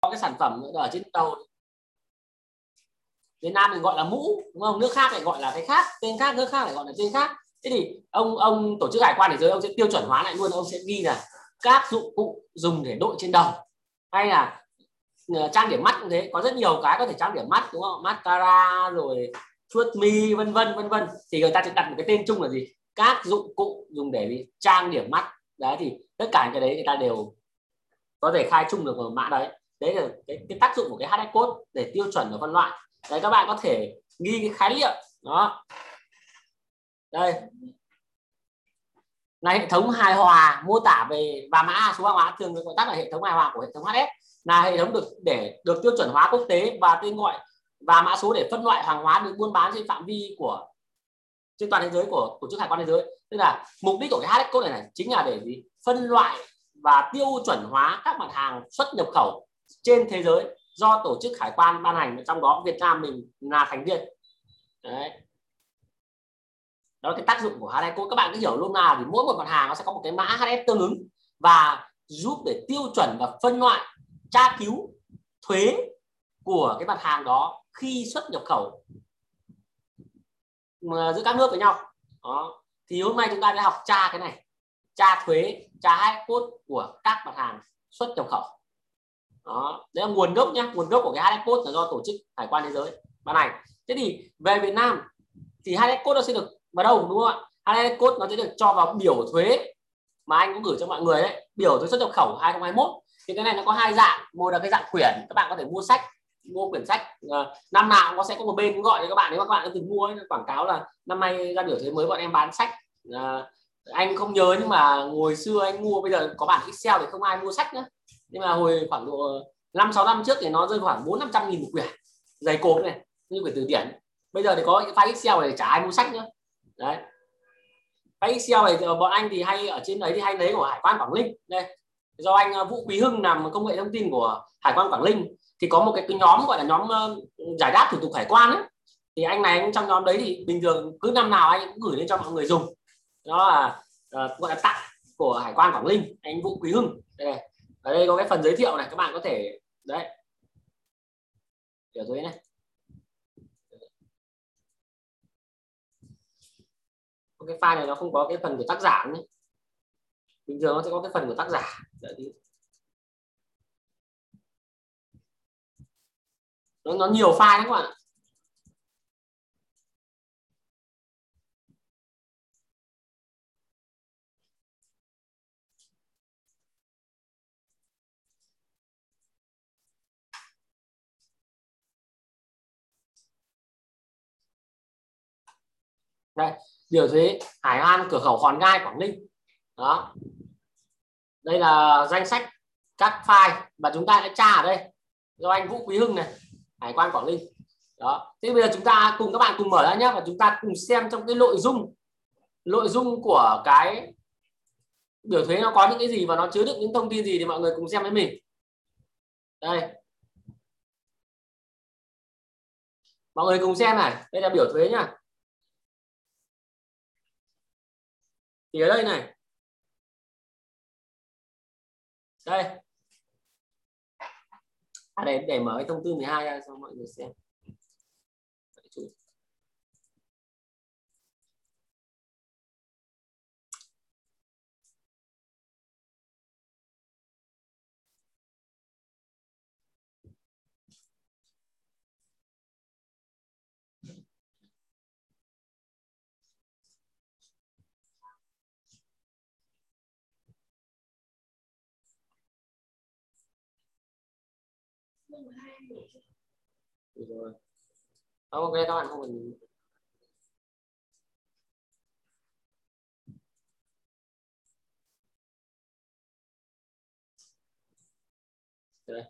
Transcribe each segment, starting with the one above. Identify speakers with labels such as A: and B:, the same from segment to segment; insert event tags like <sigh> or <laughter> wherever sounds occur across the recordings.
A: có cái sản phẩm ở trên tàu Việt Nam mình gọi là mũ, đúng không? Nước khác lại gọi là cái khác, tên khác, nước khác lại gọi là tên khác. Thế thì ông ông tổ chức hải quan thế giới, ông sẽ tiêu chuẩn hóa lại luôn, ông sẽ ghi là các dụng cụ dùng để đội trên đầu. Hay là ờ, trang điểm mắt cũng thế, có rất nhiều cái có thể trang điểm mắt, đúng không? Mascara rồi chuốt mi vân vân vân vân. Thì người ta sẽ đặt một cái tên chung là gì? Các dụng cụ dùng để gì? trang điểm mắt. Đấy, thì tất cả cái đấy người ta đều có thể khai chung được ở mã đấy đấy là cái, cái tác dụng của cái HS code để tiêu chuẩn và phân loại. Đấy các bạn có thể ghi cái khái niệm. Đó. Đây. Là hệ thống hài hòa mô tả về và mã số hàng hóa thường được gọi tắt là hệ thống hài hòa của hệ thống HS là hệ thống được để được tiêu chuẩn hóa quốc tế và tên gọi và mã số để phân loại hàng hóa được buôn bán trên phạm vi của trên toàn thế giới của tổ chức hải quan thế giới. Tức là mục đích của cái HS code này, này chính là để gì? Phân loại và tiêu chuẩn hóa các mặt hàng xuất nhập khẩu trên thế giới do tổ chức hải quan ban hành, trong đó Việt Nam mình là thành viên. Đấy. Đó là cái tác dụng của HX code các bạn cứ hiểu luôn là thì mỗi một mặt hàng nó sẽ có một cái mã HS tương ứng và giúp để tiêu chuẩn và phân loại, tra cứu thuế của cái mặt hàng đó khi xuất nhập khẩu mà giữa các nước với nhau. Đó. Thì hôm nay chúng ta sẽ học tra cái này, tra thuế, tra hai code của các mặt hàng xuất nhập khẩu đó. Đấy là nguồn gốc nhá. Nguồn gốc của cái hai code là do tổ chức hải quan thế giới. Ban hành thế thì về Việt Nam thì hai code nó sẽ được vào đâu đúng không ạ? Hai code nó sẽ được cho vào biểu thuế mà anh cũng gửi cho mọi người đấy. Biểu thuế xuất nhập khẩu 2021 thì cái này nó có hai dạng. Một là cái dạng quyển. Các bạn có thể mua sách. Mua quyển sách ờ, năm nào nó sẽ có một bên gọi cho các bạn. Nếu mà các bạn đã từng mua ấy, quảng cáo là năm nay ra biểu thuế mới bọn em bán sách. Ờ, anh không nhớ nhưng mà hồi xưa anh mua bây giờ có bản Excel thì không ai mua sách nữa nhưng mà hồi khoảng độ năm sáu năm trước thì nó rơi khoảng bốn năm trăm nghìn một quyển dày cộp này như quyển từ điển. Bây giờ thì có file Excel để trả ai mua sách nữa. Đấy. File Excel này bọn anh thì hay ở trên đấy thì hay lấy của Hải quan Quảng Ninh đây. Do anh ờ, Vũ Quý Hưng làm công nghệ thông tin của Hải quan Quảng Ninh thì có một cái, cái nhóm gọi là nhóm ờ, giải đáp thủ tục hải quan ấy. Thì anh này anh trong nhóm đấy thì bình thường cứ năm nào anh cũng gửi lên cho mọi người dùng. Đó là uh, gọi là tặng của hải quan quảng ninh anh vũ quý hưng. Đây. này ở đây có cái phần giới thiệu này các bạn có thể đấy. Hiểu thuế này cái file này nó không có cái phần của tác giả nữa. Bình thường nó sẽ có cái phần của tác giả. Đợi đi. nó, nó nhiều file các bạn ạ. Đây, điều thuế hải an cửa khẩu hòn gai, quảng ninh. Đó. Đây là danh sách các file mà chúng ta đã tra ở đây do anh vũ quý hưng này, hải quan quảng ninh. Đó. Thế bây giờ chúng ta cùng các bạn cùng mở ra nhé và chúng ta cùng xem trong cái nội dung nội dung của cái biểu thuế nó có những cái gì và nó chứa đựng những thông tin gì thì mọi người cùng xem với mình. Đây. Mọi người cùng xem này. Đây là biểu thuế nhá. Thì ở đây này. Đây. À, để để mở cái thông tư 12 ra cho mọi người xem. Rồi ok, các bạn không cần đây.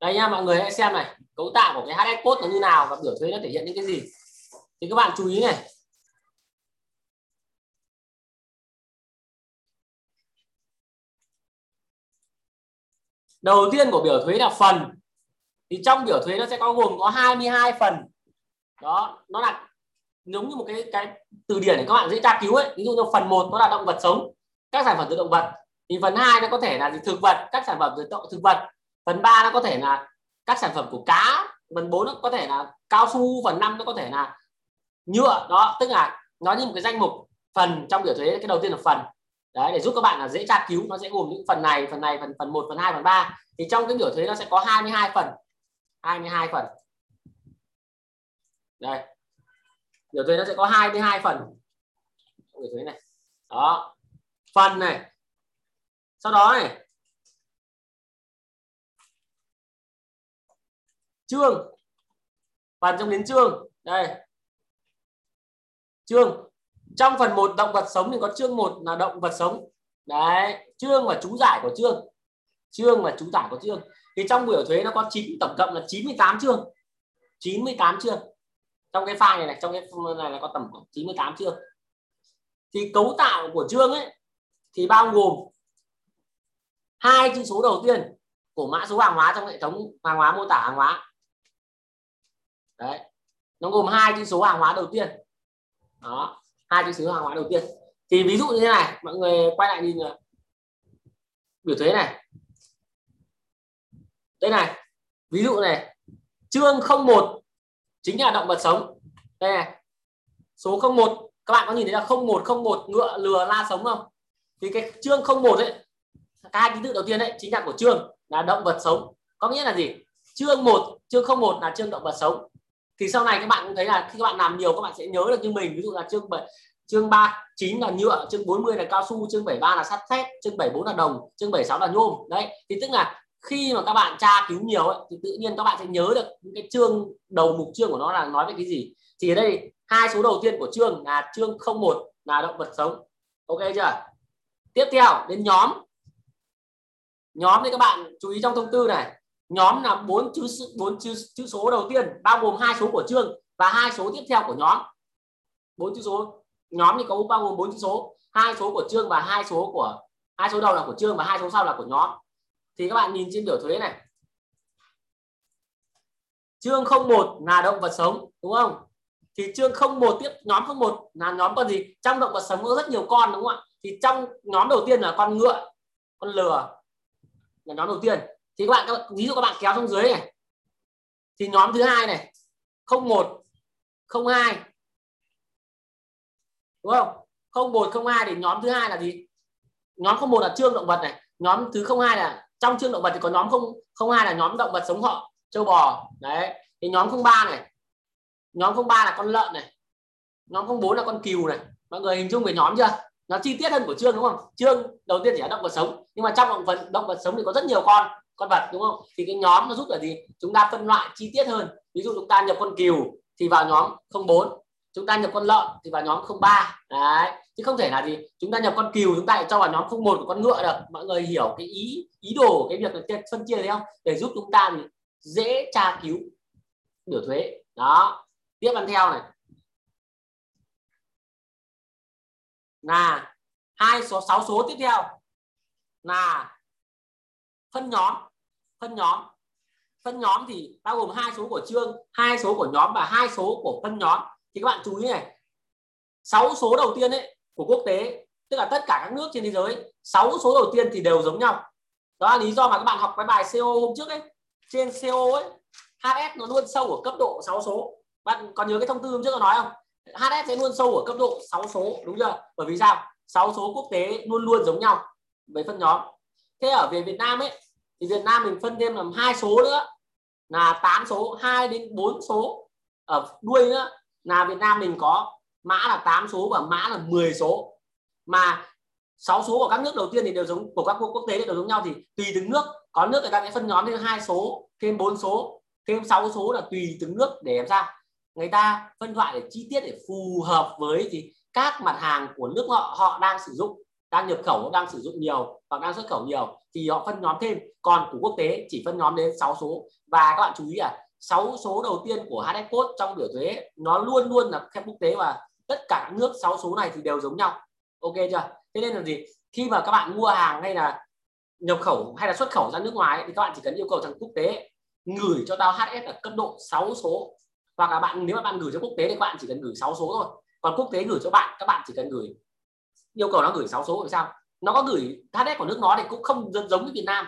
A: Đây nha mọi người hãy xem này. Cấu tạo của cái HS code nó như nào và biểu thuế nó thể hiện những cái gì. Thì các bạn chú ý này. Đầu tiên của biểu thuế là phần. Thì trong biểu thuế nó sẽ có gồm có 22 phần. Đó, nó là giống như một cái cái từ điển để các bạn dễ tra cứu ấy. Ví dụ như phần 1 nó là động vật sống, các sản phẩm từ động vật. Thì phần 2 nó có thể là thực vật, các sản phẩm từ động, thực vật. Phần 3 nó có thể là các sản phẩm của cá. Phần 4 nó có thể là cao su. Phần 5 nó có thể là nhựa. Đó, tức là nó như một cái danh mục phần trong biểu thuế. Cái đầu tiên là phần đấy, để giúp các bạn là dễ tra cứu, nó sẽ gồm những phần này phần này, phần phần 1 phần 2 phần 3 thì trong cái biểu thuế nó sẽ có 22 phần 22 phần. Đây. Biểu thuế nó sẽ có 22 phần. Biểu thuế này. Đó. Phần này. Sau đó này. Chương. Phần trong đến chương. Đây. Chương trong phần 1 động vật sống thì có chương 1 là động vật sống. Đấy, chương và chú giải của chương. Chương và chú giải của chương. Thì trong biểu thuế nó có 9 tổng cộng là 98 chương. 98 chương. Trong cái file này này, trong cái này là có tầm 98 chương. Thì cấu tạo của chương ấy, thì bao gồm hai chữ số đầu tiên của mã số hàng hóa trong hệ thống hàng hóa mô tả hàng hóa. Đấy, nó gồm hai chữ số hàng hóa đầu tiên. Đó hai chữ xứ hàng hóa đầu tiên. Thì ví dụ như thế này, mọi người quay lại nhìn biểu thuế này. Đây này, ví dụ này. Chương 01 chính là động vật sống. Đây này. Số 01 các bạn có nhìn thấy là 0101 ngựa, lừa, la sống không? Thì cái chương 01 ấy, cái hai ký tự đầu tiên đấy chính là của chương là động vật sống. Có nghĩa là gì? Chương 1 chương 01 là chương động vật sống thì sau này các bạn cũng thấy là khi các bạn làm nhiều các bạn sẽ nhớ được như mình. Ví dụ là chương 7 chương 3 9 là nhựa chương 40 là cao su chương 73 là sắt thép chương 74 là đồng chương 76 là nhôm. Đấy thì tức là khi mà các bạn tra cứu nhiều ấy, thì tự nhiên các bạn sẽ nhớ được những cái chương đầu mục chương của nó là nói về cái gì. Thì ở đây hai số đầu tiên của chương là chương 01 là động vật sống. Ok chưa? Tiếp theo đến nhóm. Nhóm thì các bạn chú ý trong thông tư này nhóm là bốn chữ bốn chữ, chữ số đầu tiên bao gồm hai số của chương và hai số tiếp theo của nhóm. Bốn chữ số nhóm thì có bao gồm bốn chữ số. Hai số của chương và hai số của hai số đầu là của chương và hai số sau là của nhóm. Thì các bạn nhìn trên biểu thuế này. Chương 01 là động vật sống đúng không? Thì chương 01 tiếp nhóm 01 là nhóm con gì? Trong động vật sống có rất nhiều con đúng không ạ? Thì trong nhóm đầu tiên là con ngựa con lừa là nhóm đầu tiên thì các bạn ví dụ các bạn kéo xuống dưới này. Thì nhóm thứ hai này 01 02 đúng không? 01 02 thì nhóm thứ hai là gì? Nhóm 01 là chương động vật này. Nhóm thứ 02 là trong chương động vật thì có nhóm 02 là nhóm động vật sống họ, châu bò. Đấy. Thì nhóm 03 này. Nhóm 03 là con lợn này. Nhóm 04 là con cừu này. Mọi người hình dung về nhóm chưa? Nó chi tiết hơn của chương đúng không? Chương đầu tiên chỉ là động vật sống. Nhưng mà trong động vật động vật sống thì có rất nhiều con con vật, đúng không? Thì cái nhóm nó giúp là gì? Chúng ta phân loại chi tiết hơn. Ví dụ chúng ta nhập con cừu thì vào nhóm 04 chúng ta nhập con lợn thì vào nhóm 03 đấy. Chứ không thể là gì? Chúng ta nhập con cừu chúng ta lại cho vào nhóm 01 của con ngựa được. Mọi người hiểu cái ý ý đồ, cái việc là phân chia đấy không? Để giúp chúng ta dễ tra cứu biểu thuế. Đó. Tiếp ăn theo này. Là hai số, sáu số tiếp theo. Là phân nhóm phân nhóm. Phân nhóm thì bao gồm hai số của chương hai số của nhóm và hai số của phân nhóm. Thì các bạn chú ý này, sáu số đầu tiên ấy của quốc tế, tức là tất cả các nước trên thế giới, sáu số đầu tiên thì đều giống nhau. Đó là lý do mà các bạn học cái bài CO hôm trước ấy. Trên CO ấy HS nó luôn sâu ở cấp độ 6 số. Bạn còn nhớ cái thông tư hôm trước nó nói không? HS sẽ luôn sâu ở cấp độ 6 số, đúng chưa? Bởi vì sao? 6 số quốc tế luôn luôn giống nhau về phân nhóm. Thế ở về Việt Nam ấy thì Việt Nam mình phân thêm làm hai số nữa. Là 8 số 2 đến 4 số ở đuôi nữa. Là Việt Nam mình có mã là 8 số và mã là 10 số. Mà 6 số của các nước đầu tiên thì đều giống, của các quốc quốc tế đều giống nhau. Thì tùy từng nước. Có nước người ta sẽ phân nhóm thêm hai số, thêm 4 số, thêm 6 số là tùy từng nước để làm sao. Người ta phân loại để chi tiết để phù hợp với thì các mặt hàng của nước họ họ đang sử dụng đang nhập khẩu đang sử dụng nhiều hoặc đang xuất khẩu nhiều thì họ phân nhóm thêm. Còn của quốc tế chỉ phân nhóm đến 6 số. Và các bạn chú ý à 6 số đầu tiên của HS code trong biểu thuế, nó luôn luôn là theo quốc tế và tất cả các nước 6 số này thì đều giống nhau. Ok chưa? Thế nên là gì? Khi mà các bạn mua hàng hay là nhập khẩu hay là xuất khẩu ra nước ngoài thì các bạn chỉ cần yêu cầu thằng quốc tế gửi cho tao HS ở cấp độ 6 số. Hoặc là bạn, nếu mà bạn gửi cho quốc tế thì các bạn chỉ cần gửi 6 số thôi. Còn quốc tế gửi cho bạn, các bạn chỉ cần gửi yêu cầu nó gửi 6 số thì sao? Nó có gửi HDS của nước nó thì cũng không giống như Việt Nam.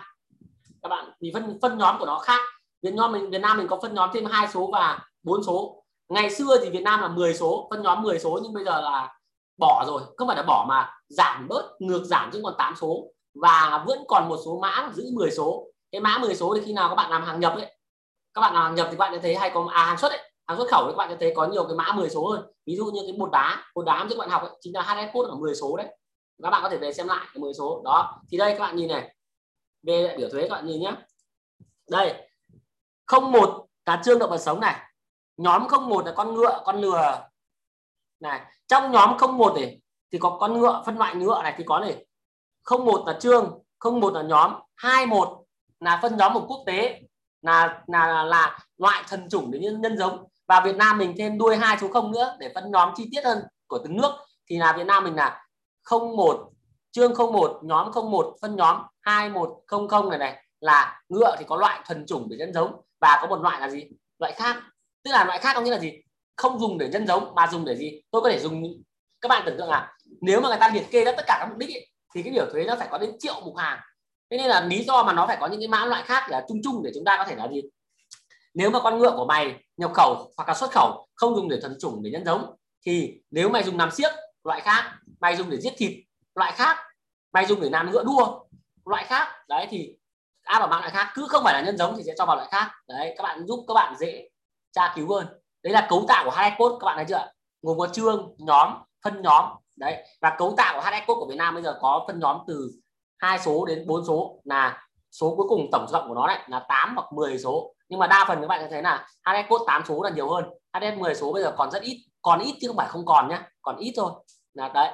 A: Các bạn vì phân phân nhóm của nó khác. Việt Nam mình Việt Nam mình có phân nhóm thêm hai số và bốn số. Ngày xưa thì Việt Nam là 10 số phân nhóm 10 số nhưng bây giờ là bỏ rồi. Không phải là bỏ mà giảm bớt ngược giảm chứ còn 8 số. Và vẫn còn một số mã giữ 10 số. Cái mã 10 số thì khi nào các bạn làm hàng nhập ấy các bạn làm hàng nhập thì các bạn sẽ thấy hay có à, hàng xuất ấy hàng xuất khẩu thì các bạn sẽ thấy có nhiều cái mã 10 số hơn. Ví dụ như cái bột đá bột đá cho các bạn học ấy, chính là HS code ở 10 số đấy. Các bạn có thể về xem lại cái 10 số. Đó thì đây các bạn nhìn này. Về biểu thuế các bạn nhìn nhé đây không một là trương động vật sống này. Nhóm không một là con ngựa con lừa. Này trong nhóm không một này thì có con ngựa phân loại ngựa này thì có này. Không một là trương không một là nhóm. Hai một là phân nhóm một quốc tế là là là loại thần chủng để nhân, nhân giống. Và Việt Nam mình thêm đuôi hai số không nữa để phân nhóm chi tiết hơn của từng nước. Thì là Việt Nam mình là không một chương không một nhóm không một phân nhóm hai một không không này này. Là ngựa thì có loại thuần chủng để nhân giống. Và có một loại là gì? Loại khác. Tức là loại khác có nghĩa là gì? Không dùng để nhân giống mà dùng để gì? Tôi có thể dùng các bạn tưởng tượng là nếu mà người ta liệt kê ra tất cả các mục đích ấy, thì cái biểu thuế nó phải có đến triệu mục hàng thế nên là lý do mà nó phải có những cái mã loại khác là chung chung để chúng ta có thể là gì? Nếu mà con ngựa của mày nhập khẩu hoặc là xuất khẩu không dùng để thuần chủng để nhân giống, thì nếu mày dùng làm siếc loại khác, mày dùng để giết thịt, loại khác, mày dùng để làm ngựa đua, loại khác, đấy thì áp vào mã loại khác, cứ không phải là nhân giống thì sẽ cho vào loại khác. Đấy, các bạn giúp các bạn dễ tra cứu hơn. Đấy là cấu tạo của hai code, các bạn thấy chưa gồm có chương, nhóm, phân nhóm. Đấy, và cấu tạo của HX code của Việt Nam bây giờ có phân nhóm từ hai số đến bốn số là số cuối cùng tổng cộng của nó đấy, là 8 hoặc 10 số. Nhưng mà đa phần các bạn sẽ thấy là HS code 8 số là nhiều hơn. HS 10 số bây giờ còn rất ít, còn ít chứ không phải không còn nhá, còn ít thôi. Là đấy.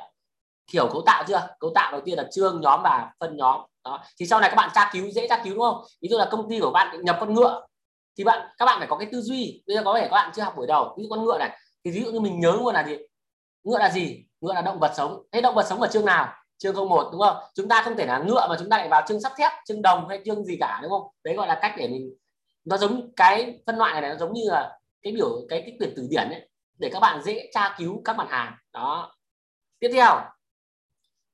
A: Hiểu cấu tạo chưa? Cấu tạo đầu tiên là chương nhóm và phân nhóm. Đó. Thì sau này các bạn tra cứu, dễ tra cứu đúng không? Ví dụ là công ty của bạn nhập con ngựa, thì bạn, các bạn phải có cái tư duy. Bây giờ có thể các bạn chưa học buổi đầu. Ví dụ con ngựa này, thì ví dụ như mình nhớ luôn là gì? Ngựa là gì? Ngựa là động vật sống. Thế động vật sống ở chương nào? Chương không một đúng không? Chúng ta không thể là ngựa mà chúng ta lại vào chương sắt thép chương đồng hay chương gì cả đúng không? Đấy gọi là cách để mình nó giống cái phân loại này, nó giống như là cái biểu cái cái quyển từ điển ấy để các bạn dễ tra cứu các mặt hàng. Đó. Tiếp theo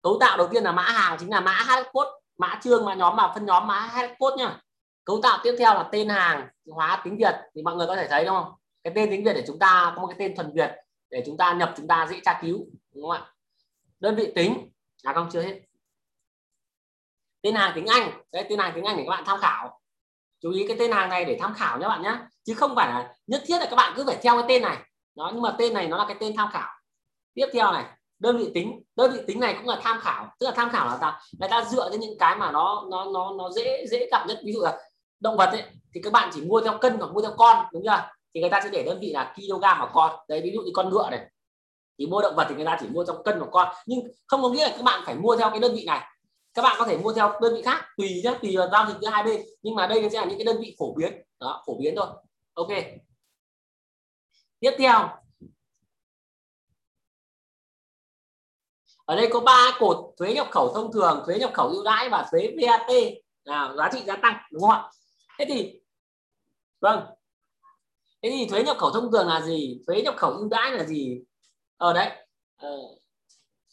A: cấu tạo đầu tiên là mã hàng chính là mã H code mã chương mã nhóm và phân nhóm mã H code nhá. Cấu tạo tiếp theo là tên hàng hóa tiếng việt thì mọi người có thể thấy đúng không? Cái tên tiếng việt để chúng ta có một cái tên thuần việt để chúng ta nhập chúng ta dễ tra cứu đúng không ạ? Đơn vị tính là không chưa hết. Tên hàng tiếng anh. Đấy, tên hàng tiếng anh để các bạn tham khảo. Chú ý cái tên hàng này để tham khảo nhé bạn nhé. Chứ không phải là nhất thiết là các bạn cứ phải theo cái tên này. Đó, nhưng mà tên này nó là cái tên tham khảo. Tiếp theo này, đơn vị tính. Đơn vị tính này cũng là tham khảo. Tức là tham khảo là ta người ta dựa trên những cái mà nó nó nó nó dễ dễ gặp nhất. Ví dụ là động vật ấy, thì các bạn chỉ mua theo cân hoặc mua theo con, đúng chưa? Thì người ta sẽ để đơn vị là kg và con. Đấy, ví dụ như con ngựa này thì mua động vật thì người ta chỉ mua trong cân của con. Nhưng không có nghĩa là các bạn phải mua theo cái đơn vị này. Các bạn có thể mua theo đơn vị khác, tùy nhé tùy vào giao dịch giữa hai bên. Nhưng mà đây sẽ là những cái đơn vị phổ biến. Đó, phổ biến thôi. Ok. Tiếp theo. Ở đây có ba cột thuế nhập khẩu thông thường, thuế nhập khẩu ưu đãi và thuế VAT là giá trị gia tăng, đúng không ạ? Thế thì vâng. Thế thì thuế nhập khẩu thông thường là gì? Thuế nhập khẩu ưu đãi là gì? Ở ờ, đấy. Ờ.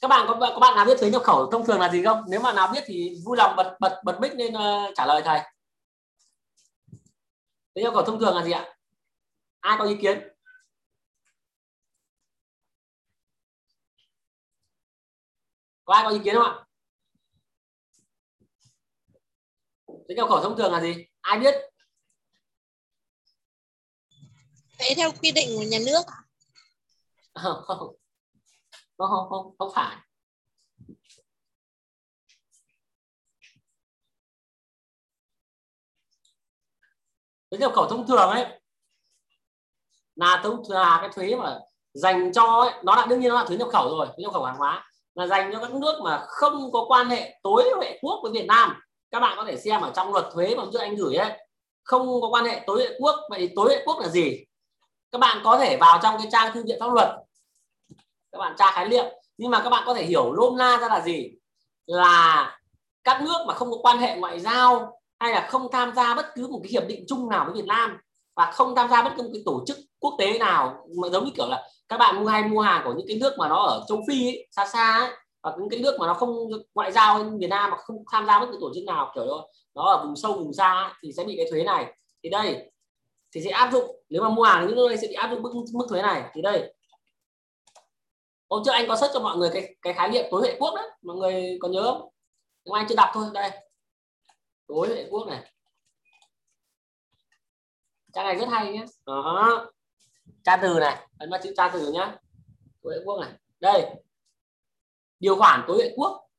A: các bạn có các bạn nào biết thuế nhập khẩu thông thường là gì không? Nếu mà nào biết thì vui lòng bật bật bật mic lên uh, trả lời thầy. Thuế nhập khẩu thông thường là gì ạ? Ai có ý kiến? Có ai có ý kiến không ạ? Thuế nhập khẩu thông thường là gì? Ai biết?
B: Thuế theo quy định của nhà nước
A: không không không không không phải. Thuế nhập khẩu thông thường ấy là thông là cái thuế mà dành cho ấy, nó đã đương nhiên nó là thuế nhập khẩu rồi thuế nhập khẩu hàng hóa là dành cho các nước mà không có quan hệ tối hệ quốc với Việt Nam. Các bạn có thể xem ở trong luật thuế mà trước anh gửi ấy không có quan hệ tối hệ quốc. Vậy tối hệ quốc là gì? Các bạn có thể vào trong cái trang thư viện pháp luật các bạn tra khái niệm. Nhưng mà các bạn có thể hiểu nôm na ra là gì? Là các nước mà không có quan hệ ngoại giao hay là không tham gia bất cứ một cái hiệp định chung nào với Việt Nam và không tham gia bất cứ một cái tổ chức quốc tế nào mà giống như kiểu là các bạn mua hay mua hàng của những cái nước mà nó ở châu Phi ấy, xa xa ấy, hoặc những cái nước mà nó không ngoại giao như Việt Nam mà không tham gia bất cứ tổ chức nào kiểu đó nó ở vùng sâu vùng xa thì sẽ bị cái thuế này. Thì đây thì sẽ áp dụng nếu mà mua hàng những nơi sẽ bị áp dụng mức mức thuế này. Thì đây hôm trước anh có search cho mọi người cái cái khái niệm tối huệ quốc đấy, mọi người có nhớ không? Nhưng anh chưa đọc thôi, đây. Tối huệ quốc này. Trang này rất hay nhé đó. Tra từ này, ấn vào chữ tra từ nhá. Tối huệ quốc này. Đây. Điều khoản tối huệ quốc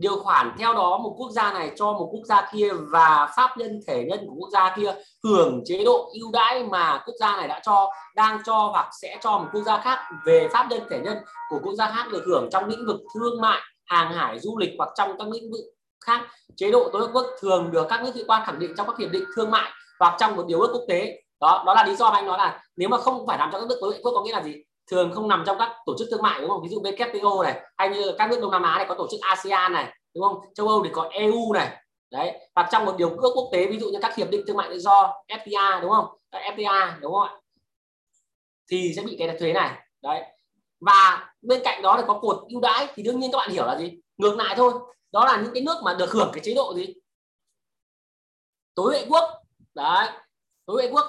A: điều khoản theo đó một quốc gia này cho một quốc gia kia và pháp nhân, thể nhân của quốc gia kia hưởng chế độ ưu đãi mà quốc gia này đã cho, đang cho hoặc sẽ cho một quốc gia khác về pháp nhân, thể nhân của quốc gia khác được hưởng trong lĩnh vực thương mại, hàng hải, du lịch hoặc trong các lĩnh vực khác. Chế độ tối quốc thường được các nước hữu quan khẳng định trong các hiệp định thương mại hoặc trong một điều ước quốc tế. Đó đó là lý do mà anh nói là nếu mà không phải làm cho các nước tối quốc có nghĩa là gì? Thường không nằm trong các tổ chức thương mại, đúng không? Ví dụ WTO này, hay như các nước Đông Nam Á này, có tổ chức ASEAN này, đúng không? Châu Âu thì có EU này. Đấy hoặc trong một điều ước quốc tế, ví dụ như các hiệp định thương mại tự do FTA đúng không? FTA đúng không ạ? Thì sẽ bị cái thuế này. Đấy. Và bên cạnh đó thì có cột ưu đãi, thì đương nhiên các bạn hiểu là gì? Ngược lại thôi. Đó là những cái nước mà được hưởng cái chế độ gì? Tối huệ quốc. Đấy, tối huệ quốc.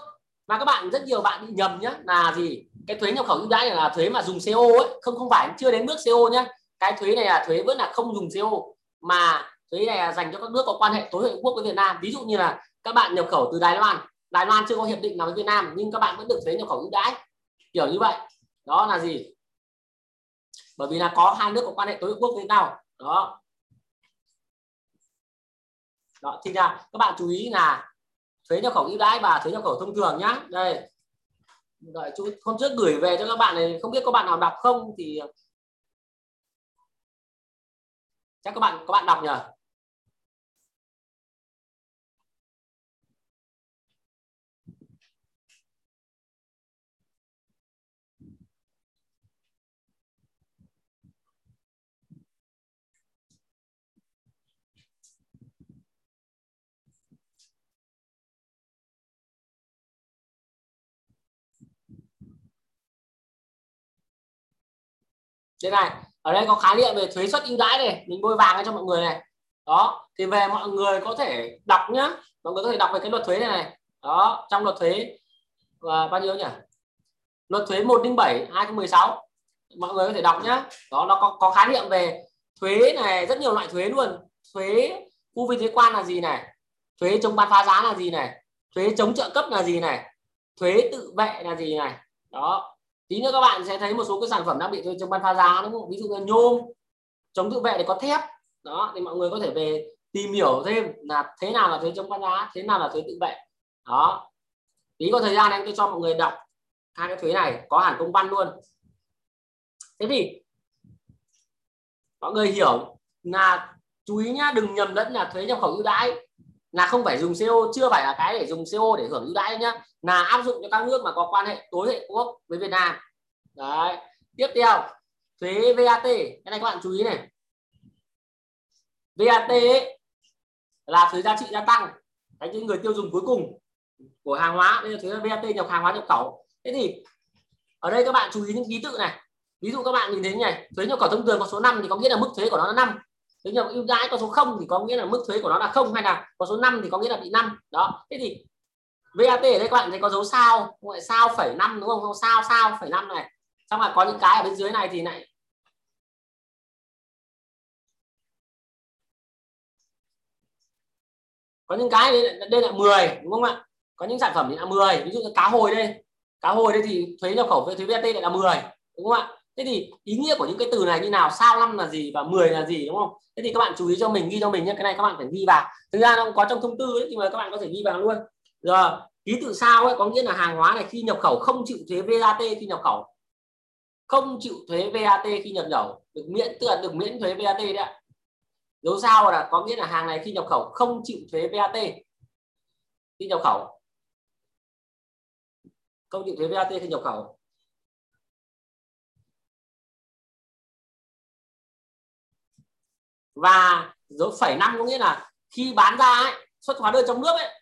A: Mà các bạn, rất nhiều bạn bị nhầm nhá, là gì? Cái thuế nhập khẩu ưu đãi là thuế mà dùng CO ấy, không không phải, chưa đến bước CO nhá. Cái thuế này là thuế vẫn là không dùng CO mà thuế này là dành cho các nước có quan hệ tối huệ quốc với Việt Nam. Ví dụ như là các bạn nhập khẩu từ Đài Loan Đài Loan chưa có hiệp định nào với Việt Nam, nhưng các bạn vẫn được thuế nhập khẩu ưu đãi. Kiểu như vậy. Đó là gì? Bởi vì là có hai nước có quan hệ tối huệ quốc với nhau. Đó. Đó, thì là các bạn chú ý là thuế nhập khẩu ưu đãi và thuế nhập khẩu thông thường nhá. Đây đợi chú hôm trước gửi về cho các bạn này, không biết có bạn nào đọc không thì chắc các bạn các bạn đọc nhỉ đây này ở đây có khái niệm về thuế suất ưu đãi này mình bôi vàng cho mọi người này. Đó thì về mọi người có thể đọc nhá. Mọi người có thể đọc về cái luật thuế này này. Đó trong luật thuế và bao nhiêu nhỉ? Luật thuế 107 2016 mọi người có thể đọc nhá. Đó nó có, có khái niệm về thuế này rất nhiều loại thuế luôn. Thuế khu vi thuế quan là gì này? Thuế chống bán phá giá là gì này? Thuế chống trợ cấp là gì này? Thuế tự vệ là gì này? Đó tí nữa các bạn sẽ thấy một số cái sản phẩm đang bị thuế chống bán phá giá đúng không? Ví dụ như nhôm, chống tự vệ để có thép. Đó, thì mọi người có thể về tìm hiểu thêm là thế nào là thuế chống bán giá, thế nào là thuế tự vệ. Đó. Tí có thời gian em tôi cho mọi người đọc hai cái thuế này, có hẳn công văn luôn. Thế thì, mọi người hiểu là chú ý nhá, đừng nhầm lẫn là thuế nhập khẩu ưu đãi, là không phải dùng CO chưa phải là cái để dùng CO để hưởng ưu đãi nhá là áp dụng cho các nước mà có quan hệ tối hệ quốc với Việt Nam. Đấy. Tiếp theo thuế VAT cái này các bạn chú ý này. VAT ấy, là thuế giá trị gia tăng. Cái những người tiêu dùng cuối cùng của hàng hóa. Đây là thuế VAT nhập hàng hóa nhập khẩu. Thế thì ở đây các bạn chú ý những ký tự này. Ví dụ các bạn nhìn thấy này thuế nhập khẩu thông thường có số 5 thì có nghĩa là mức thuế của nó là 5 thuế nhập ưu đãi có số 0 thì có nghĩa là mức thuế của nó là không hay là có số 5 thì có nghĩa là bị 5 đó. Thế thì VAT ở đây các bạn thấy có dấu sao gọi sao phẩy năm đúng không? Sao sao phẩy năm này. Xong là có những cái ở bên dưới này thì lại có những cái đây, đây là 10 đúng không ạ? Có những sản phẩm thì là 10 ví dụ như cá hồi đây. Cá hồi đây thì thuế nhập khẩu với thuế VAT lại là 10 đúng không ạ? Thế thì ý nghĩa của những cái từ này như nào? Sao năm là gì và 10 là gì đúng không? Thế thì các bạn chú ý cho mình ghi cho mình nhé. Cái này các bạn phải ghi vào. Thực ra nó có trong thông tư ấy, thì mà các bạn có thể ghi vào luôn rồi ký tự sao ấy có nghĩa là hàng hóa này khi nhập khẩu không chịu thuế VAT khi nhập khẩu. Không chịu thuế VAT khi nhập khẩu. Được miễn tức là được miễn thuế VAT đấy ạ. Dấu sao là có nghĩa là hàng này khi nhập khẩu không chịu thuế VAT khi nhập khẩu. Không chịu thuế VAT khi nhập khẩu. Và dấu phẩy năm có nghĩa là khi bán ra ấy, xuất hóa đơn trong nước ấy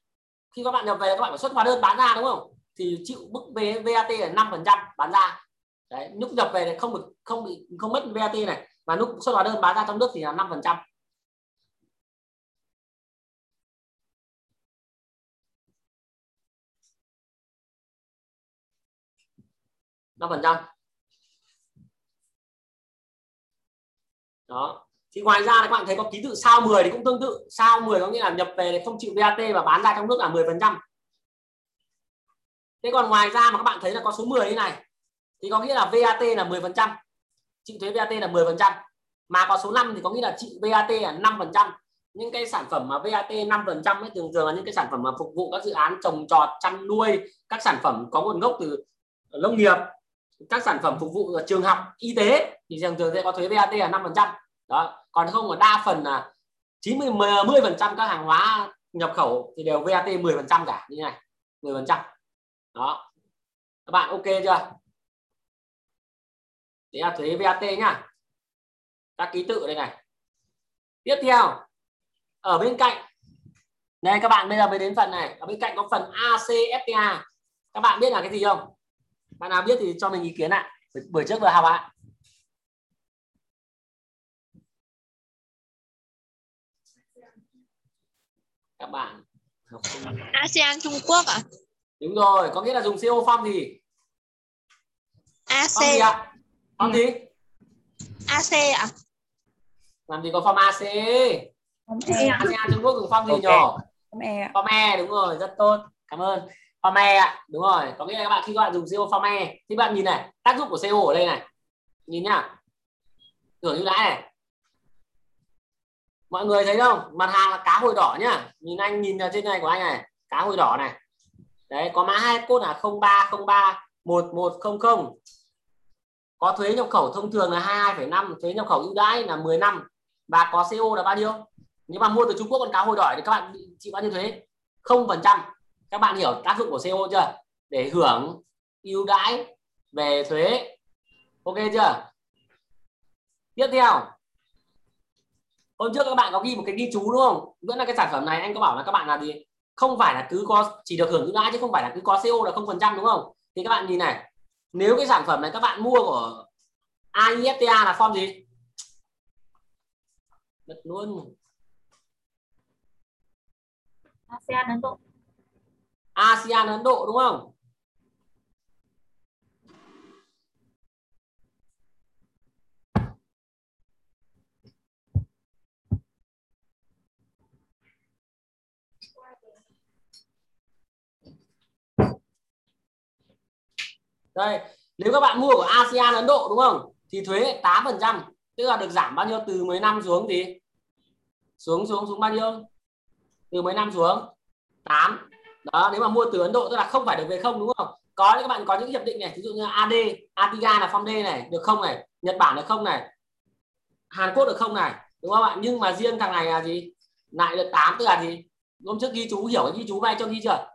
A: khi các bạn nhập về, các bạn phải xuất hóa đơn bán ra, đúng không? Thì chịu mức VAT là 5 phần trăm bán ra. Đấy, lúc nhập về này không được, không bị, không mất VAT này. Và lúc xuất hóa đơn bán ra trong nước thì là 5 phần trăm. năm phần trăm. Đó thì ngoài ra các bạn thấy có ký tự sao 10 thì cũng tương tự. Sao 10 có nghĩa là nhập về thì không chịu VAT và bán ra trong nước là 10 phần trăm. Thế còn ngoài ra mà các bạn thấy là có số 10 như này, thì có nghĩa là VAT là 10 phần trăm. Chịu thuế VAT là 10 phần trăm. Mà có số 5 thì có nghĩa là chịu VAT là 5 phần trăm. Những cái sản phẩm mà VAT 5 phần trăm ấy, thường thường là những cái sản phẩm mà phục vụ các dự án trồng trọt, chăn nuôi, các sản phẩm có nguồn gốc từ nông nghiệp, các sản phẩm phục vụ trường học, y tế, thì thường thường sẽ có thuế VAT là 5 phần trăm đó. Còn không ở đa phần là 90 10 phần trăm các hàng hóa nhập khẩu thì đều VAT 10 phần trăm cả, như này 10 phần trăm. Đó. Các bạn ok chưa? Đấy là thuế VAT nhá. Các ký tự đây này. Tiếp theo, ở bên cạnh, đây các bạn, bây giờ mới đến phần này. Ở bên cạnh có phần ACFTA các bạn biết là cái gì không? Bạn nào biết thì cho mình ý kiến ạ. Buổi trước vừa học ạ. Các bạn học
B: ASEAN Trung Quốc à?
A: đúng rồi có nghĩa là dùng CO form gì?
B: AC
A: form gì ạ? Form gì?
B: AC à?
A: làm gì có form AC
C: Không e.
A: ASEAN Trung Quốc dùng form gì
D: Ok.
A: nhỏ
C: Không e.
A: form E đúng rồi rất tốt. Cảm ơn. Form E ạ đúng rồi. Có nghĩa là các bạn khi các bạn dùng CO form E thì bạn nhìn này tác dụng của CO ở đây này. Nhìn nhá. Hưởng ưu đãi này mọi người thấy không? Mặt hàng là cá hồi đỏ nhá. Nhìn anh nhìn ở trên này của anh này. Cá hồi đỏ này. Đấy có mã hai cốt là 0303 1100 có thuế nhập khẩu thông thường là 22,5 thuế nhập khẩu ưu đãi là 10 năm. Và có CO là bao nhiêu? Nếu mà mua từ Trung Quốc con cá hồi đỏ thì các bạn chịu bao nhiêu thuế? không phần trăm. Các bạn hiểu tác dụng của CO chưa? Để hưởng ưu đãi về thuế. Ok chưa? Tiếp theo hôm trước các bạn có ghi một cái ghi chú đúng không? Vẫn là cái sản phẩm này anh có bảo là các bạn là gì? Không phải là cứ có chỉ được hưởng ưu đãi chứ không phải là cứ có CO là không phần trăm đúng không? Thì các bạn nhìn này nếu cái sản phẩm này các bạn mua của AIFTA là form gì? Bật luôn.
C: ASEAN Ấn Độ.
A: ASEAN Ấn Độ đúng không đây, nếu các bạn mua của ASEAN Ấn Độ đúng không? Thì thuế 8 phần trăm, tức là được giảm bao nhiêu? Từ 10 năm xuống thì xuống xuống xuống bao nhiêu? Từ 10 năm xuống 8 đó, nếu mà mua từ Ấn Độ tức là không phải được về không đúng không? Có các bạn có những hiệp định này ví dụ như AD Atiga là phong D này, được không này? Nhật Bản được không này? Hàn Quốc được không này? Đúng không ạ? Nhưng mà riêng thằng này là gì? Lại được 8 tức là gì? Hôm trước ghi chú, hiểu cái ghi chú vay cho ghi chưa?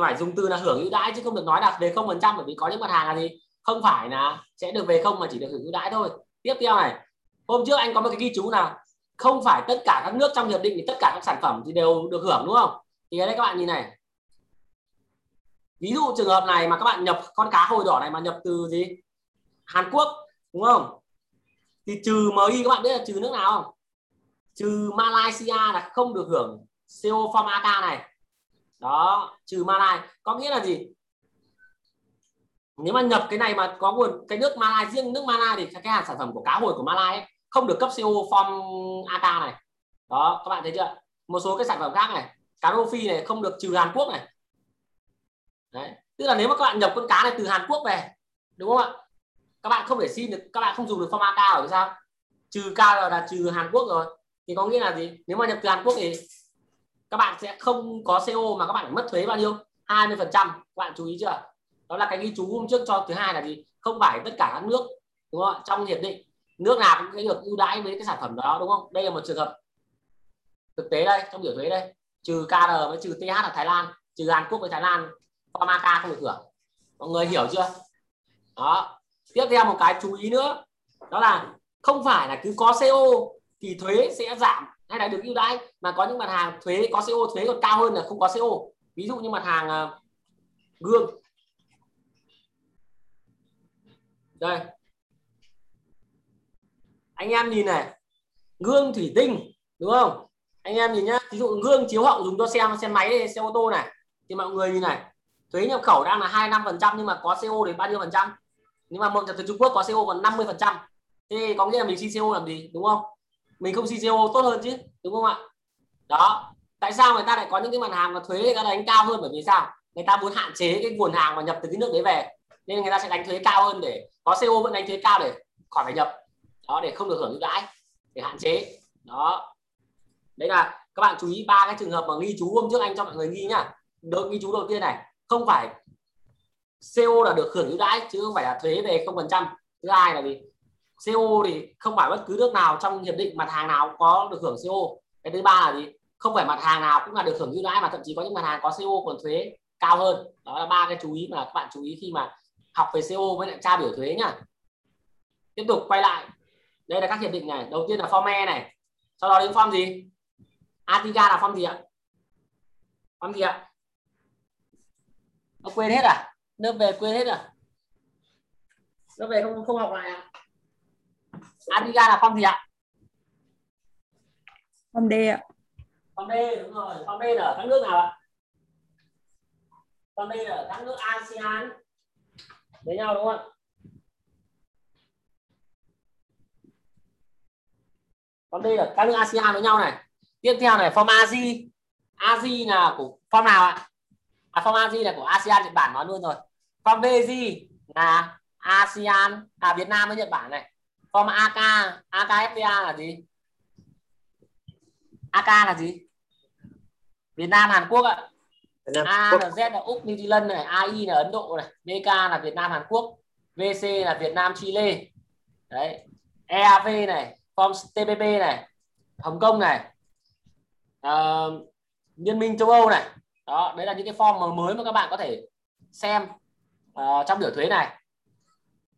A: Phải dùng từ là hưởng ưu đãi chứ không được nói là về không phần trăm, bởi vì có những mặt hàng là gì? Không phải là sẽ được về không mà chỉ được hưởng ưu đãi thôi. Tiếp theo này, hôm trước anh có một cái ghi chú là không phải tất cả các nước trong hiệp định thì tất cả các sản phẩm thì đều được hưởng, đúng không? Thì ở đây các bạn nhìn này. Ví dụ trường hợp này mà các bạn nhập con cá hồi đỏ này mà nhập từ gì? Hàn Quốc, đúng không? Thì trừ MI các bạn biết là trừ nước nào không? Trừ Malaysia là không được hưởng CO form AK này đó trừ Malai. Có nghĩa là gì? Nếu mà nhập cái này mà có nguồn cái nước Malai riêng nước Malai thì cái hàng sản phẩm của cá hồi của Malai ấy, không được cấp CO form AK này. Đó các bạn thấy chưa? Một số cái sản phẩm khác này cá rô phi này không được trừ Hàn Quốc này. Đấy tức là nếu mà các bạn nhập con cá này từ Hàn Quốc về đúng không ạ? Các bạn không thể xin được các bạn không dùng được form AK ở sao? Trừ K là trừ Hàn Quốc rồi. Thì có nghĩa là gì? Nếu mà nhập từ Hàn Quốc thì các bạn sẽ không có CO mà các bạn phải mất thuế bao nhiêu? 20 phần trăm. Các bạn chú ý chưa? Đó là cái ghi chú hôm trước cho thứ hai là gì? Không phải tất cả các nước, đúng không trong hiệp định, nước nào cũng sẽ được ưu đãi với cái sản phẩm đó, đúng không? Đây là một trường hợp thực tế đây, trong biểu thuế đây. Trừ KR với trừ TH ở Thái Lan, trừ Hàn Quốc với Thái Lan, Pharmaca không được hưởng. Mọi người hiểu chưa? Đó. Tiếp theo một cái chú ý nữa, đó là không phải là cứ có CO thì thuế sẽ giảm hay là được ưu đãi. Mà có những mặt hàng thuế có CO thuế còn cao hơn là không có CO ví dụ như mặt hàng uh, gương. Anh em nhìn này. Gương thủy tinh đúng không? Anh em nhìn nhá. Ví dụ gương chiếu hậu dùng cho xe xe máy xe ô tô này. Thì mọi người nhìn này. Thuế nhập khẩu đang là 25 phần trăm nhưng mà có CO đến bao nhiêu phần trăm. Nhưng mà một từ Trung Quốc có CO còn 50 phần trăm. Thế có nghĩa là mình chi CO làm gì đúng không? Mình không CCO tốt hơn chứ, đúng không ạ? Đó. Tại sao người ta lại có những cái mặt hàng mà thuế người ta đánh cao hơn? Bởi vì sao? Người ta muốn hạn chế cái nguồn hàng mà nhập từ cái nước đấy về. Nên người ta sẽ đánh thuế cao hơn để có CO vẫn đánh thuế cao để khỏi phải nhập. Đó, để không được hưởng ưu đãi, để hạn chế. Đó. Đấy là các bạn chú ý ba cái trường hợp mà ghi chú hôm trước anh cho mọi người ghi nhá. Được ghi chú đầu tiên này. Không phải CO là được hưởng ưu đãi chứ không phải là thuế về không phần trăm. Thứ hai là gì? CO thì không phải bất cứ nước nào trong hiệp định mặt hàng nào có được hưởng CO cái thứ ba là gì? Không phải mặt hàng nào cũng là được hưởng ưu đãi mà thậm chí có những mặt hàng có CO còn thuế cao hơn. Đó là ba cái chú ý mà các bạn chú ý khi mà học về CO với lại tra biểu thuế nhá. Tiếp tục quay lại. Đây là các hiệp định này. Đầu tiên là form E này. Sau đó đến form gì? Atiga là form gì ạ? Form gì ạ? Nó quên hết à? Lớp về quên hết à? Lớp về không không học lại à? Atiga là form gì ạ?
C: Form D ạ.
A: Form D đúng rồi. Form D là ở các nước nào ạ? Form D là ở các nước ASEAN. Với nhau đúng không ạ? Form D là các nước ASEAN với nhau này. Tiếp theo này form ASI ASI là của form nào ạ? À, form ASI là của ASEAN Nhật Bản nói luôn rồi. Form BG là ASEAN à Việt Nam với Nhật Bản này form AK AKFTA là gì? AK là gì? Việt Nam Hàn Quốc ạ. A là Z là Úc New Zealand này. AI là Ấn Độ này. BK là Việt Nam Hàn Quốc. VC là Việt Nam Chile. Đấy. EAV này. Form TPP này. Hồng Kông này. Uh, Liên minh châu Âu này. Đó đấy là những cái form mới mà các bạn có thể xem uh, trong biểu thuế này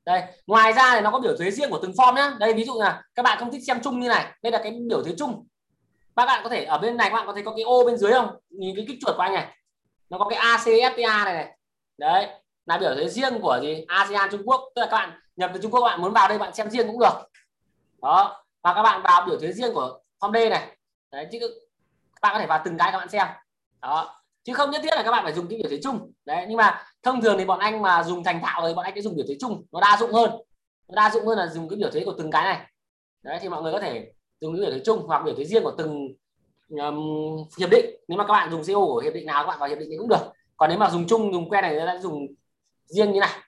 A: đây ngoài ra thì nó có biểu thuế riêng của từng form nhá. Đây ví dụ là các bạn không thích xem chung như này đây là cái biểu thuế chung. Các bạn có thể ở bên này các bạn có thấy có cái ô bên dưới không? Nhìn cái kích chuột của anh này. Nó có cái ACFTA này, này. Đấy là biểu thuế riêng của gì? ASEAN Trung Quốc. Tức là các bạn nhập từ Trung Quốc bạn muốn vào đây bạn xem riêng cũng được. Đó và các bạn vào biểu thuế riêng của form D này. Đấy chứ các bạn có thể vào từng cái các bạn xem. Đó chứ không nhất thiết là các bạn phải dùng cái biểu thuế chung. Đấy nhưng mà thông thường thì bọn anh mà dùng thành thạo rồi bọn anh sẽ dùng biểu thuế chung. Nó đa dụng hơn. Nó đa dụng hơn là dùng cái biểu thuế của từng cái này. Đấy thì mọi người có thể dùng cái biểu thuế chung hoặc biểu thuế riêng của từng um, hiệp định. Nếu mà các bạn dùng CO của hiệp định nào các bạn vào hiệp định thì cũng được. Còn nếu mà dùng chung dùng quen này sẽ dùng riêng như này.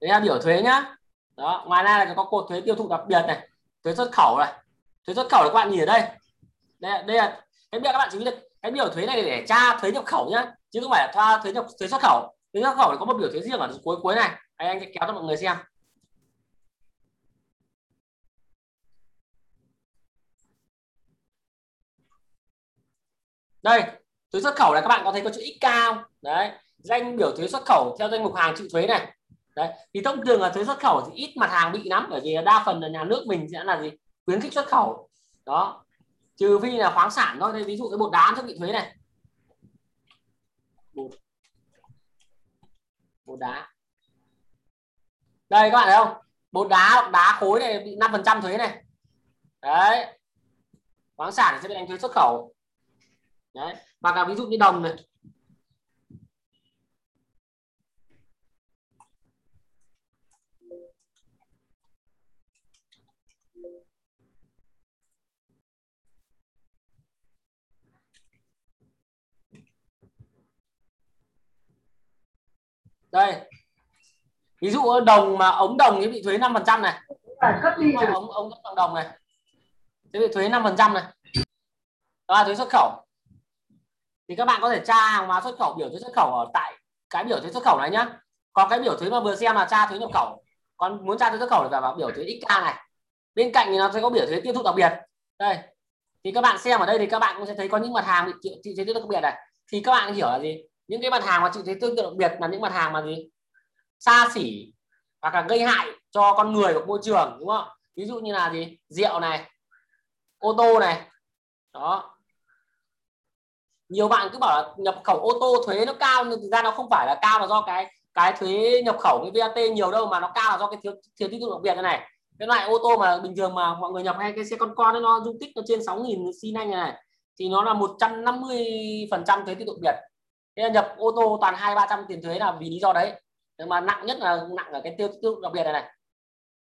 A: Đấy là biểu thuế nhá. Đó ngoài ra là có cột thuế tiêu thụ đặc biệt này thuế xuất khẩu này. Thuế xuất khẩu là các bạn nhìn ở đây. Đây, đây là thế bây giờ các bạn chú ý được cái biểu thuế này để tra thuế nhập khẩu nhá, chứ không phải là thoa thuế nhập, thuế xuất khẩu. Thuế xuất khẩu thì có một biểu thuế riêng ở cuối cuối này. Anh anh sẽ kéo cho mọi người xem. Đây, thuế xuất khẩu là các bạn có thấy có chữ x cao đấy, danh biểu thuế xuất khẩu theo danh mục hàng chịu thuế này. Đấy, thì thông thường là thuế xuất khẩu thì ít mặt hàng bị lắm, bởi vì đa phần là nhà nước mình sẽ là gì? Khuyến khích xuất khẩu. Đó trừ phi là khoáng sản thôi. Đây ví dụ cái bột đá sẽ bị thuế này. Bột, bột đá. Đây các bạn thấy không? Bột đá đá khối này bị 5 phần trăm thuế này. Đấy. Khoáng sản sẽ bị đánh thuế xuất khẩu. Đấy. Và là ví dụ như đồng này. Đây. Ví dụ đồng mà ống đồng thì bị thuế 5 phần trăm này. Ống ống đồng đồng này. Sẽ bị thuế 5 phần trăm này. Đó là thuế xuất khẩu. Thì các bạn có thể tra hàng hóa xuất khẩu biểu thuế xuất khẩu ở tại cái biểu thuế xuất khẩu này nhá. Còn cái biểu thuế mà vừa xem là tra thuế nhập khẩu. Còn muốn tra thuế xuất khẩu thì phải vào biểu thuế xk này. Bên cạnh thì nó sẽ có biểu thuế tiêu thụ đặc biệt. Đây. Thì các bạn xem ở đây thì các bạn cũng sẽ thấy có những mặt hàng bị chịu thuế tiêu thụ đặc biệt này. Thì các bạn hiểu là gì những cái mặt hàng mà chịu thuế tương tự đặc biệt là những mặt hàng mà gì? Xa xỉ và cả gây hại cho con người và môi trường đúng không? Ví dụ như là gì? Rượu này ô tô này. Đó. Nhiều bạn cứ bảo là nhập khẩu ô tô thuế nó cao nhưng thực ra nó không phải là cao là do cái cái thuế nhập khẩu cái VAT nhiều đâu mà nó cao là do cái thiếu thiếu tiêu thụ đặc biệt này này. Cái loại ô tô mà bình thường mà mọi người nhập hay cái xe con con ấy, nó dung tích nó trên 6.000 xi nhanh này thì nó là 150 phần trăm thuế tiêu thụ đặc biệt thế là nhập ô tô toàn hai ba trăm tiền thuế là vì lý do đấy. Nhưng mà nặng nhất là nặng ở cái tiêu tiêu thụ đặc biệt này này.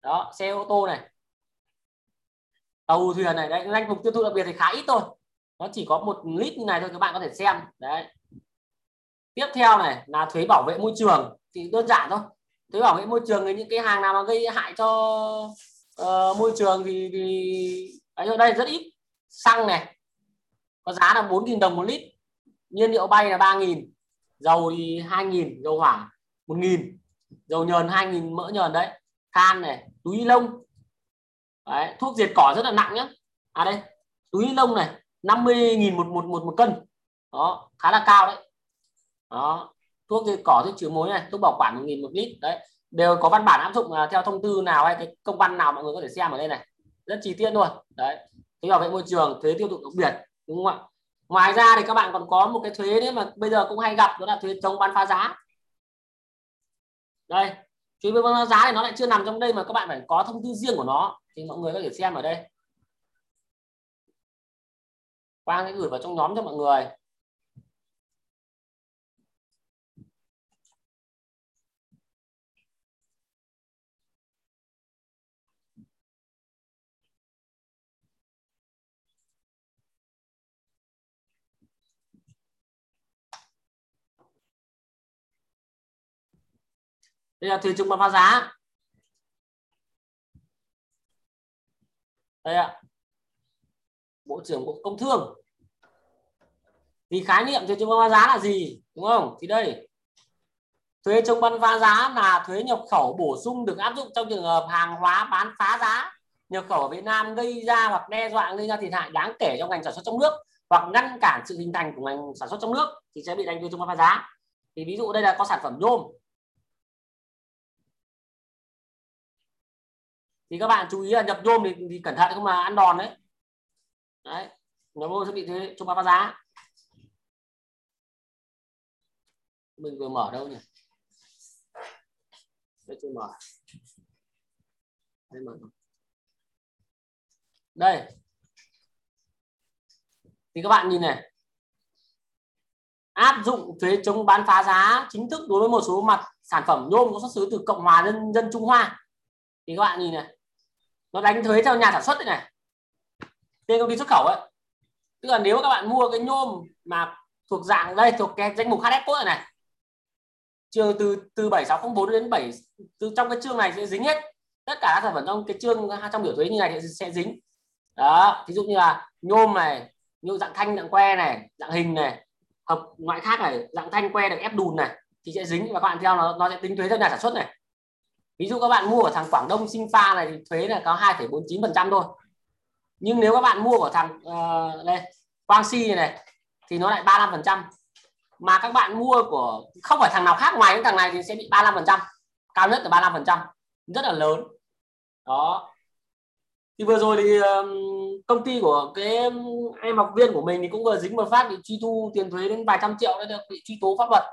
A: Đó xe ô tô này. Tàu thuyền này đấy danh mục tiêu thụ đặc biệt thì khá ít thôi. Nó chỉ có một lít như này thôi các bạn có thể xem. Đấy. Tiếp theo này là thuế bảo vệ môi trường. Thì đơn giản thôi. Thuế bảo vệ môi trường thì những cái hàng nào mà gây hại cho uh, môi trường thì thì ở đây rất ít. Xăng này. Có giá là 4.000 đồng một lít nhiên liệu bay là 3.000 dầu thì 2.000 dầu hỏa 1.000 dầu nhờn 2.000 mỡ nhờn đấy. Than này túi ni lông. Đấy, thuốc diệt cỏ rất là nặng nhá. À đây túi ni lông này 50.000 một một một một cân. Đó khá là cao đấy. Đó thuốc diệt cỏ thuốc trừ mối này thuốc bảo quản 1.000 một lít. Đấy đều có văn bản áp dụng à, theo thông tư nào hay cái công văn nào mọi người có thể xem ở đây này. Rất chi tiết luôn. Đấy thuế bảo vệ môi trường thuế tiêu thụ đặc biệt đúng không ạ? Ngoài ra thì các bạn còn có một cái thuế đấy mà bây giờ cũng hay gặp, đó là thuế chống bán phá giá. Đây, thuế bán phá giá thì nó lại chưa nằm trong đây mà các bạn phải có thông tư riêng của nó. Thì mọi người có thể xem ở đây. Quang sẽ gửi vào trong nhóm cho mọi người. Đây là thuế chống bán phá giá. Đây ạ. Bộ trưởng bộ công thương. Thì khái niệm thuế chống bán phá giá là gì, đúng không? Thì đây. Thuế chống bán phá giá là thuế nhập khẩu bổ sung được áp dụng trong trường hợp hàng hóa bán phá giá, nhập khẩu ở Việt Nam gây ra hoặc đe dọa, gây ra thiệt hại đáng kể cho ngành sản xuất trong nước hoặc ngăn cản sự hình thành của ngành sản xuất trong nước thì sẽ bị đánh thuế chống bán phá giá. Thì ví dụ đây là có sản phẩm nhôm. Thì các bạn chú ý là nhập nhôm thì, thì cẩn thận không mà ăn đòn đấy. Đấy nhập nhôm sẽ bị thuế chống bán phá giá. Mình vừa mở đâu nhỉ? Đây chưa mở. Đây mở đây. Thì các bạn nhìn này. Áp dụng thuế chống bán phá giá chính thức đối với một số mặt sản phẩm nhôm có xuất xứ từ Cộng hòa Nhân dân Trung Hoa. Thì các bạn nhìn này nó đánh thuế theo nhà sản xuất thế này. Tên công ty xuất khẩu ấy. Tức là nếu các bạn mua cái nhôm mà thuộc dạng đây thuộc cái danh mục HS code này, chương từ từ 7604 đến 7 từ trong cái chương này sẽ dính hết. Tất cả các sản phẩm trong cái chương trong biểu thuế như này thì sẽ dính. Đó ví dụ như là nhôm này nhôm dạng thanh dạng que này dạng hình này hợp ngoại khác này dạng thanh que được ép đùn này thì sẽ dính và các bạn theo nó nó sẽ tính thuế theo nhà sản xuất này ví dụ các bạn mua ở thằng Quảng Đông Sinh Pha này thì thuế là có 2,49 phần trăm thôi. Nhưng nếu các bạn mua của thằng uh, đây Quang Si này, này thì nó lại 35 phần trăm. Mà các bạn mua của không phải thằng nào khác ngoài những thằng này thì sẽ bị 35 phần trăm. Cao nhất là 35 phần trăm. Rất là lớn. Đó. Thì vừa rồi thì công ty của cái em học viên của mình thì cũng vừa dính một phát bị truy thu tiền thuế đến vài trăm triệu đấy được bị truy tố pháp luật.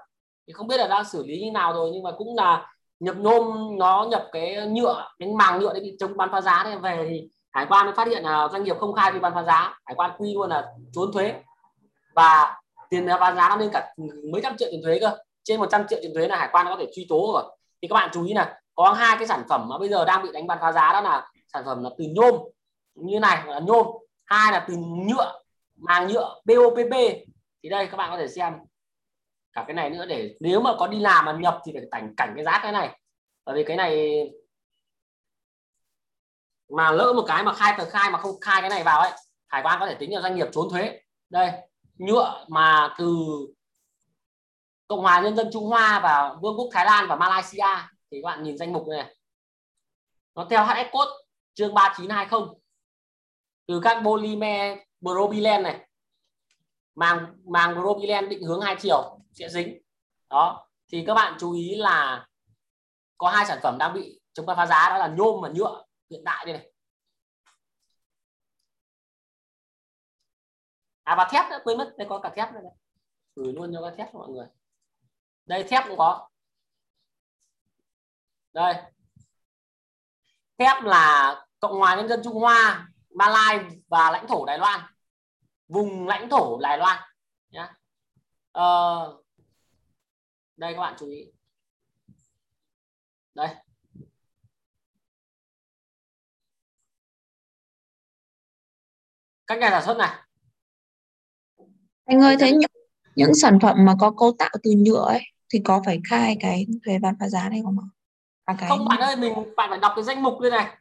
A: Thì không biết là đang xử lý như nào rồi nhưng mà cũng là nhập nhôm nó nhập cái nhựa, cái màng nhựa đấy bị chống bán phá giá đấy. Về thì hải quan mới phát hiện là doanh nghiệp không khai bị bán phá giá. Hải quan quy luôn là trốn thuế. Và tiền bán giá nó lên cả mấy trăm triệu tiền thuế cơ. Trên 100 triệu tiền thuế là hải quan nó có thể truy tố rồi. Thì các bạn chú ý là có hai cái sản phẩm mà bây giờ đang bị đánh bán phá giá, đó là sản phẩm là từ nhôm. Như này là nhôm. Hai là từ nhựa, màng nhựa BOPP thì đây, các bạn có thể xem cả cái này nữa để nếu mà có đi làm mà nhập thì phải cảnh cảnh cái giá cái này. Bởi vì cái này mà lỡ một cái mà khai tờ khai mà không khai cái này vào ấy, hải quan có thể tính là doanh nghiệp trốn thuế. Đây, nhựa mà từ Cộng hòa Nhân dân Trung Hoa và Vương quốc Thái Lan và Malaysia thì các bạn nhìn danh mục này nó theo HS code chương 3920 từ các polymer propylene này, màng màng propylene định hướng hai chiều sẽ dính đó. Thì các bạn chú ý là có hai sản phẩm đang bị chống ta phá giá đó là nhôm và nhựa hiện đại đây này. À và thép nữa quên mất đây có cả thép nữa gửi luôn cho các thép cho mọi người. Đây thép cũng có. Đây. Thép là cộng hòa nhân dân trung hoa malai và lãnh thổ đài loan. Vùng lãnh thổ đài loan nhá. Ờ, đây các bạn chú ý. Đây. Cách này sản xuất này.
D: Anh ơi, thế những, những sản phẩm mà có cấu tạo từ nhựa ấy thì có phải khai cái thuế bán phá giá này không ạ? À, cái
A: không bạn ơi mình bạn phải đọc cái danh mục đây này.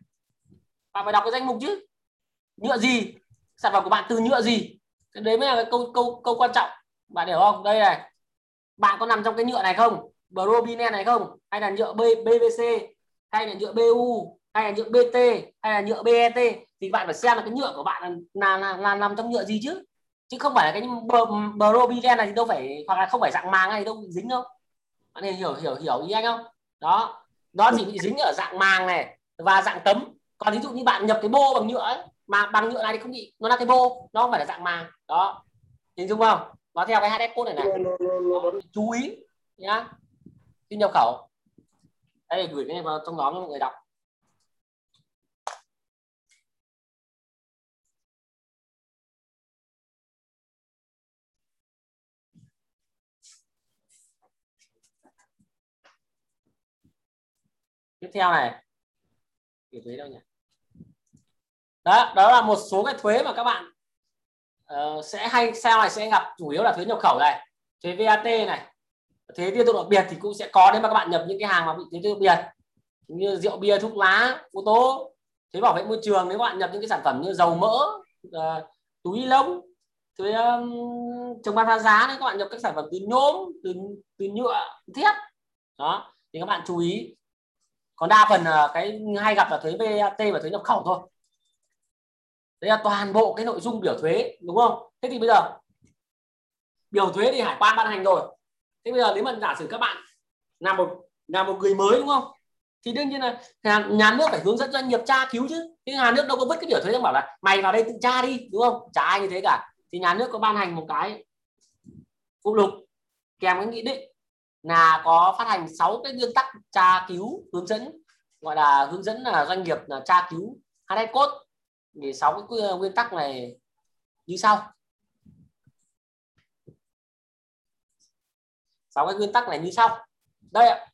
A: Bạn phải đọc cái danh mục chứ. Nhựa gì? Sản phẩm của bạn từ nhựa gì? Cái đấy mới là cái câu câu câu quan trọng. Bạn hiểu không? Đây này bạn có nằm trong cái nhựa này không? Bromine này không? Hay là nhựa B, BVC hay là nhựa BU hay là nhựa BT hay là nhựa BET thì bạn phải xem là cái nhựa của bạn là là, là, là nằm trong nhựa gì chứ? Chứ không phải là cái bromine này thì đâu phải hoặc là không phải dạng màng này đâu bị dính đâu. Bạn hiểu hiểu hiểu ý anh không? Đó. Nó chỉ bị dính ở dạng màng này và dạng tấm. Còn ví dụ như bạn nhập cái bô bằng nhựa ấy mà bằng nhựa này thì không bị nó là cái bô nó không phải là dạng màng. Đó. Hình dung không? Nó theo cái HF code này này. Chú ý nhá. Khi nhập khẩu. Đây gửi cái này vào trong nhóm cho mọi người đọc. Tiếp theo này. Thì thuế đâu nhỉ? Đó đó là một số cái thuế mà các bạn uh, sẽ hay sau này sẽ gặp chủ yếu là thuế nhập khẩu này? Thuế VAT này thuế tiêu thụ đặc biệt thì cũng sẽ có đấy mà các bạn nhập những cái hàng mà bị thuế tiêu thụ đặc biệt như rượu bia thuốc lá ô tô thuế bảo vệ môi trường nếu các bạn nhập những cái sản phẩm như dầu mỡ uh, túi lông thuế um, chống bán phá giá nếu các bạn nhập các sản phẩm từ nhôm từ từ nhựa thiết đó thì các bạn chú ý. Còn đa phần là cái hay gặp là thuế VAT và thuế nhập khẩu thôi đấy là toàn bộ cái nội dung biểu thuế, đúng không? Thế thì bây giờ, biểu thuế thì hải quan ban hành rồi. Thế bây giờ nếu mà giả sử các bạn là một là một người mới, đúng không? Thì đương nhiên là nhà nước phải hướng dẫn doanh nghiệp tra cứu chứ. Thế nhà nước đâu có vứt cái biểu thuế ra bảo là mày vào đây tự tra đi, đúng không? Chả ai như thế cả. Thì nhà nước có ban hành một cái phụ lục kèm cái nghị định là có phát hành 6 cái nguyên tắc tra cứu, hướng dẫn, gọi là hướng dẫn là doanh nghiệp là tra cứu HN code thì sáu cái nguyên tắc này như sau. Sáu cái nguyên tắc này như sau. Đây ạ.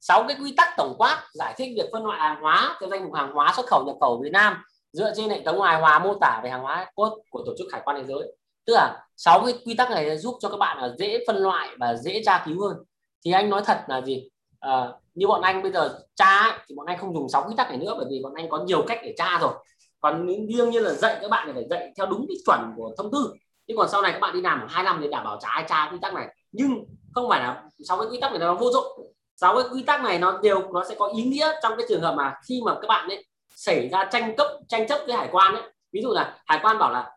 A: Sáu cái quy tắc tổng quát giải thích việc phân loại hàng hóa theo danh mục hàng hóa xuất khẩu, nhập khẩu Việt Nam dựa trên hệ thống hài hòa mô tả về hàng hóa cốt của tổ chức hải quan thế giới. Tức là sáu cái quy tắc này giúp cho các bạn là dễ phân loại và dễ tra cứu hơn. Thì anh nói thật là gì? À, như bọn anh bây giờ tra thì bọn anh không dùng sáu quy tắc này nữa bởi vì bọn anh có nhiều cách để tra rồi. Còn đương nhiên là dạy các bạn thì phải dạy theo đúng cái chuẩn của thông tư. Nhưng còn sau này các bạn đi làm hai năm thì đảm bảo trả ai tra quy tắc này. Nhưng không phải là sáu cái quy tắc này nó vô dụng. Sáu cái quy tắc này nó đều nó sẽ có ý nghĩa trong cái trường hợp mà khi mà các bạn ấy xảy ra tranh cấp tranh chấp với hải quan ấy. Ví dụ là hải quan bảo là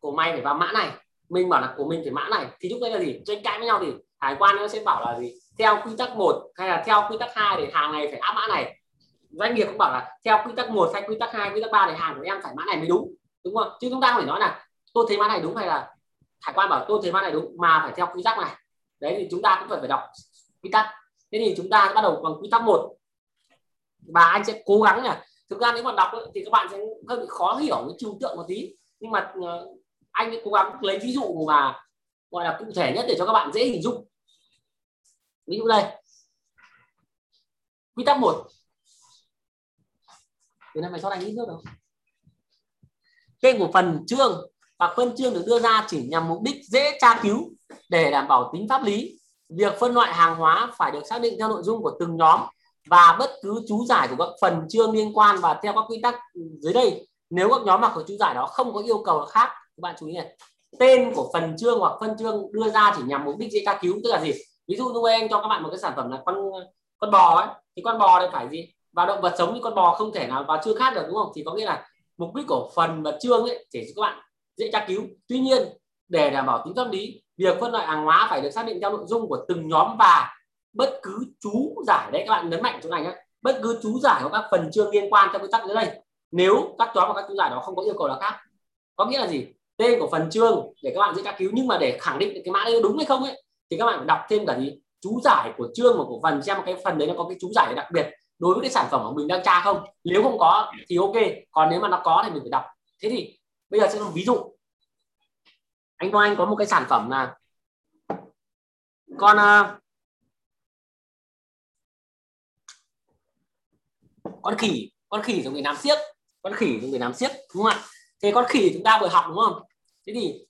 A: của mày phải vào mã này mình bảo là của mình phải mã này. Thì lúc đấy là gì? Tranh cãi với nhau thì hải quan nó sẽ bảo là gì? Theo quy tắc một hay là theo quy tắc hai để hàng này phải áp mã này? Doanh nghiệp cũng bảo là theo quy tắc một hay quy tắc hai, quy tắc ba thì hàng của em phải mã này mới đúng đúng không? Chứ chúng ta không phải nói là tôi thấy mã này đúng hay là hải quan bảo tôi thấy mã này đúng mà phải theo quy tắc này. Đấy thì chúng ta cũng phải phải đọc quy tắc. Thế thì chúng ta bắt đầu bằng quy tắc một. Và anh sẽ cố gắng nhỉ? Thực ra nếu mà đọc thì các bạn sẽ hơi bị khó hiểu cái trừu tượng một tí. Nhưng mà ờ, anh sẽ cố gắng lấy ví dụ mà, gọi là cụ thể nhất để cho các bạn dễ hình dung ví dụ đây. Quy tắc một. Từ này mày cho anh ít nước đâu tên của phần chương và phân chương được đưa ra chỉ nhằm mục đích dễ tra cứu để đảm bảo tính pháp lý. Việc phân loại hàng hóa phải được xác định theo nội dung của từng nhóm và bất cứ chú giải của các phần chương liên quan và theo các quy tắc dưới đây. Nếu các nhóm mặc của chú giải đó không có yêu cầu khác, các bạn chú ý này. Tên của phần chương hoặc phân chương đưa ra chỉ nhằm mục đích dễ tra cứu, tức là gì? Ví dụ như anh cho các bạn một cái sản phẩm là con con bò ấy, thì con bò này phải gì? Và động vật sống như con bò không thể nào vào chương khác được, đúng không? Thì có nghĩa là mục đích của phần và chương ấy để cho các bạn dễ tra cứu. Tuy nhiên, để đảm bảo tính pháp lý, việc phân loại hàng hóa phải được xác định theo nội dung của từng nhóm và bất cứ chú giải đấy, các bạn nhấn mạnh chỗ này nhé bất cứ chú giải của các phần chương liên quan theo quy tắc dưới đây. Nếu các nhóm và các chú giải đó không có yêu cầu nào khác. Có nghĩa là gì? Tên của phần chương để các bạn dễ tra cứu, nhưng mà để khẳng định cái mã đấy đúng hay không ấy thì các bạn đọc thêm cả gì chú giải của chương và của phần xem cái phần đấy nó có cái chú giải đặc biệt đối với cái sản phẩm của mình đang tra không. Nếu không có thì ok còn nếu mà nó có thì mình phải đọc. Thế thì bây giờ sẽ làm ví dụ. Anh Quang Anh có một cái sản phẩm là con uh, con khỉ con khỉ dùng để làm siếc con khỉ dùng để làm siếc đúng không ạ? Thế con khỉ chúng ta vừa học đúng không? Thế thì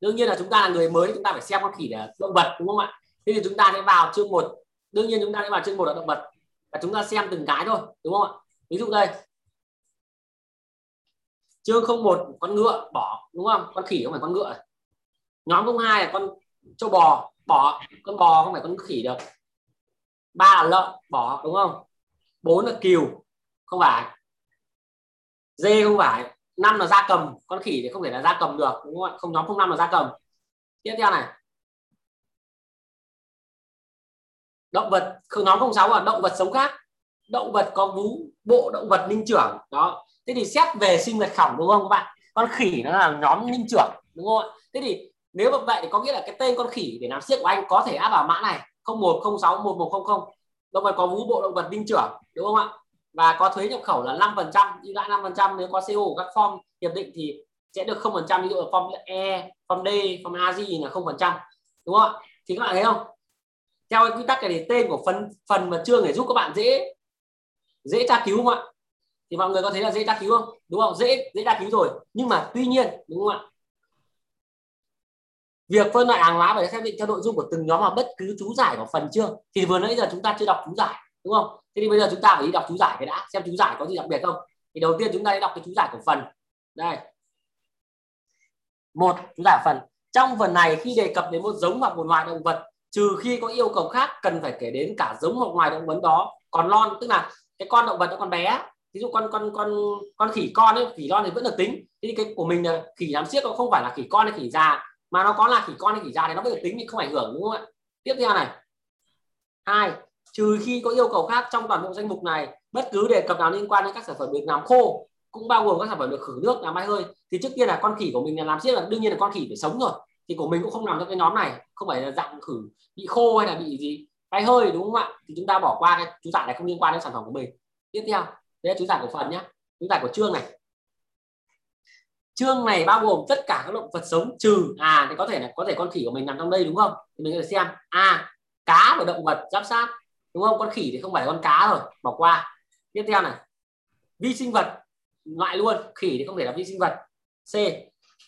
A: đương nhiên là chúng ta là người mới chúng ta phải xem con khỉ là động vật đúng không ạ? Thế thì chúng ta sẽ vào chương một, đương nhiên chúng ta sẽ vào chương một là động vật. Và chúng ta xem từng cái thôi đúng không ạ? Ví dụ đây. Chương 01 con ngựa bỏ đúng không? Con khỉ không phải con ngựa. Nhóm 02 là con châu bò. Bỏ con bò không phải con khỉ được. Ba là lợn bỏ đúng không? Bốn là kiều không phải. Dê không phải năm là da cầm, con khỉ thì không thể là da cầm được, đúng không ạ? Không nhóm không năm là da cầm. Tiếp theo này. Động vật, không nhóm không sáu là động vật sống khác. Động vật có vú, bộ động vật linh trưởng. Đó. Thế thì xét về sinh vật khổng đúng không các bạn? Con khỉ nó là nhóm linh trưởng, đúng không ạ? Thế thì nếu mà vậy thì có nghĩa là cái tên con khỉ để làm siếc của anh có thể áp vào mã này. 0106 1100 động vật có vú, bộ động vật linh trưởng, đúng không ạ? Và có thuế nhập khẩu là 5% ưu đãi 5% nếu có CO các form hiệp định thì sẽ được 0% ví dụ là form E, form D, form A gì là 0% đúng không ạ? Thì các bạn thấy không? Theo cái quy tắc này thì tên của phần phần và chương để giúp các bạn dễ dễ tra cứu không ạ? Thì mọi người có thấy là dễ tra cứu không? Đúng không? Dễ dễ tra cứu rồi. Nhưng mà tuy nhiên đúng không ạ? Việc phân loại hàng hóa phải xác định theo nội dung của từng nhóm mà bất cứ chú giải của phần chương thì vừa nãy giờ chúng ta chưa đọc chú giải đúng không? Thế thì bây giờ chúng ta phải đi đọc chú giải cái đã, xem chú giải có gì đặc biệt không? Thì đầu tiên chúng ta đi đọc cái chú giải của phần. Đây. Một, chú giải phần. Trong phần này khi đề cập đến một giống hoặc một loài động vật, trừ khi có yêu cầu khác, cần phải kể đến cả giống hoặc loài động vật đó còn lon tức là cái con động vật nó còn bé. Ví dụ con con con con khỉ con ấy, khỉ non thì vẫn được tính. Thế thì cái của mình là khỉ làm siếc nó không phải là khỉ con hay khỉ già, mà nó có là khỉ con hay khỉ già thì nó vẫn được tính, thì không ảnh hưởng, đúng không ạ? Tiếp theo này. Hai trừ khi có yêu cầu khác trong toàn bộ danh mục này bất cứ đề cập nào liên quan đến các sản phẩm được làm khô cũng bao gồm các sản phẩm được khử nước làm bay hơi thì trước tiên là con khỉ của mình là làm siếc là đương nhiên là con khỉ phải sống rồi. Thì của mình cũng không nằm trong cái nhóm này không phải là dạng khử bị khô hay là bị gì. Bay hơi đúng không ạ? Thì chúng ta bỏ qua cái chú giải này không liên quan đến sản phẩm của mình. Tiếp theo đấy là chú giải của phần nhé chú giải của chương này. Chương này bao gồm tất cả các động vật sống trừ à thì có thể là có thể con khỉ của mình nằm trong đây đúng không? Thì mình có thể xem. A à, cá và động vật giáp sát đúng không? Con khỉ thì không phải là con cá rồi bỏ qua. Tiếp theo này. Vi sinh vật. Loại luôn. Khỉ thì không thể là vi sinh vật. C.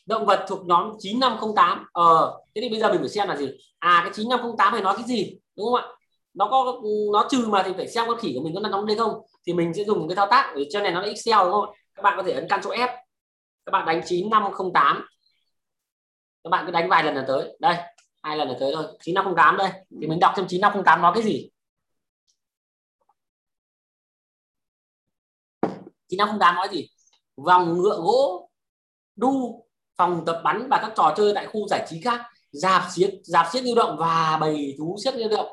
A: Động vật thuộc nhóm 9508 ờ thế thì bây giờ mình phải xem là gì? À cái 9508 này nói cái gì? Đúng không ạ? Nó có, nó trừ mà thì phải xem con khỉ của mình có nằm trong đây không? Thì mình sẽ dùng cái thao tác ở trên này nó là Excel đúng không các bạn có thể ấn Ctrl F. Các bạn đánh 9508 các bạn cứ đánh vài lần là tới. Đây, hai lần là tới thôi. 9508 đây. Thì mình đọc xem 9508 nói cái gì. 9508 nói gì. Vòng ngựa gỗ, đu, phòng tập bắn và các trò chơi tại khu giải trí khác. Dạp xiết dạp xiết lưu động và bầy thú xiết lưu động.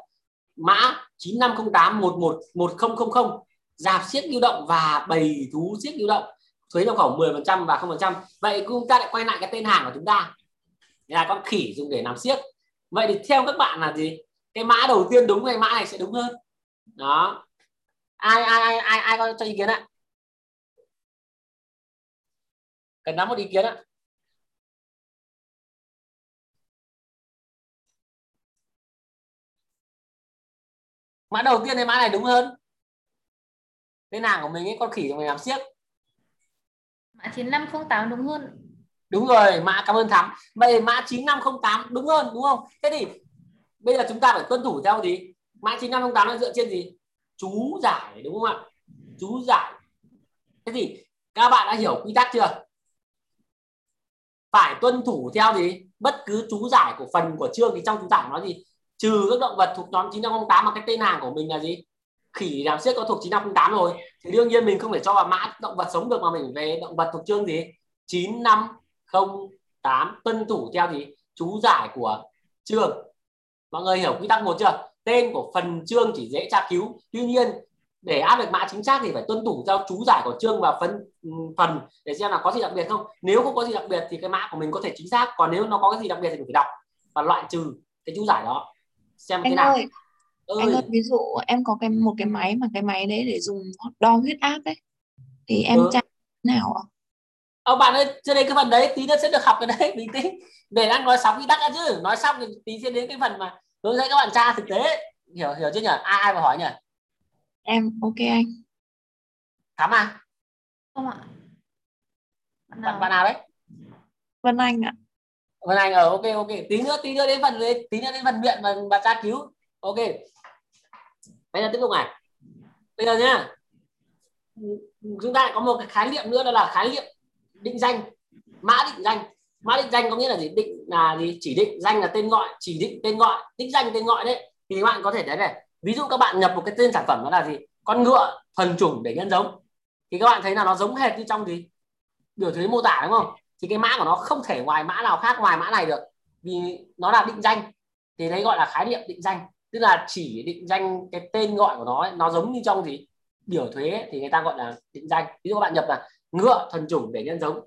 A: Mã 9508 111000 dạp xiết lưu động và bầy thú xiết lưu động. Thuế nhập khẩu 10% và 0% vậy chúng ta lại quay lại cái tên hàng của chúng ta. Là con khỉ dùng để làm xiết. Vậy thì theo các bạn là gì? Cái mã đầu tiên đúng hay mã này sẽ đúng hơn? Đó. Ai ai ai ai ai có cho ý kiến ạ? Cần nắm một ý kiến ạ. Mã đầu tiên hay mã này đúng hơn. Tên hàng của mình ấy con khỉ của mình làm siếc.
C: Mã 9508 đúng hơn.
A: Đúng rồi mã cảm ơn thắm. Vậy mã 9508 đúng hơn đúng không? Thế thì bây giờ chúng ta phải tuân thủ theo gì? Mã 9508 nó dựa trên gì? Chú giải đúng không ạ? Chú giải. Thế thì các bạn đã hiểu quy tắc chưa phải tuân thủ theo gì bất cứ chú giải của phần của chương thì trong chú giải nó gì? Trừ các động vật thuộc nhóm 9508 mà cái tên hàng của mình là gì? Khỉ làm siết có thuộc 9508 rồi. Thì đương nhiên mình không thể cho vào mã động vật sống được mà mình về động vật thuộc chương gì? 9508 tuân thủ theo gì chú giải của chương mọi người hiểu quy tắc một chưa? Tên của phần chương chỉ dễ tra cứu. Tuy nhiên để áp được mã chính xác thì phải tuân thủ theo chú giải của chương và phần phần để xem là có gì đặc biệt không. Nếu không có gì đặc biệt thì cái mã của mình có thể chính xác còn nếu nó có cái gì đặc biệt thì mình phải đọc và loại trừ cái chú giải đó. Xem cái
D: anh
A: nào.
D: ơi
A: ơi
D: anh ơi ví dụ em có cái một cái máy mà cái máy đấy để dùng đo huyết áp ấy thì em
A: Ừ.
D: tra nào ạ?
A: Ông bạn ơi chưa đến cái phần đấy tí nữa sẽ được học cái đấy bình tĩnh để đang nói xong quy tắc đã chứ. Nói xong thì tí sẽ đến cái phần mà hướng dẫn các bạn tra thực tế. Hiểu hiểu chưa nhỉ? Ai ai mà hỏi nhỉ
D: em ok anh.
A: Thắm à?
C: Không ạ. Bạn
A: bạn
C: nào?
A: bạn nào đấy?
D: Vân Anh ạ.
A: Vân Anh ở ok ok. Tí nữa tí nữa đến phần đấy, tí nữa đến phần viện và và tra cứu. Ok. Bây giờ tiếp tục này. Bây giờ nhá. Chúng ta lại có một cái khái niệm nữa đó là khái niệm định danh. Mã định danh. Mã định danh có nghĩa là gì? Định là gì? Chỉ định danh là tên gọi chỉ định tên gọi. Định danh tên gọi đấy. Thì các bạn có thể thấy này ví dụ các bạn nhập một cái tên sản phẩm đó là gì? Con ngựa thuần chủng để nhân giống. Thì các bạn thấy là nó giống hệt như trong gì biểu thuế mô tả đúng không? Thì cái mã của nó không thể ngoài mã nào khác ngoài mã này được. Vì nó là định danh. Thì đấy gọi là khái niệm định danh. Tức là chỉ định danh cái tên gọi của nó ấy, nó giống như trong gì? Biểu thuế ấy, thì người ta gọi là định danh. Ví dụ các bạn nhập là ngựa thuần chủng để nhân giống.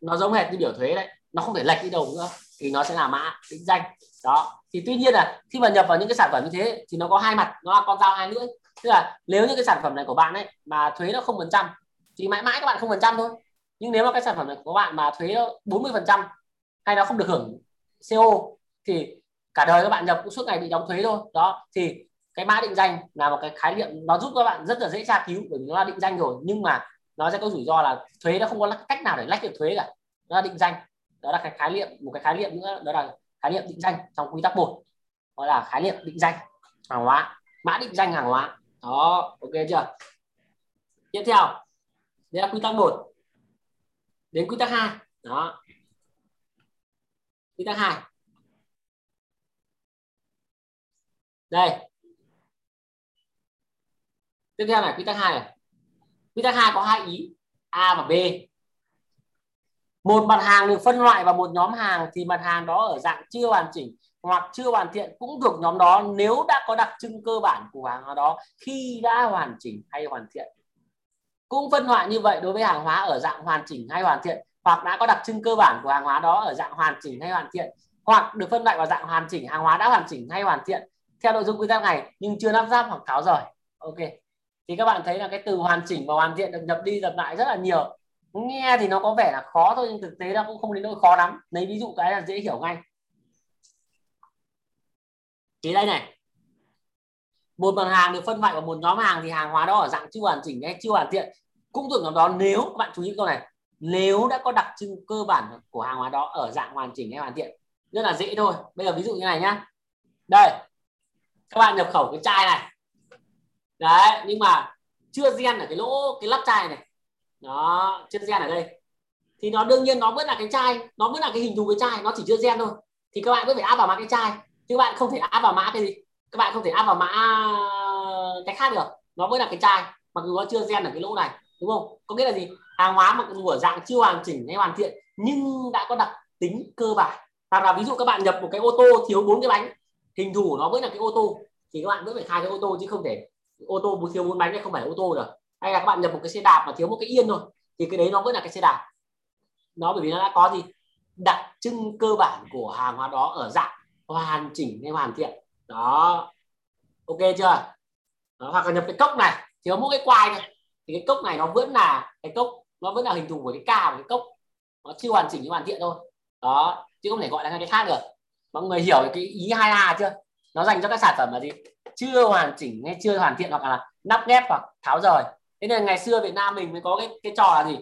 A: Nó giống hệt như biểu thuế đấy. Nó không thể lệch đi đâu nữa. Thì nó sẽ là mã định danh đó. Thì tuy nhiên là khi mà nhập vào những cái sản phẩm như thế thì nó có hai mặt, nó là con dao hai lưỡi. Tức là nếu như cái sản phẩm này của bạn ấy mà thuế nó không phần trăm thì mãi mãi các bạn không phần trăm thôi. Nhưng nếu mà cái sản phẩm này của bạn mà thuế nó 40 phần trăm hay nó không được hưởng CO thì cả đời các bạn nhập cũng suốt ngày bị đóng thuế thôi. Đó. Thì cái mã định danh là một cái khái niệm nó giúp các bạn rất là dễ tra cứu bởi vì nó là định danh rồi. Nhưng mà nó sẽ có rủi ro là thuế nó không có cách nào để lách được thuế cả. Nó là định danh. Đó là cái khái niệm, một cái khái niệm nữa, đó là khái niệm định danh trong quy tắc một, đó là khái niệm định danh hàng hóa, mã định danh hàng hóa. Đó, ok chưa? Tiếp theo, đây là quy tắc một, đến quy tắc hai. Đó. Quy tắc hai. Đây. Tiếp theo này, quy tắc hai này. Quy tắc hai có hai ý, a và b một mặt hàng được phân loại vào một nhóm hàng thì mặt hàng đó ở dạng chưa hoàn chỉnh hoặc chưa hoàn thiện cũng thuộc nhóm đó nếu đã có đặc trưng cơ bản của hàng hóa đó khi đã hoàn chỉnh hay hoàn thiện. Cũng phân loại như vậy đối với hàng hóa ở dạng hoàn chỉnh hay hoàn thiện hoặc đã có đặc trưng cơ bản của hàng hóa đó ở dạng hoàn chỉnh hay hoàn thiện hoặc được phân loại vào dạng hoàn chỉnh, hàng hóa đã hoàn chỉnh hay hoàn thiện theo nội dung quy tắc này nhưng chưa lắp ráp hoặc tháo rời. Ok. Thì các bạn thấy là cái từ hoàn chỉnh và hoàn thiện được nhập đi, nhập lại rất là nhiều nghe thì nó có vẻ là khó thôi, nhưng thực tế nó cũng không đến nỗi khó lắm. Lấy ví dụ cái là dễ hiểu ngay. Thì đây này. Một mặt hàng được phân loại vào một nhóm hàng thì hàng hóa đó ở dạng chưa hoàn chỉnh hay chưa hoàn thiện. Cũng thuộc nhóm đó, nếu, các bạn chú ý câu này, nếu đã có đặc trưng cơ bản của hàng hóa đó ở dạng hoàn chỉnh hay hoàn thiện, rất là dễ thôi. Bây giờ ví dụ như này nhá. Đây, các bạn nhập khẩu cái chai này. Đấy, nhưng mà chưa gen ở cái lỗ, cái lắp chai này đó chưa gen ở đây. Thì nó đương nhiên nó vẫn là cái chai, nó vẫn là cái hình thù cái chai, nó chỉ chưa gen thôi. Thì các bạn vẫn phải áp vào mã cái chai, chứ các bạn không thể áp vào mã cái gì. Các bạn không thể áp vào mã cái khác được. Nó vẫn là cái chai, mặc dù nó chưa gen ở cái lỗ này, đúng không? Có nghĩa là gì? Hàng hóa mặc dù ở dạng chưa hoàn chỉnh hay hoàn thiện, nhưng đã có đặc tính cơ bản. Hoặc là ví dụ các bạn nhập một cái ô tô thiếu bốn cái bánh, hình thù nó vẫn là cái ô tô, thì các bạn vẫn phải khai cái ô tô chứ không thể ô tô thiếu bốn bánh này không phải ô tô được hay là các bạn nhập một cái xe đạp mà thiếu một cái yên thôi thì cái đấy nó vẫn là cái xe đạp. Nó bởi vì nó đã có gì? Đặc trưng cơ bản của hàng hóa đó ở dạng hoàn chỉnh hay hoàn thiện. Đó. Ok chưa? Đó, hoặc là nhập cái cốc này thiếu một cái quai này thì cái cốc này nó vẫn là cái cốc nó vẫn là hình thù của cái ca của cái cốc. Nó chưa hoàn chỉnh nhưng hoàn thiện thôi. Đó chứ không thể gọi là cái khác được. Mọi người hiểu cái ý hai a chưa? Nó dành cho các sản phẩm là gì? Chưa hoàn chỉnh hay chưa hoàn thiện hoặc là nắp ghép hoặc tháo rời thế nên ngày xưa Việt Nam mình mới có cái cái trò là gì?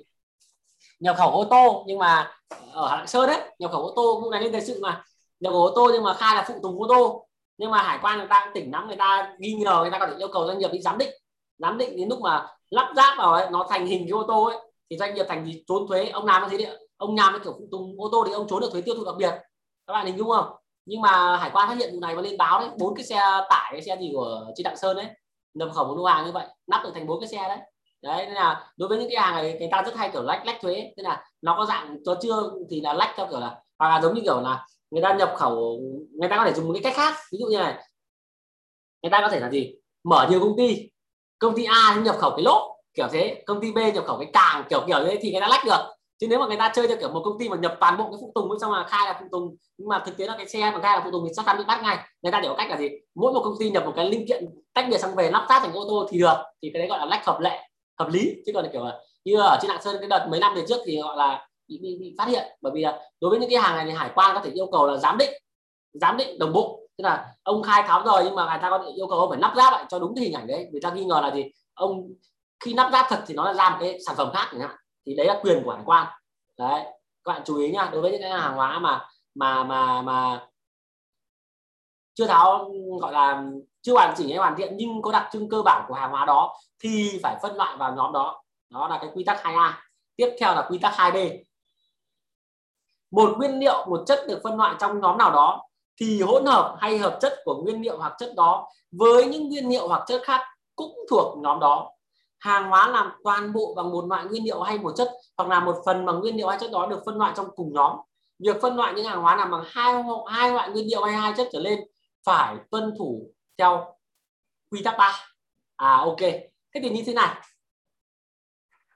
A: Nhập khẩu ô tô nhưng mà ở Lạng Sơn đấy nhập khẩu ô tô cũng này lên thời sự mà. Nhập khẩu ô tô nhưng mà khai là phụ tùng ô tô. Nhưng mà hải quan người ta cũng tỉnh lắm người ta ghi nhờ người ta có thể yêu cầu doanh nghiệp đi giám định. Giám định đến lúc mà lắp ráp vào ấy, nó thành hình cái ô tô ấy thì doanh nghiệp thành gì trốn thuế. Ông làm cái gì đấy ông làm cái kiểu phụ tùng ô tô thì ông trốn được thuế tiêu thụ đặc biệt. Các bạn hình dung không? Nhưng mà hải quan phát hiện vụ này và lên báo đấy bốn cái xe tải cái xe gì của chị Đặng Sơn đấy nhập khẩu một lô hàng như vậy, nắp được thành bốn cái xe đấy. Đấy nên là đối với những cái hàng này, người ta rất hay kiểu lách lách thuế. Tức là nó có dạng cho chưa thì là lách theo kiểu là, hoặc là giống như kiểu là người ta nhập khẩu, người ta có thể dùng một cái cách khác. Ví dụ như này, người ta có thể là gì? Mở nhiều công ty công ty A nhập khẩu cái lốp, kiểu thế, công ty B nhập khẩu cái càng, kiểu kiểu thế, thì người ta lách được chứ nếu mà người ta chơi theo kiểu một công ty mà nhập toàn bộ cái phụ tùng xong là khai là phụ tùng nhưng mà thực tế là cái xe mà khai là phụ tùng thì chắc chắn bị bắt ngay. Người ta để có cách là gì? Mỗi một công ty nhập một cái linh kiện tách biệt sang về lắp ráp thành ô tô thì được. Thì cái đấy gọi là lách hợp lệ hợp lý. Chứ còn là kiểu là như ở trên lạng sơn cái đợt mấy năm về trước thì gọi là bị, bị, bị phát hiện. Bởi vì là đối với những cái hàng này thì hải quan có thể yêu cầu là giám định giám định đồng bộ. Tức là ông khai tháo rồi nhưng mà người ta có yêu cầu ông phải lắp ráp lại cho đúng cái hình ảnh đấy. Người ta nghi ngờ là gì? Ông khi lắp ráp thật thì nó là ra một cái sản phẩm khác chẳng hạn thì đấy là quyền của hải quan. Đấy, các bạn chú ý nhá, đối với những cái hàng hóa mà mà mà mà chưa tháo, gọi là chưa hoàn chỉnh hay hoàn thiện nhưng có đặc trưng cơ bản của hàng hóa đó thì phải phân loại vào nhóm đó. Đó là cái quy tắc 2A tiếp theo là quy tắc 2B một nguyên liệu, một chất được phân loại trong nhóm nào đó thì hỗn hợp hay hợp chất của nguyên liệu hoặc chất đó với những nguyên liệu hoặc chất khác cũng thuộc nhóm đó hàng hóa làm toàn bộ bằng một loại nguyên liệu hay một chất hoặc là một phần bằng nguyên liệu hay chất đó được phân loại trong cùng nhóm. Việc phân loại những hàng hóa làm bằng hai hai loại nguyên liệu hay hai chất trở lên phải tuân thủ theo quy tắc ba. À ok. Thế thì như thế này.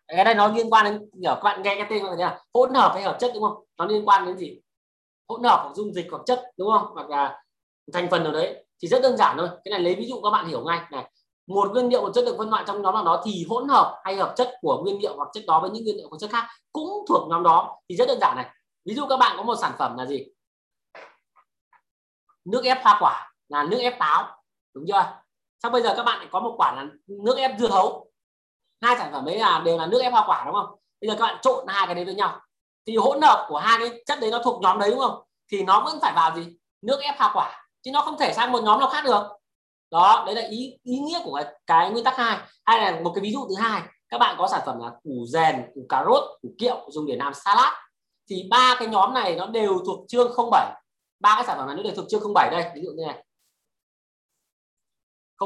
A: Cái đây nó liên quan đến các bạn nghe cái tên là hỗn hợp hay hợp chất đúng không? Nó liên quan đến gì? Hỗn hợp hoặc dung dịch hoặc chất đúng không? Hoặc là thành phần nào đấy. Thì rất đơn giản thôi. Cái này lấy ví dụ các bạn hiểu ngay. Này một nguyên liệu, một chất được phân loại trong nhóm nào đó thì hỗn hợp hay hợp chất của nguyên liệu hoặc chất đó với những nguyên liệu của chất khác cũng thuộc nhóm đó. Thì rất đơn giản này. Ví dụ các bạn có một sản phẩm là gì? Nước ép hoa quả là nước ép táo, đúng chưa? Sau bây giờ các bạn có một quả là nước ép dưa hấu. Hai sản phẩm đấy là đều là nước ép hoa quả, đúng không? Bây giờ các bạn trộn hai cái đấy với nhau. Thì hỗn hợp của hai cái chất đấy nó thuộc nhóm đấy, đúng không? Thì nó vẫn phải vào gì? Nước ép hoa quả. Chứ nó không thể sang một nhóm nào khác được đó đấy là ý ý nghĩa của cái, cái nguyên tắc hai. Hay là một cái ví dụ thứ hai. Các bạn có sản phẩm là củ rèn củ cà rốt củ kiệu dùng để làm salad. Thì ba cái nhóm này nó đều thuộc chương 07 ba cái sản phẩm này nó đều thuộc chương 07 đây. Ví dụ như này.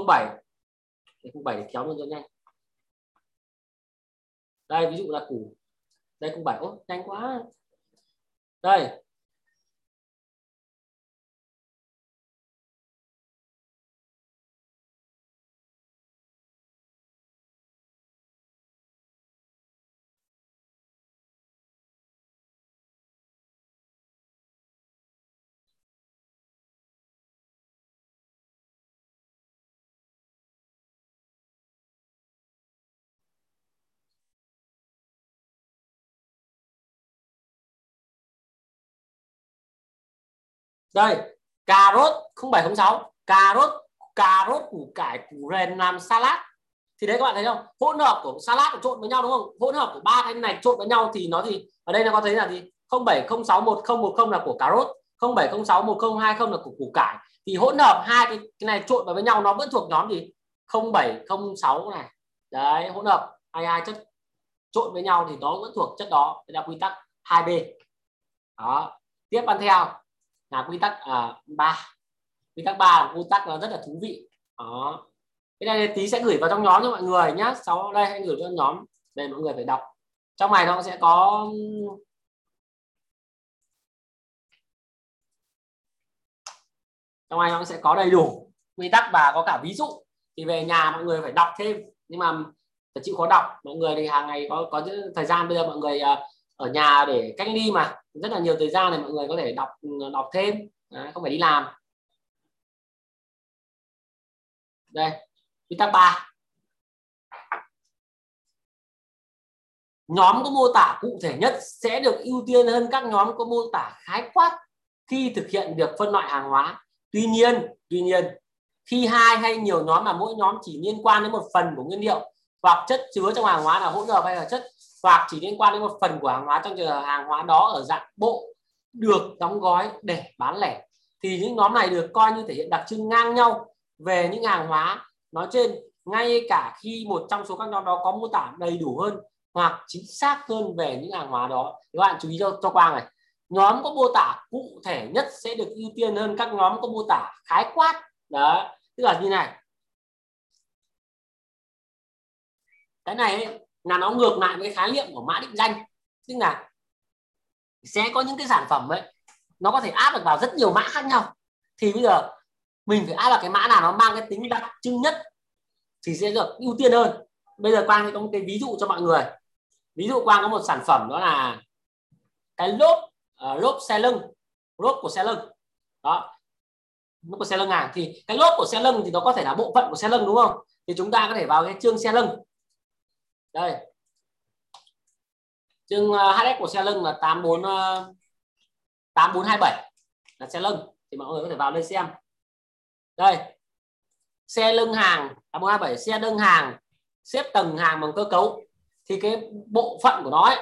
A: 07 07 để kéo luôn cho nhanh. Đây ví dụ là củ. Đây 07 ô nhanh quá. Đây. Đây cà rốt 0706 cà rốt cà rốt củ cải củ rèn làm salad. Thì đấy các bạn thấy không? Hỗn hợp của salad trộn với nhau đúng không? Hỗn hợp của ba cái này trộn với nhau thì nó thì ở đây nó có thấy là gì? 07061010 là của cà rốt. 07061020 là của củ cải. Thì hỗn hợp hai cái, cái này trộn vào với nhau nó vẫn thuộc nhóm gì? 0706 này. Đấy hỗn hợp hai hai chất trộn với nhau thì nó vẫn thuộc chất đó. Đây là quy tắc 2B đó. Tiếp ăn theo là quy tắc à, 3 quy tắc 3 là quy tắc nó rất là thú vị. Đó. Cái này tí sẽ gửi vào trong nhóm cho mọi người nhé sau đây hãy gửi cho nhóm để mọi người phải đọc. Trong này nó sẽ có trong này nó sẽ có đầy đủ quy tắc và có cả ví dụ. Thì về nhà mọi người phải đọc thêm. Nhưng mà phải chịu khó đọc. Mọi người thì hàng ngày có có thời gian. Bây giờ mọi người uh, ở nhà để cách ly mà. Rất là nhiều thời gian này mọi người có thể đọc đọc thêm. Đấy, không phải đi làm. Đây quy tắc 3 nhóm có mô tả cụ thể nhất sẽ được ưu tiên hơn các nhóm có mô tả khái quát khi thực hiện việc phân loại hàng hóa. Tuy nhiên tuy nhiên khi hai hay nhiều nhóm mà mỗi nhóm chỉ liên quan đến một phần của nguyên liệu hoặc chất chứa trong hàng hóa là hỗn hợp hay là chất hoặc chỉ liên quan đến một phần của hàng hóa trong trường hợp hàng hóa đó ở dạng bộ được đóng gói để bán lẻ. Thì những nhóm này được coi như thể hiện đặc trưng ngang nhau về những hàng hóa nói trên ngay cả khi một trong số các nhóm đó có mô tả đầy đủ hơn hoặc chính xác hơn về những hàng hóa đó. Các bạn chú ý cho, cho quang này. Nhóm có mô tả cụ thể nhất sẽ được ưu tiên hơn các nhóm có mô tả khái quát. Đó tức là như này. Cái này ấy, là nó ngược lại với khái niệm của mã định danh. Tức là sẽ có những cái sản phẩm ấy nó có thể áp được vào rất nhiều mã khác nhau. Thì bây giờ mình phải áp vào cái mã nào nó mang cái tính đặc trưng nhất thì sẽ được ưu tiên hơn. Bây giờ quang có một cái ví dụ cho mọi người. Ví dụ quang có một sản phẩm đó là cái lốp uh, lốp xe lưng lốp của xe lưng. Đó. Lốp của xe lưng à? Thì cái lốp của xe lưng thì nó có thể là bộ phận của xe lưng đúng không? Thì chúng ta có thể vào cái chương xe lưng đây. Chừng à, hs của xe lưng là 84 8427 à, là xe lưng. Thì mọi người có thể vào đây xem. Đây. Xe lưng hàng 8427 xe lưng hàng xếp tầng hàng bằng cơ cấu. Thì cái bộ phận của nó ấy,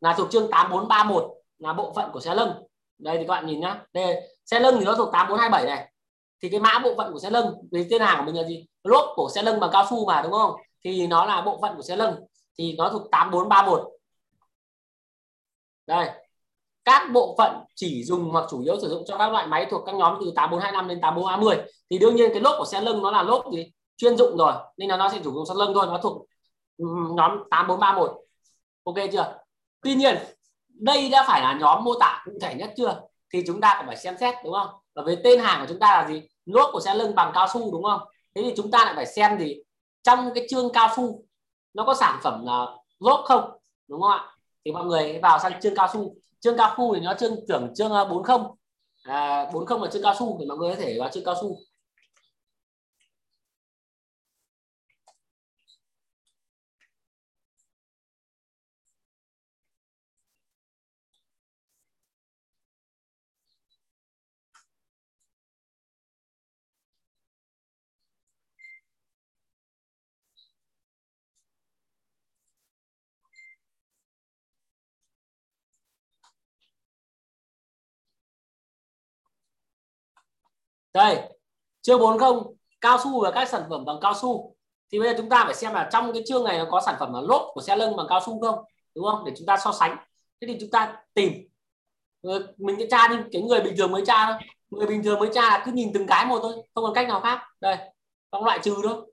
A: là thuộc chương 8431 là bộ phận của xe lưng. Đây thì các bạn nhìn nhá. Đây xe lưng thì nó thuộc 8427 này. Thì cái mã bộ phận của xe lưng vì tên hàng của mình là gì? Lốp của xe lưng bằng cao su mà đúng không? Thì nó là bộ phận của xe lưng thì nó thuộc 8431 đây. Các bộ phận chỉ dùng hoặc chủ yếu sử dụng cho các loại máy thuộc các nhóm từ 8425 đến 8430 thì đương nhiên cái lốp của xe lưng nó là lốp gì? Chuyên dụng rồi, nên là nó sẽ sử dụng xe lưng thôi, nó thuộc ừ, nhóm 8431 ok chưa? Tuy nhiên, đây đã phải là nhóm mô tả cụ thể nhất chưa? Thì chúng ta cũng phải xem xét, đúng không? Và với tên hàng của chúng ta là gì? Lốp của xe lưng bằng cao su, đúng không? Thế thì chúng ta lại phải xem gì? Trong cái chương cao su nó có sản phẩm là lốp không? Đúng không ạ? Thì mọi người vào sang chương cao su. Chương cao su thì nó chương tưởng chương 40 ờ, à, 40 là chương cao su thì mọi người có thể vào chương cao su. Đây, chương 40 cao su và các sản phẩm bằng cao su. Thì bây giờ chúng ta phải xem là trong cái chương này nó có sản phẩm là lốp của xe lưng bằng cao su không, đúng không? Để chúng ta so sánh. Thế thì chúng ta tìm ờ, mình sẽ tra đi, cái người bình thường mới tra thôi. Người bình thường mới tra là cứ nhìn từng cái một thôi, không còn cách nào khác. Đây trong loại trừ thôi.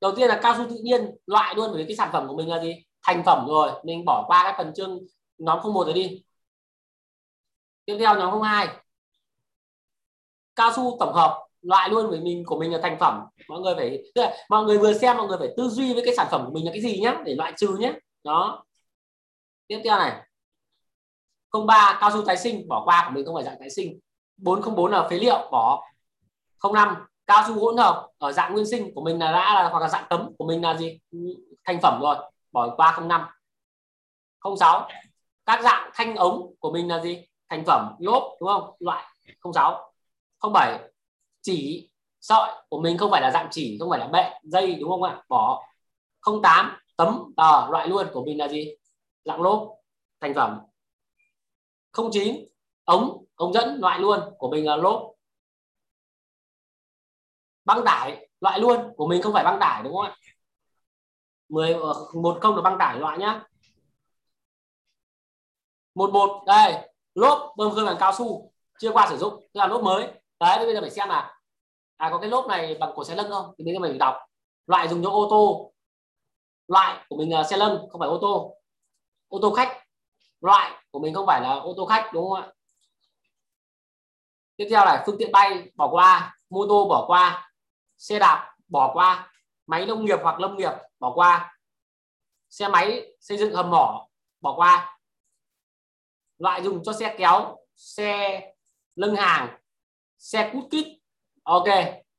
A: Đầu tiên là cao su tự nhiên, loại luôn, bởi vì cái sản phẩm của mình là gì? Thành phẩm rồi, mình bỏ qua cái phần chương nhóm không một rồi đi. Tiếp theo nhóm 02 cao su tổng hợp loại luôn với mình, của mình là thành phẩm. Mọi người phải, tức là mọi người vừa xem, mọi người phải tư duy với cái sản phẩm của mình là cái gì nhé để loại trừ nhé đó. Tiếp theo này. 03 cao su tái sinh, bỏ qua của mình không phải dạng tái sinh. 404 là phế liệu, bỏ. 05 cao su hỗn hợp, ở dạng nguyên sinh của mình là đã là, hoặc là dạng tấm của mình là gì? Thành phẩm rồi, bỏ qua 05 06 các dạng thanh ống của mình là gì? Thành phẩm, lốp, đúng không? Loại 06 07 chỉ sợi của mình không phải là dạng chỉ, không phải là bệ, dây, đúng không ạ? Bỏ. 08 tấm, tờ, loại luôn của mình là gì? Dạng lốp, thành phẩm. 09 ống ống dẫn, loại luôn của mình là lốp. Băng tải, loại luôn của mình không phải băng tải, đúng không ạ? 10 ờ, một không là băng tải loại nhá. Một một, đây, lốp, bơm khơi bằng cao su, chưa qua sử dụng, tức là lốp mới đấy bây giờ phải xem là à có cái lốp này bằng của xe lưng không? Thì bây giờ mình đọc. Loại dùng cho ô tô. Loại của mình là xe lưng không phải ô tô. Ô tô khách. Loại của mình không phải là ô tô khách, đúng không ạ? Tiếp theo là phương tiện bay bỏ qua, mô tô bỏ qua, xe đạp bỏ qua, máy nông nghiệp hoặc lâm nghiệp bỏ qua, xe máy xây dựng hầm mỏ bỏ qua. Loại dùng cho xe kéo, xe lưng hàng xe cút kít. Ok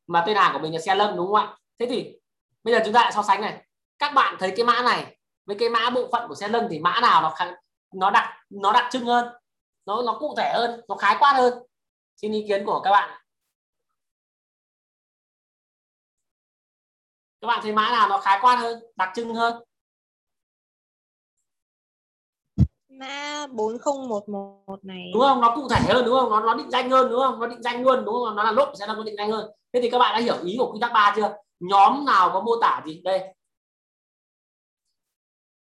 A: mà tên hàng của mình là xe lâm đúng không ạ? Thế thì bây giờ chúng ta lại so sánh này. Các bạn thấy cái mã này với cái mã bộ phận của xe lâm thì mã nào nó khá, nó đặc nó đặc trưng hơn? Nó nó cụ thể hơn nó khái quát hơn? Xin ý kiến của các bạn. Các bạn thấy mã nào nó khái quát hơn đặc trưng hơn?
B: Mã 4011 này.
A: đúng không? Nó cụ thể hơn, đúng không? Nó nó định danh hơn, đúng không? Nó định danh luôn, đúng không? Nó là lốp sẽ là nó định danh hơn. Thế thì các bạn đã hiểu ý của quy tắc ba chưa? Nhóm nào có mô tả gì? Đây.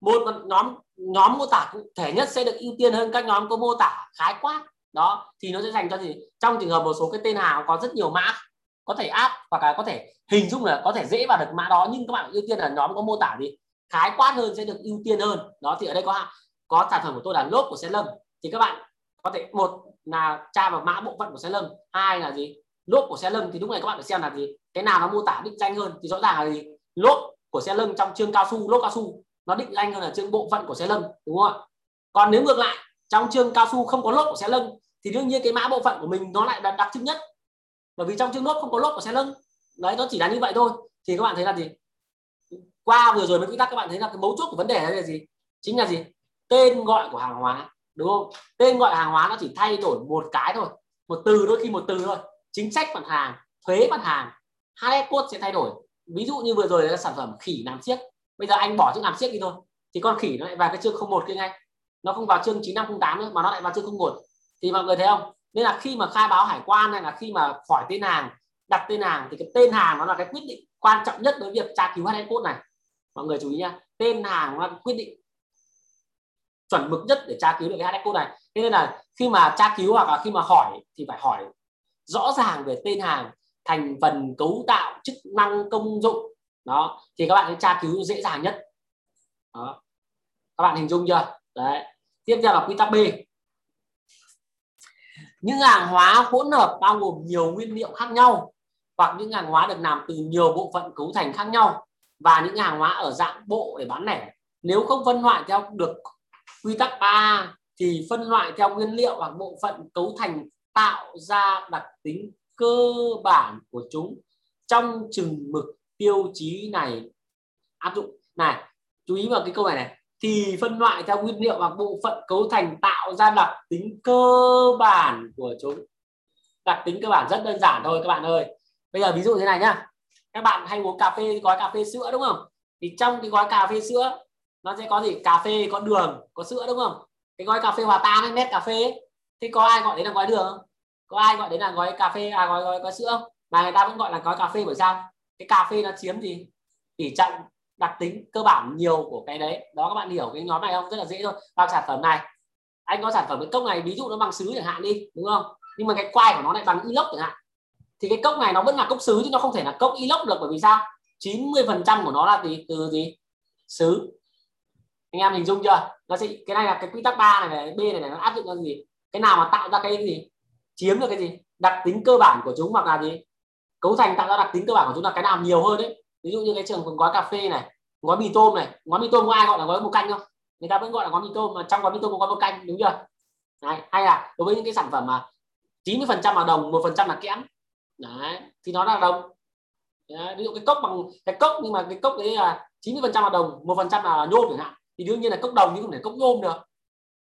A: Một nhóm nhóm mô tả cụ thể nhất sẽ được ưu tiên hơn các nhóm có mô tả khái quát. Đó, thì nó sẽ dành cho gì? Trong trường hợp một số cái tên hàng có rất nhiều mã, có thể áp hoặc là có thể hình dung là có thể dễ vào được mã đó, nhưng các bạn ưu tiên là nhóm có mô tả gì? Khái quát hơn sẽ được ưu tiên hơn. Đó, thì ở đây có có sản phẩm của tôi là lốp của xe lâm. Thì các bạn có thể một là tra vào mã bộ phận của xe lâm hai là gì? Lốp của xe lâm thì lúc này các bạn phải xem là gì? Cái nào nó mô tả định danh hơn thì rõ ràng là gì? Lốp của xe lâm trong chương cao su lốp cao su nó định danh hơn là chương bộ phận của xe lâm đúng không ạ? Còn nếu ngược lại trong chương cao su không có lốp của xe lâm thì đương nhiên cái mã bộ phận của mình nó lại đặc, đặc trưng nhất. Bởi vì trong chương lốp không có lốp của xe lưng đấy nó chỉ là như vậy thôi. Thì các bạn thấy là gì? Qua vừa rồi mới quy tắc các bạn thấy là cái mấu chốt của vấn đề là gì? Chính là gì? Tên gọi của hàng hóa, đúng không? Tên gọi hàng hóa nó chỉ thay đổi một cái thôi, một từ đôi khi một từ thôi. Chính sách mặt hàng, thuế mặt hàng hai code sẽ thay đổi. Ví dụ như vừa rồi là sản phẩm khỉ làm siếc bây giờ anh bỏ chữ làm siếc đi thôi, thì con khỉ nó lại vào cái chương 01 kia ngay. Nó không vào chương 9508 nữa, mà nó lại vào chương 01 thì mọi người thấy không? Nên là khi mà khai báo hải quan hay là khi mà khỏi tên hàng, đặt tên hàng, thì cái tên hàng nó là cái quyết định quan trọng nhất đối với việc tra cứu hai code này. Mọi người chú ý nha tên hàng nó là quyết định chuẩn mực nhất để tra cứu được cái HN code này. Thế nên là khi mà tra cứu hoặc là khi mà hỏi thì phải hỏi rõ ràng về tên hàng, thành phần, cấu tạo, chức năng, công dụng. Đó, thì các bạn sẽ tra cứu dễ dàng nhất. Đó. Các bạn hình dung chưa? Đấy. Tiếp theo là quy tắc B. Những hàng hóa hỗn hợp bao gồm nhiều nguyên liệu khác nhau hoặc những hàng hóa được làm từ nhiều bộ phận cấu thành khác nhau và những hàng hóa ở dạng bộ để bán lẻ. Nếu không phân loại theo được quy tắc 3 thì phân loại theo nguyên liệu hoặc bộ phận cấu thành tạo ra đặc tính cơ bản của chúng trong chừng mực tiêu chí này. Áp dụng. Này, chú ý vào cái câu này này. Thì phân loại theo nguyên liệu hoặc bộ phận cấu thành tạo ra đặc tính cơ bản của chúng. Đặc tính cơ bản rất đơn giản thôi các bạn ơi. Bây giờ ví dụ thế này nhá. Các bạn hay uống cà phê, gói cà phê sữa đúng không? Thì trong cái gói cà phê sữa nó sẽ có gì? Cà phê có đường có sữa đúng không? Cái gói cà phê hòa tan ấy nét cà phê thì có ai gọi đấy là gói đường không? Có ai gọi đấy là gói cà phê à gói gói, gói sữa không? Mà người ta vẫn gọi là gói cà phê bởi sao? Cái cà phê nó chiếm gì? Tỷ trọng đặc tính cơ bản nhiều của cái đấy. Đó các bạn hiểu cái nhóm này không? Rất là dễ thôi. Vào sản phẩm này. Anh có sản phẩm cái cốc này ví dụ nó bằng sứ chẳng hạn đi đúng không? Nhưng mà cái quai của nó lại bằng inox chẳng hạn. Thì cái cốc này nó vẫn là cốc sứ chứ nó không thể là cốc inox được bởi vì sao? 90 phần trăm của nó là gì? Từ gì? Sứ anh em hình dung chưa? Nó sẽ cái này là cái quy tắc ba này, này b này, này nó áp dụng cho gì? Cái nào mà tạo ra cái gì? Chiếm được cái gì? Đặc tính cơ bản của chúng hoặc là gì? Cấu thành tạo ra đặc tính cơ bản của chúng là cái nào nhiều hơn đấy. Ví dụ như cái trường gói cà phê này gói mì tôm này. Gói mì tôm có ai gọi là gói bột canh không? Người ta vẫn gọi là gói mì tôm mà trong gói mì tôm có gói bột canh đúng chưa? Đấy. hay là đối với những cái sản phẩm mà 90 phần trăm là đồng một phần trăm là kẽm. Đấy thì nó là đồng. Đấy. ví dụ cái cốc bằng cái cốc nhưng mà cái cốc đấy là 90 phần trăm là đồng một phần trăm là nhôm chẳng hạn thì đương nhiên là cốc đồng nhưng không thể cốc nhôm được.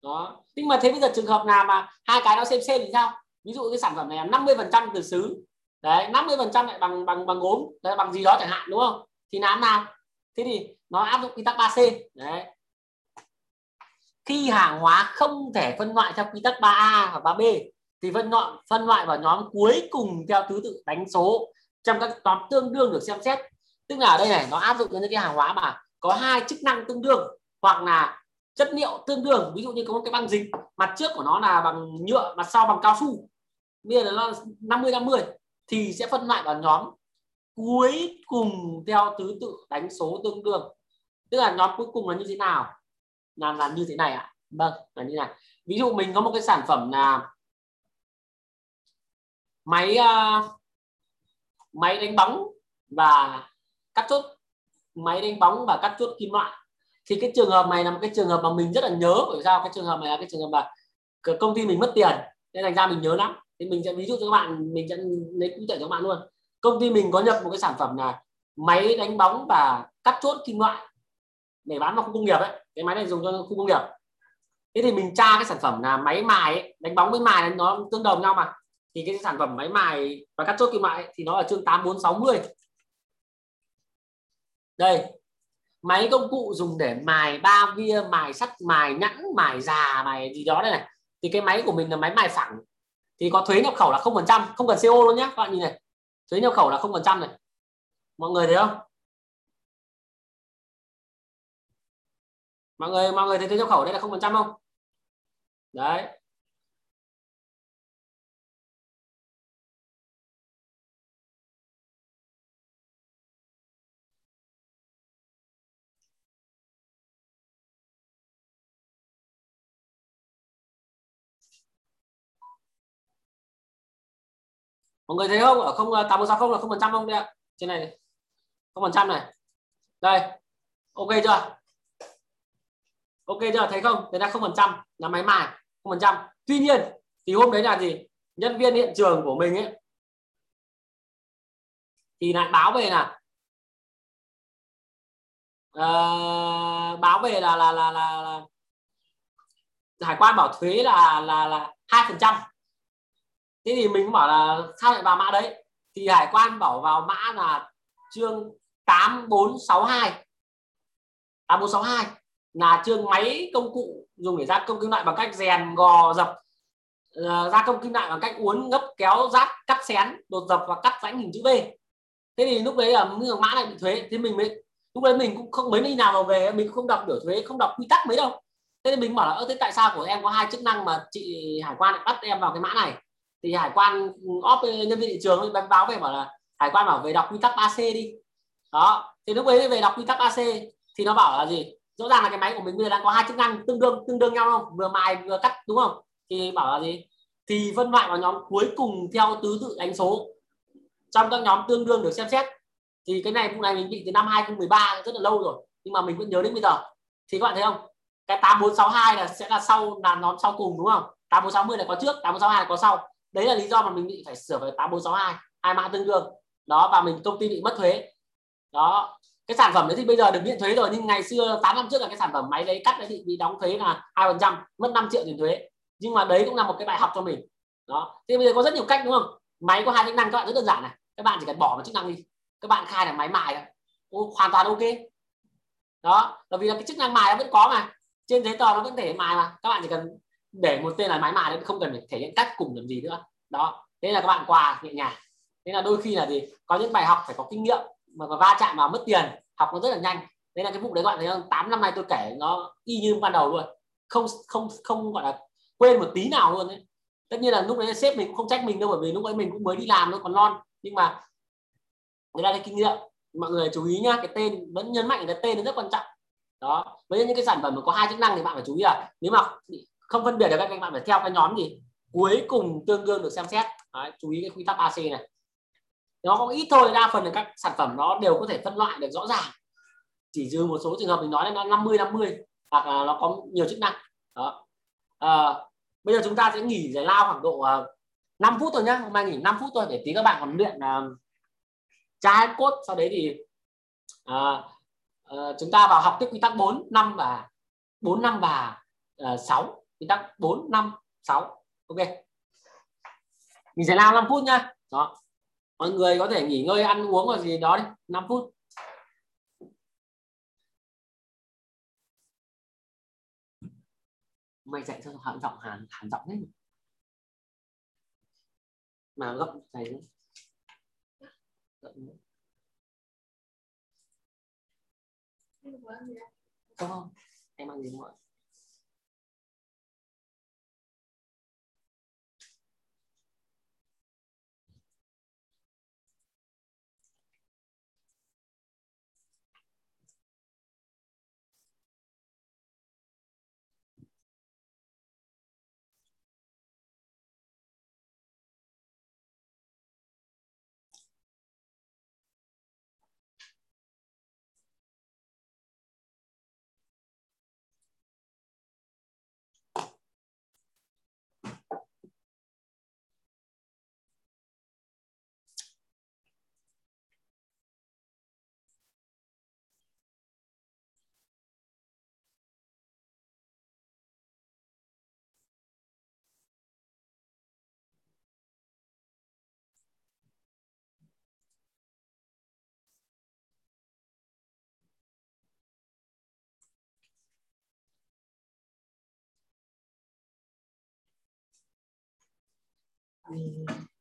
A: Đó. Nhưng mà thế bây giờ trường hợp nào mà hai cái nó xem xem thì sao? Ví dụ cái sản phẩm này là 50 phần trăm từ sứ đấy 50 phần trăm lại bằng bằng bằng gốm đấy, bằng gì đó chẳng hạn đúng không? Thì làm nào? Thế thì nó áp dụng quy tắc 3C đấy. Khi hàng hóa không thể phân loại theo quy tắc 3A và 3B thì phân loại phân loại vào nhóm cuối cùng theo thứ tự đánh số trong các nhóm tương đương được xem xét. Tức là ở đây này nó áp dụng những cái hàng hóa mà có hai chức năng tương đương hoặc là chất liệu tương đương ví dụ như có một cái băng dính mặt trước của nó là bằng nhựa mặt sau bằng cao su bây giờ nó 50 50 thì sẽ phân loại vào nhóm cuối cùng theo thứ tự đánh số tương đương. Tức là nhóm cuối cùng là như thế nào? Là là như thế này ạ. À? vâng là như này. Ví dụ mình có một cái sản phẩm là máy uh, máy đánh bóng và cắt chốt máy đánh bóng và cắt chốt kim loại thì cái trường hợp này là một cái trường hợp mà mình rất là nhớ bởi sao cái trường hợp này là cái trường hợp mà công ty mình mất tiền nên thành ra mình nhớ lắm. Thì mình sẽ ví dụ cho các bạn mình sẽ lấy cụ thể cho các bạn luôn. Công ty mình có nhập một cái sản phẩm là máy đánh bóng và cắt chốt kim loại để bán vào khu công nghiệp ấy. Cái máy này dùng cho khu công nghiệp. Thế thì mình tra cái sản phẩm là máy mài ấy, đánh bóng với mài nó tương đồng nhau mà. Thì cái sản phẩm máy mài và cắt chốt kim loại ấy, thì nó ở chương 8460 đây máy công cụ dùng để mài ba via mài sắt, mài nhẵn, mài già, mài gì đó đây này. Thì cái máy của mình là máy mài phẳng. Thì có thuế nhập khẩu là không phần trăm, không cần CO luôn nhé các bạn nhìn này. Thuế nhập khẩu là không phần trăm này. Mọi người thấy không? Mọi người mọi người thấy thuế nhập khẩu đây là không phần trăm không? Đấy. Mọi người thấy không? Ở không à, tám bốn sáu không là không phần trăm không đây ạ? Trên này không phần trăm này. Đây ok chưa? Ok chưa? Thấy không? Đấy là không phần trăm là máy mài không phần trăm. Tuy nhiên thì hôm đấy là gì? Nhân viên hiện trường của mình ấy thì lại báo về là uh, báo về là là, là là là hải quan bảo thuế là là là hai phần trăm thế thì mình bảo là sao lại vào mã đấy? Thì hải quan bảo vào mã là chương 8462 8462 là chương máy công cụ dùng để gia công kim loại bằng cách rèn gò dập ờ, gia công kim loại bằng cách uốn, ngấp, kéo rát cắt xén, đột dập và cắt rãnh hình chữ V. Thế thì lúc đấy là mã này bị thuế thì mình mới, lúc đấy mình cũng không, mấy đi nào mà về, mình không đọc biểu thuế, không đọc quy tắc mấy đâu. Thế thì mình bảo là ơ, thế tại sao của em có hai chức năng mà chị hải quan lại bắt em vào cái mã này? Thì hải quan off ờ, nhân viên thị trường báo báo về bảo là, hải quan bảo về đọc quy tắc AC đi. Đó, thì lúc ấy về đọc quy tắc AC thì nó bảo là gì? Rõ ràng là cái máy của mình bây giờ đang có hai chức năng tương đương tương đương nhau không? Vừa mài vừa cắt, đúng không? Thì bảo là gì? Thì phân loại vào nhóm cuối cùng theo tứ tự đánh số. Trong các nhóm tương đương được xem xét. Thì cái này, vụ này mình bị từ năm 2013 rất là lâu rồi, nhưng mà mình vẫn nhớ đến bây giờ. Thì các bạn thấy không? Cái 8462 là sẽ là sau, là nhóm sau cùng, đúng không? 8460 là có trước 8462 là có sau đấy là lý do mà mình bị phải sửa về 8462 hai mã tương đương. Đó, và mình công ty bị mất thuế. Đó. Cái sản phẩm đấy thì bây giờ được miễn thuế rồi, nhưng ngày xưa 8 năm trước là cái sản phẩm máy đấy cắt đấy thì bị đóng thuế là hai phần trăm, mất 5 triệu tiền thuế. Nhưng mà đấy cũng là một cái bài học cho mình. Đó. Thì bây giờ có rất nhiều cách, đúng không? Máy có hai chức năng, các bạn rất đơn giản này. Các bạn chỉ cần bỏ một chức năng đi. Các bạn khai là máy mài thôi. Hoàn toàn ok. Đó. Bởi vì là cái chức năng mài nó vẫn có mà. Trên giấy tờ nó vẫn thể mài mà. Các bạn chỉ cần để một tên là máy mài không cần phải thể hiện cách cùng làm gì nữa. Đó, thế là các bạn quà nhẹ nhàng. Thế là đôi khi là gì? Có những bài học phải có kinh nghiệm mà có va chạm vào mất tiền, học nó rất là nhanh. Đây là cái vụ đấy các bạn thấy không tám năm nay tôi kể nó y như ban đầu luôn. Không không không gọi là quên một tí nào luôn đấy tất nhiên là lúc đấy sếp mình cũng không trách mình đâu, bởi vì lúc ấy mình cũng mới đi làm nó còn non. Nhưng mà người ta cái kinh nghiệm. Mọi người chú ý nhá, cái tên vẫn nhấn mạnh là tên nó rất quan trọng. Đó, với những cái sản phẩm mà có hai chức năng thì bạn phải chú ý là nếu mà không phân biệt được các anh bạn phải theo cái nhóm gì. Cuối cùng tương đương được xem xét. Đấy, chú ý cái quy tắc AC này. Nó có ít thôi đa phần là các sản phẩm nó đều có thể phân loại được rõ ràng. Chỉ dư một số trường hợp mình nói là nó 50 50 hoặc là nó có nhiều chức năng. Đó. À, bây giờ chúng ta sẽ nghỉ giải lao khoảng độ ờ, uh, 5 phút thôi nhá. Hôm nay nghỉ 5 phút thôi để tí các bạn còn luyện uh, tra cốt sau đấy thì uh, uh, chúng ta vào học tiếp quy tắc 4 năm và 4 năm và uh, 6 quy tắc 4 5 6 ok. Mình sẽ làm 5 phút nha. Đó. Mọi người có thể nghỉ ngơi, ăn uống hoặc gì đó đi. 5 phút. Mày dạy cho hẳn giọng hàn hàn giọng hết mà gấp này nữa. Không không em ăn gì không ạ me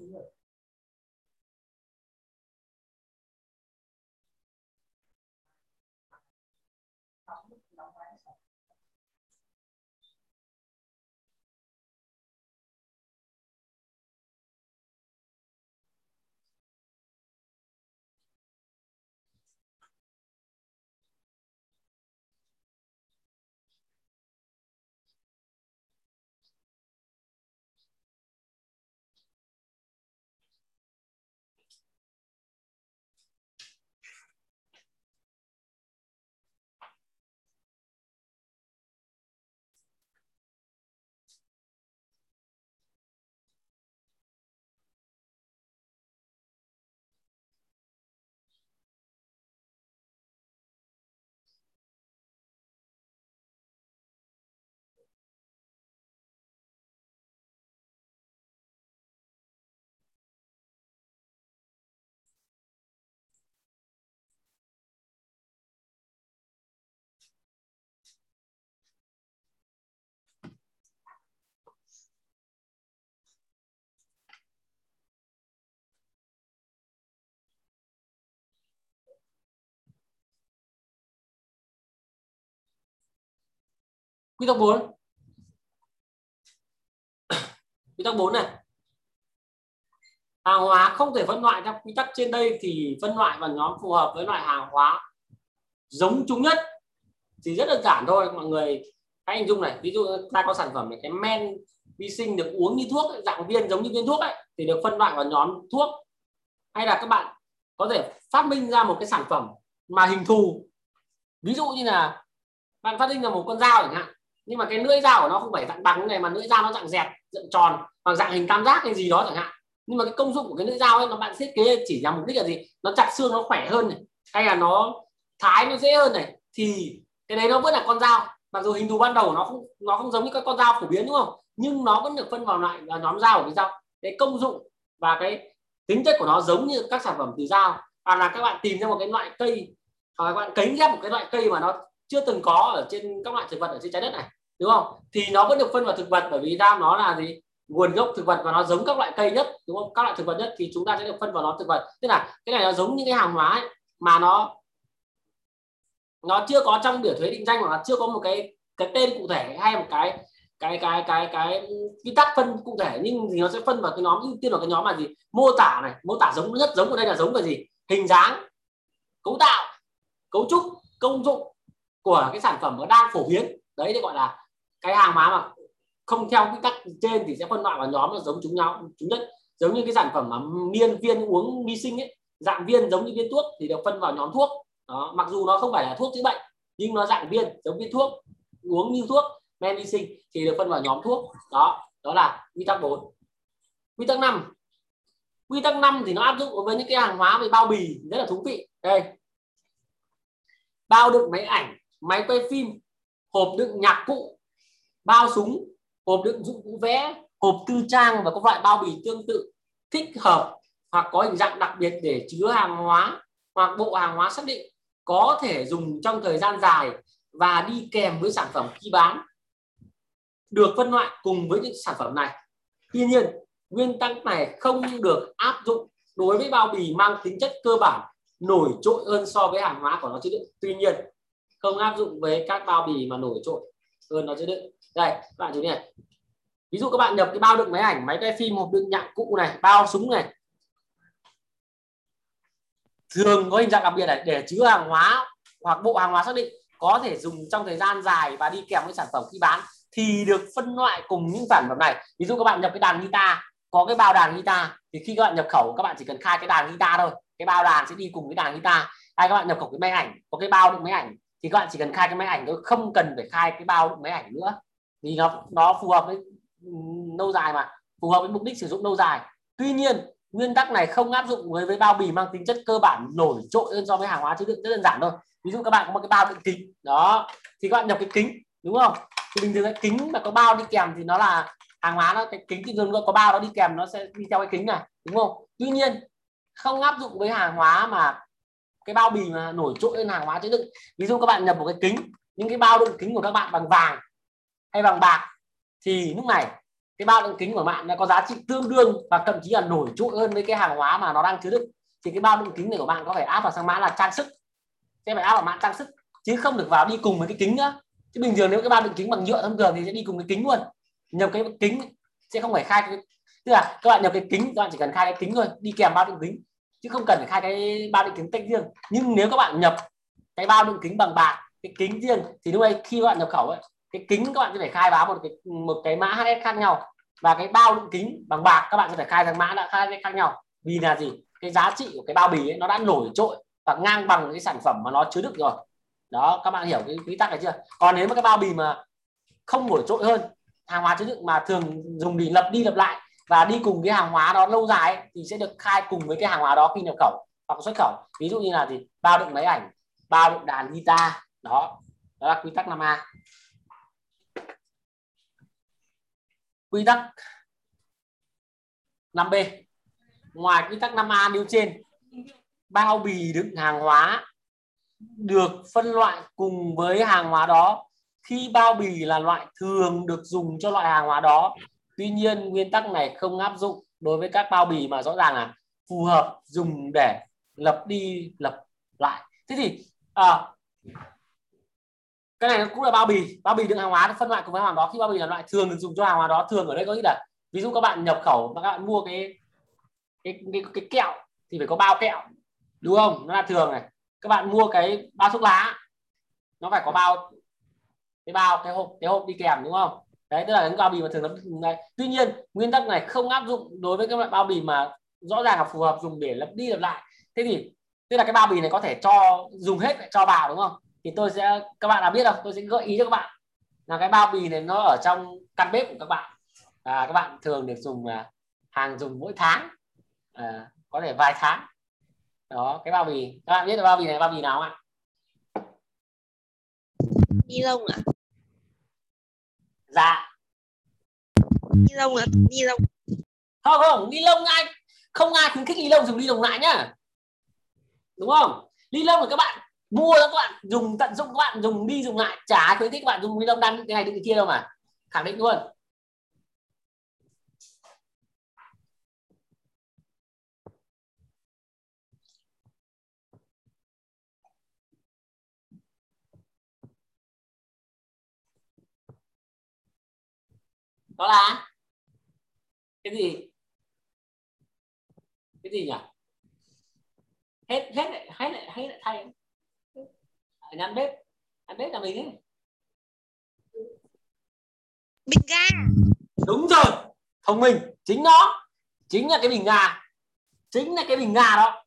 A: Mm. Quy tắc 4 quy tắc 4 này. Hàng hóa không thể phân loại theo quy tắc trên đây thì phân loại vào nhóm phù hợp với loại hàng hóa giống chúng nhất. Thì rất đơn giản thôi, mọi người hãy hình dung này. Ví dụ ta có sản phẩm này, cái men vi sinh được uống như thuốc dạng viên giống như viên thuốc ấy, thì được phân loại vào nhóm thuốc. Hay là các bạn có thể phát minh ra một cái sản phẩm mà hình thù. Ví dụ như là bạn phát minh ra một con dao chẳng hạn nhưng mà cái lưỡi dao của nó không phải dạng bằng này mà lưỡi dao nó dạng dẹt, dạng tròn, hoặc dạng hình tam giác hay gì đó chẳng hạn. Nhưng mà cái công dụng của cái lưỡi dao ấy, nó bạn thiết kế chỉ nhằm mục đích là gì? Nó chặt xương nó khỏe hơn này, hay là nó thái nó dễ hơn này, thì cái đấy nó vẫn là con dao. Mặc dù hình thù ban đầu nó không nó không giống như các con dao phổ biến, đúng không? Nhưng nó vẫn được phân vào loại, là nhóm dao của cái dao. Cái công dụng và cái tính chất của nó giống như các sản phẩm từ dao. Hoặc là các bạn tìm ra một cái loại cây, hoặc là các bạn cấy ghép một cái loại cây mà nó chưa từng có ở trên các loại thực vật ở trên trái đất này đúng không? Thì nó vẫn được phân vào thực vật bởi vì dao nó là gì? Nguồn gốc thực vật và nó giống các loại cây nhất đúng không? Các loại thực vật nhất thì chúng ta sẽ được phân vào nó thực vật. Tức là cái này nó giống những cái hàng hóa ấy, mà nó nó chưa có trong biểu thuế định danh hoặc là chưa có một cái cái tên cụ thể hay một cái cái cái cái cái quy tắc phân cụ thể. Nhưng thì nó sẽ phân vào cái nhóm ưu tiên vào cái nhóm là gì? Mô tả này. Mô tả giống nhất giống ở đây là giống về gì? Hình dáng cấu tạo cấu trúc công dụng của cái sản phẩm nó đang phổ biến. Đấy thì gọi là cái hàng hóa mà không theo quy tắc trên thì sẽ phân loại vào nhóm là giống chúng nhau, chúng nhất. Giống như cái sản phẩm mà miên viên uống mi sinh ấy, dạng viên giống như viên thuốc thì được phân vào nhóm thuốc. Đó, mặc dù nó không phải là thuốc chữa bệnh, nhưng nó dạng viên giống viên thuốc, uống như thuốc men vi sinh thì được phân vào nhóm thuốc. Đó đó là quy tắc 4 quy tắc 5 quy tắc 5 thì nó áp dụng với những cái hàng hóa về bao bì, rất là thú vị. Đây. Bao đựng máy ảnh, máy quay phim, hộp đựng nhạc cụ bao súng, hộp đựng dụng cụ vẽ, hộp tư trang và các loại bao bì tương tự, thích hợp hoặc có hình dạng đặc biệt để chứa hàng hóa hoặc bộ hàng hóa xác định, có thể dùng trong thời gian dài và đi kèm với sản phẩm khi bán. Được phân loại cùng với những sản phẩm này. Tuy nhiên, nguyên tắc này không được áp dụng đối với bao bì mang tính chất cơ bản, nổi trội hơn so với hàng hóa của nó. Chứa đựng tuy nhiên, không áp dụng với các bao bì mà nổi trội hơn nó chứa đựng. Đây, các bạn chú này. Ví dụ các bạn nhập cái bao đựng máy ảnh, máy quay phim hộp đựng nhạc cụ này, bao súng này. Thường có hình dạng đặc biệt này, để chứa hàng hóa hoặc bộ hàng hóa xác định, có thể dùng trong thời gian dài và đi kèm với sản phẩm khi bán, thì được phân loại cùng những sản phẩm này. Ví dụ các bạn nhập cái đàn guitar, có cái bao đàn guitar, thì khi các bạn nhập khẩu, các bạn chỉ cần khai cái đàn guitar thôi. Cái bao đàn sẽ đi cùng cái đàn guitar. Hay các bạn nhập khẩu cái máy ảnh, có cái bao đựng máy ảnh thì các bạn chỉ cần khai cái máy ảnh thôi, không cần phải khai cái bao máy ảnh nữa. Vì nó nó phù hợp với lâu dài mà, phù hợp với mục đích sử dụng lâu dài. Tuy nhiên, nguyên tắc này không áp dụng với với bao bì mang tính chất cơ bản nổi trội hơn so với hàng hóa chứa đựng rất đơn giản thôi. Ví dụ các bạn có một cái bao đựng kính, đó, thì các bạn nhập cái kính, đúng không? Thì bình thường cái kính mà có bao đi kèm thì nó là hàng hóa, nó, cái kính thì thường có bao nó đi kèm, nó sẽ đi theo cái kính này, đúng không? Tuy nhiên, không áp dụng với hàng hóa mà cái bao bì mà nổi trội hơn hàng hóa chứa đựng. Ví dụ các bạn nhập một cái kính, những cái bao đựng kính của các bạn bằng vàng hay bằng bạc, thì lúc này cái bao đựng kính của bạn nó có giá trị tương đương và thậm chí là nổi trội hơn với cái hàng hóa mà nó đang chứa đựng. Thì cái bao đựng kính này của bạn có phải áp vào sang mã là trang sức. Sẽ phải áp vào mã trang sức, chứ không được vào đi cùng với cái kính nữa. Chứ bình thường nếu cái bao đựng kính bằng nhựa thông thường thì sẽ đi cùng với kính luôn. Nhập cái kính sẽ không phải khai cái tức là các bạn nhập cái kính, các bạn chỉ cần khai cái kính thôi, đi kèm bao đựng kính chứ không cần phải khai cái bao đựng kính tách riêng. Nhưng nếu các bạn nhập cái bao đựng kính bằng bạc cái kính riêng thì lúc đây khi các bạn nhập khẩu ấy cái kính các bạn sẽ phải khai báo một cái một cái mã HS khác nhau. Và cái bao đựng kính bằng bạc các bạn sẽ phải khai thằng mã đã khai khác nhau. Vì là gì? Cái giá trị của cái bao bì ấy, nó đã nổi trội và ngang bằng cái sản phẩm mà nó chứa đựng rồi. Đó các bạn hiểu cái quy tắc này chưa? Còn nếu mà cái bao bì mà không nổi trội hơn hàng hóa chứa đựng mà thường dùng để lập đi lập lại và đi cùng cái hàng hóa đó lâu dài ấy, thì sẽ được khai cùng với cái hàng hóa đó khi nhập khẩu hoặc xuất khẩu. Ví dụ như là gì? Bao đựng máy ảnh bao đựng đàn guitar đó. Đó là quy tắc 5A quy tắc 5B ngoài quy tắc 5A nêu trên bao bì đựng hàng hóa được phân loại cùng với hàng hóa đó. Khi bao bì là loại thường được dùng cho loại hàng hóa đó tuy nhiên nguyên tắc này không áp dụng đối với các bao bì mà rõ ràng là phù hợp dùng để lập đi lập lại. Thế thì à, cái này cũng là bao bì. Bao bì đựng hàng hóa phân loại cùng với hàng đó. Khi bao bì là loại thường được dùng cho hàng hóa đó thường ở đây có nghĩa là ví dụ các bạn nhập khẩu và các bạn mua cái cái cái, cái kẹo thì phải có bao kẹo đúng không? Nó là thường này. Các bạn mua cái bao thuốc lá nó phải có bao cái bao cái hộp cái hộp đi kèm đúng không? Đấy tức là cái bao bì mà thường nó này. tuy nhiên nguyên tắc này không áp dụng đối với các loại bao bì mà rõ ràng là phù hợp dùng để lặp đi lặp lại. Thế thì tức là cái bao bì này có thể cho dùng hết cho vào đúng không? Thì tôi sẽ các bạn đã biết rồi tôi sẽ gợi ý cho các bạn là cái bao bì này nó ở trong căn bếp của các bạn. À, các bạn thường được dùng à, hàng dùng mỗi tháng. À, có thể vài tháng. Đó cái bao bì. Các bạn biết là bao bì này bao bì nào không ạ?
B: Ni lông ạ
A: dạ.
B: Ni lông ạ ni lông.
A: Không không ni lông ai không ai khuyến khích ni lông dùng ni lông lại nhá. Đúng không? Ni lông là các bạn mua các bạn dùng tận dụng các bạn dùng đi dùng lại. Chả khuyến khích các bạn dùng ni lông đan cái này cái kia đâu mà. Khẳng định luôn đó là cái gì? Cái gì nhỉ? Hết hết lại hết lại hết lại thay. Nhắn bếp. Nhắn bếp là mình ấy.
B: Bình ga.
A: Đúng rồi. Thông minh. Chính nó. Chính là cái bình ga. Chính là cái bình ga đó.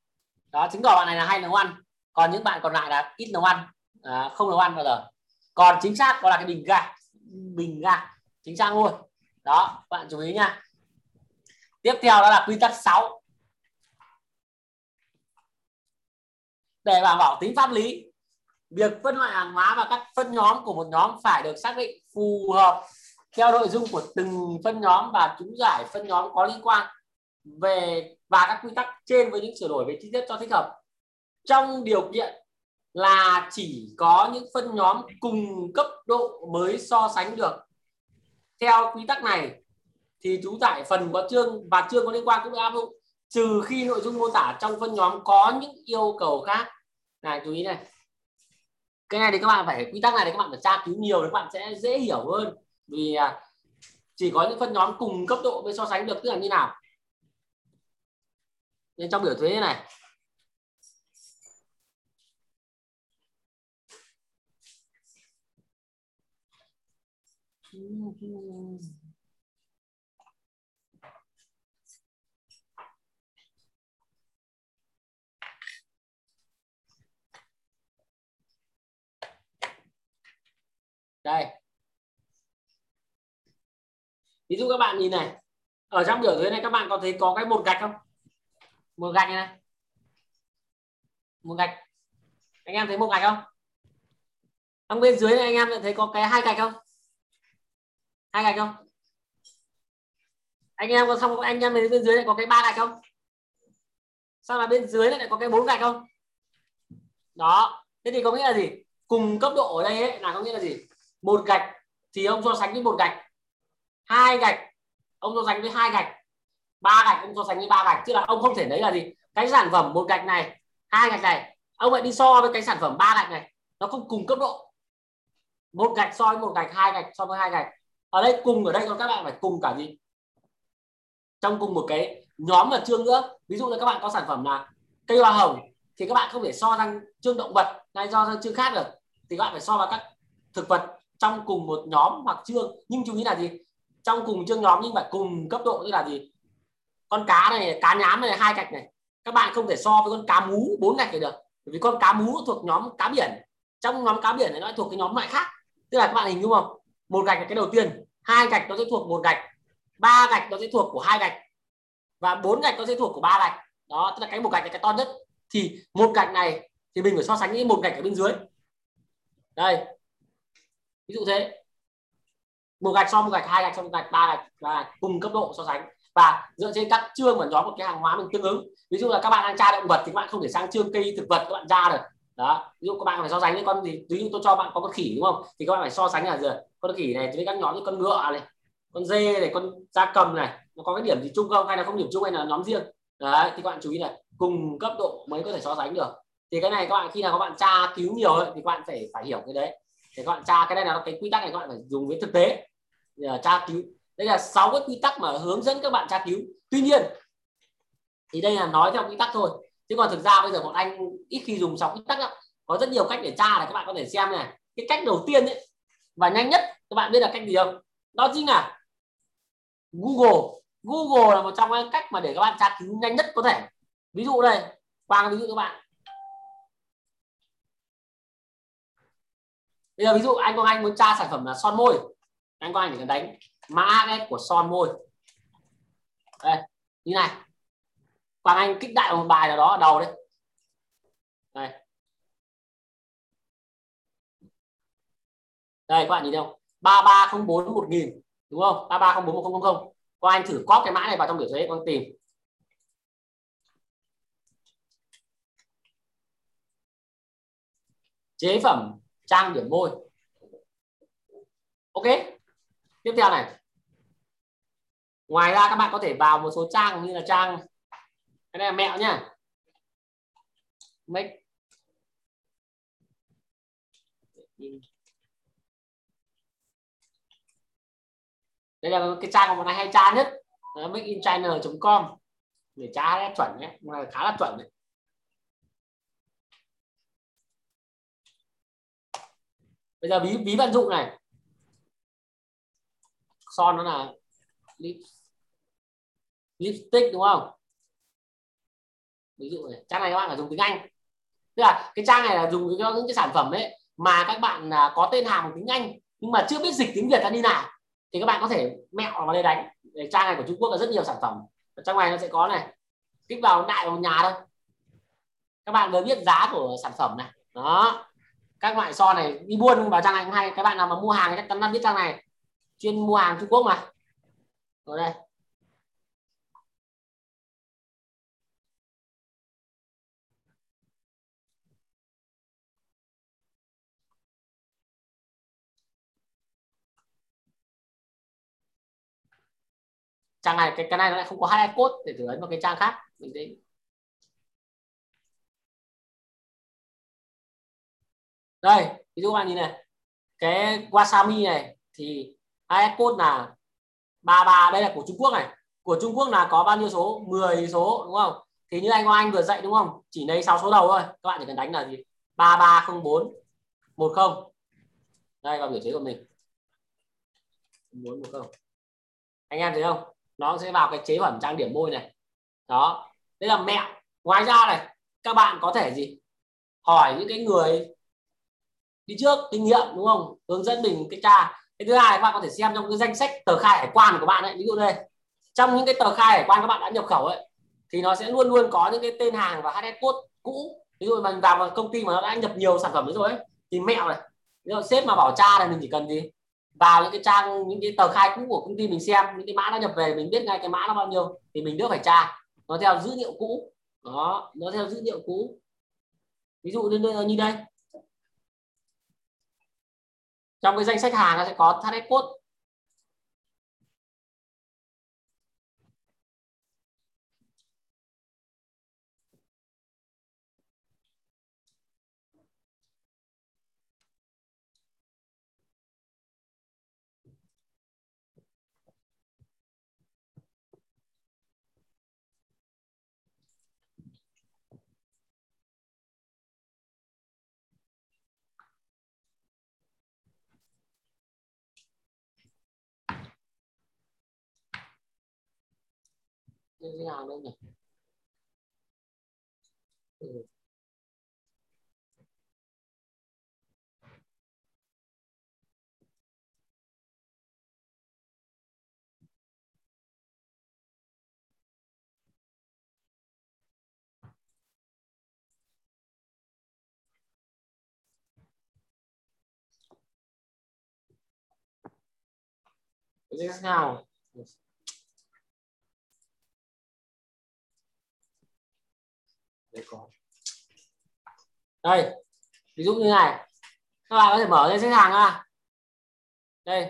A: Đó chứng tỏ bạn này là hay nấu ăn. Còn những bạn còn lại là ít nấu ăn. À, không nấu ăn bao giờ. Còn chính xác đó là cái bình ga. Bình ga. Chính xác luôn đó bạn chú ý nha tiếp theo đó là quy tắc 6 để đảm bảo tính pháp lý, việc phân loại hàng hóa và các phân nhóm của một nhóm phải được xác định phù hợp theo nội dung của từng phân nhóm và chúng giải phân nhóm có liên quan về và các quy tắc trên với những sửa đổi về chi tiết cho thích hợp. Trong điều kiện là chỉ có những phân nhóm cùng cấp độ mới so sánh được theo quy tắc này, thì chú giải phần có chương, và chương có liên quan cũng được áp dụng. Trừ khi nội dung mô tả trong phân nhóm có những yêu cầu khác. Này, chú ý này. Cái này thì các bạn phải, quy tắc này thì các bạn phải tra cứu nhiều thì các bạn sẽ dễ hiểu hơn. Vì à, chỉ có những phân nhóm cùng cấp độ mới so sánh được, tức là như nào. Nên trong biểu thuế này đây. Ví dụ các bạn nhìn này. Ở trong biểu thuế này các bạn có thấy có cái một gạch không? Một gạch này, này. Một gạch. Anh em thấy một gạch không? Ở bên dưới này anh em thấy có cái hai gạch không? Hai gạch không? Anh em có xong anh em thấy bên dưới này có cái ba gạch không? Sao là bên dưới lại có cái bốn gạch không? Đó. Thế thì có nghĩa là gì? Cùng cấp độ ở đây ấy, là có nghĩa là gì? Một gạch thì ông so sánh với một gạch. Hai gạch ông so sánh với hai gạch. Ba gạch ông so sánh với ba gạch. Chứ là ông không thể lấy là gì? Cái sản phẩm một gạch này hai gạch này ông lại đi so với cái sản phẩm ba gạch này. Nó không cùng cấp độ. Một gạch so với một gạch hai gạch so với hai gạch ở đây cùng, ở đây các bạn phải cùng cả gì? Trong cùng một cái nhóm và chương nữa. Ví dụ là các bạn có sản phẩm là cây hoa hồng, thì các bạn không thể so sang chương động vật hay do sang chương khác được. Thì các bạn phải so vào các thực vật trong cùng một nhóm hoặc chương. Nhưng chú ý là gì? Trong cùng chương nhóm nhưng phải cùng cấp độ tức là gì? Con cá này, cá nhám này, hai gạch này. Các bạn không thể so với con cá mú, bốn gạch này được. Bởi vì con cá mú thuộc nhóm cá biển. Trong nhóm cá biển này nó thuộc cái nhóm loại khác. Tức là các bạn hình dung không? Một gạch là cái đầu tiên. Hai gạch nó sẽ thuộc một gạch. Ba gạch nó sẽ thuộc của hai gạch. Và bốn gạch nó sẽ thuộc của ba gạch. Đó, tức là cái một gạch là cái to nhất. Thì một gạch này thì mình phải so sánh với một gạch ở bên dưới. Đây. Ví dụ thế. Một gạch so một gạch, hai gạch so một gạch, ba gạch và cùng cấp độ so sánh. Và dựa trên các chương và nhóm một cái hàng hóa mình tương ứng. Ví dụ là các bạn đang tra động vật thì các bạn không thể sang chương cây thực vật các bạn ra được đó ví dụ các bạn phải so sánh với con gì? Ví dụ tôi cho bạn có con khỉ đúng không? Thì các bạn phải so sánh là gì? Con khỉ này với các nhóm như con ngựa này con dê này con da cầm này nó có cái điểm gì chung không? Hay là không điểm chung hay là nhóm riêng? Đấy thì các bạn chú ý là cùng cấp độ mới có thể so sánh được. Thì cái này các bạn khi nào các bạn tra cứu nhiều ấy, thì các bạn phải phải hiểu cái đấy. Để các bạn tra cái này là cái quy tắc này các bạn phải dùng với thực tế. Là tra cứu. Đây là sáu cái quy tắc mà hướng dẫn các bạn tra cứu. Tuy nhiên thì đây là nói theo quy tắc thôi chứ còn thực ra bây giờ bọn anh ít khi dùng sóng tắc lắm. Có rất nhiều cách để tra này, các bạn có thể xem này. Cái cách đầu tiên ấy, và nhanh nhất, các bạn biết là cách gì không? Đó chính là Google. Google là một trong những cách mà để các bạn tra cứu nhanh nhất có thể. Ví dụ đây, quang ví dụ các bạn. Bây giờ ví dụ anh Quang Anh muốn tra sản phẩm là son môi. Anh Quang Anh chỉ cần đánh mã của son môi. Đây, như này. Quang Anh kích đại một bài nào đó ở đầu đấy. Đây. Đây, các bạn nhìn thấy không? ba ba không bốn một nghìn, đúng không? ba ba không bốn một không không Quang Anh thử copy cái mã này vào trong biểu thuế con tìm. Chế phẩm trang điểm môi. Ok. Tiếp theo này. Ngoài ra các bạn có thể vào một số trang như là trang cái này là mẹo nhá make. Đây là cái trang mà bọn này hay tra nhất. Makeinchina.com để tra chuẩn nhé. Mà khá là chuẩn đấy. Bây giờ ví ví vận dụng này. Son nó là lip, lipstick đúng không? Ví dụ này, trang này các bạn phải dùng tiếng anh. Tức là cái trang này là dùng cho những cái sản phẩm đấy mà các bạn à, có tên hàng bằng tiếng anh, nhưng mà chưa biết dịch tiếng việt ra đi nào, thì các bạn có thể mẹo vào đây đánh. Để trang này của trung quốc là rất nhiều sản phẩm. Ở trong này nó sẽ có này, kích vào đại vào nhà thôi. Các bạn mới biết giá của sản phẩm này. Đó. Các loại so này đi buôn vào trang này cũng hay. Các bạn nào mà mua hàng chắc chắn biết trang này. Chuyên mua hàng Trung Quốc mà. Rồi đây. Trang này, cái cái này nó lại không có hai code để thử ấn vào cái trang khác, mình đi đây, ví dụ bạn nhìn này, cái wasami này thì hai code là 33 đây là của Trung Quốc này. Của Trung Quốc là có bao nhiêu số? 10 số, đúng không? Thì như anh Anh vừa dạy, đúng không? Chỉ lấy 6 số đầu thôi. Các bạn chỉ cần đánh là gì? 3304 10 đây, vào biểu chế của mình. 410 anh em thấy không? Nó sẽ vào cái chế phẩm trang điểm môi này. Đó. Đây là mẹo ngoài ra này, các bạn có thể gì? Hỏi những cái người đi trước, kinh nghiệm, đúng không? Hướng dẫn mình cái tra. Cái thứ hai, các bạn có thể xem trong cái danh sách tờ khai hải quan của bạn ấy. Ví dụ đây. Trong những cái tờ khai hải quan các bạn đã nhập khẩu ấy, thì nó sẽ luôn luôn có những cái tên hàng và hs code cũ. Ví dụ mình vào công ty mà nó đã nhập nhiều sản phẩm rồi ấy, thì mẹo này. Ví dụ sếp mà bảo tra này mình chỉ cần gì? Vào những cái trang những cái tờ khai cũ của công ty mình xem những cái mã nó nhập về mình biết ngay cái mã nó bao nhiêu thì mình đỡ phải tra. Nó theo dữ liệu cũ. Đó nó theo dữ liệu cũ. Ví dụ như, như đây. Trong cái danh sách hàng nó sẽ có target code. Danh sách hàng đâu nhỉ ừ. danh sách nào để có. Đây, ví dụ như này. Các bạn có thể mở lên sách hàng ra đây,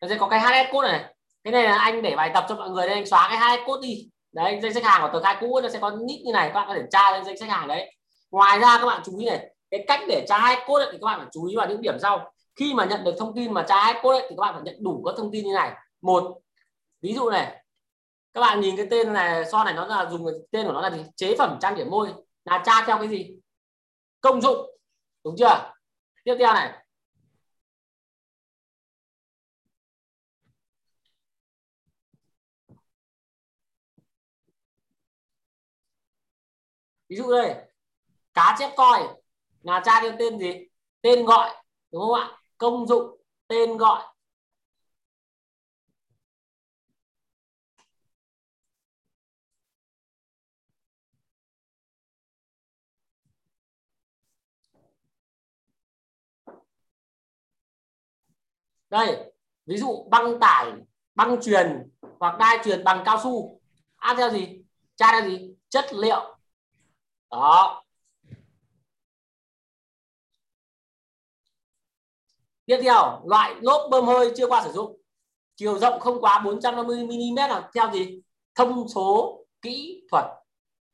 A: nó sẽ có cái hs code này. Cái này là anh để bài tập cho mọi người đây anh xóa cái hs code đi. Đấy, danh sách hàng của tờ khai cũ nó sẽ có nick như này, các bạn có thể tra lên danh sách hàng đấy. Ngoài ra các bạn chú ý này, cái cách để tra hs code thì các bạn phải chú ý vào những điểm sau. Khi mà nhận được thông tin mà tra hs code thì các bạn phải nhận đủ các thông tin như này. Một, ví dụ này các bạn nhìn cái tên này son này nó là dùng tên của nó là gì? Chế phẩm trang điểm môi. Là tra theo cái gì? Công dụng. Đúng chưa? Tiếp theo này. Ví dụ đây. Cá chép coi. Là tra theo tên gì? Tên gọi. Đúng không ạ? Công dụng. Tên gọi. Đây, ví dụ băng tải, băng truyền hoặc đai truyền bằng cao su, ăn theo gì? Tra theo gì? Chất liệu. Đó. Tiếp theo, loại lốp bơm hơi chưa qua sử dụng. Chiều rộng không quá 450 mm là theo gì? Thông số kỹ thuật.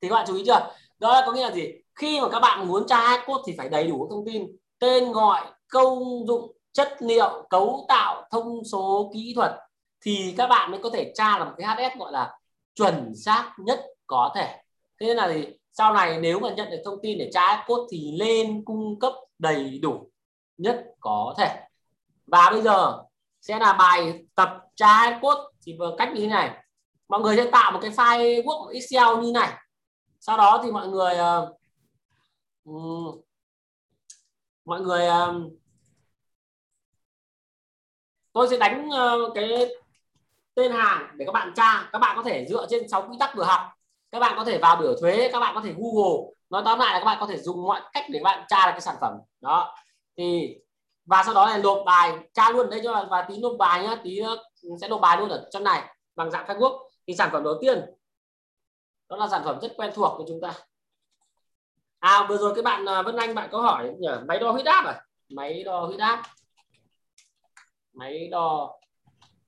A: Thì các bạn chú ý chưa? Đó có nghĩa là gì? Khi mà các bạn muốn tra hai cốt thì phải đầy đủ thông tin, tên gọi, công dụng chất liệu cấu tạo thông số kỹ thuật thì các bạn mới có thể tra là một cái HS gọi là chuẩn xác nhất có thể. Thế nên là gì sau này nếu mà nhận được thông tin để tra cốt thì lên cung cấp đầy đủ nhất có thể. Và bây giờ sẽ là bài tập tra cốt thì cách như thế này. Mọi người sẽ tạo một cái file Word Excel như này. Sau đó thì mọi người uh, mọi người uh, tôi sẽ đánh ờ, cái tên hàng để các bạn tra. Các bạn có thể dựa trên 6 quy tắc vừa học. Các bạn có thể vào biểu thuế, các bạn có thể google. Nói tóm lại là các bạn có thể dùng mọi cách để bạn tra được cái sản phẩm. Đó. Thì, và sau đó là nộp bài, tra luôn. Đây cho và tí nộp bài nhá, tí ờ, sẽ nộp bài luôn ở trong này, bằng dạng Facebook. Thì sản phẩm đầu tiên, đó là sản phẩm rất quen thuộc của chúng ta. À vừa rồi cái bạn ờ, Vân Anh, bạn có hỏi nhỉ? Máy đo huyết áp à? Máy đo huyết áp máy đo.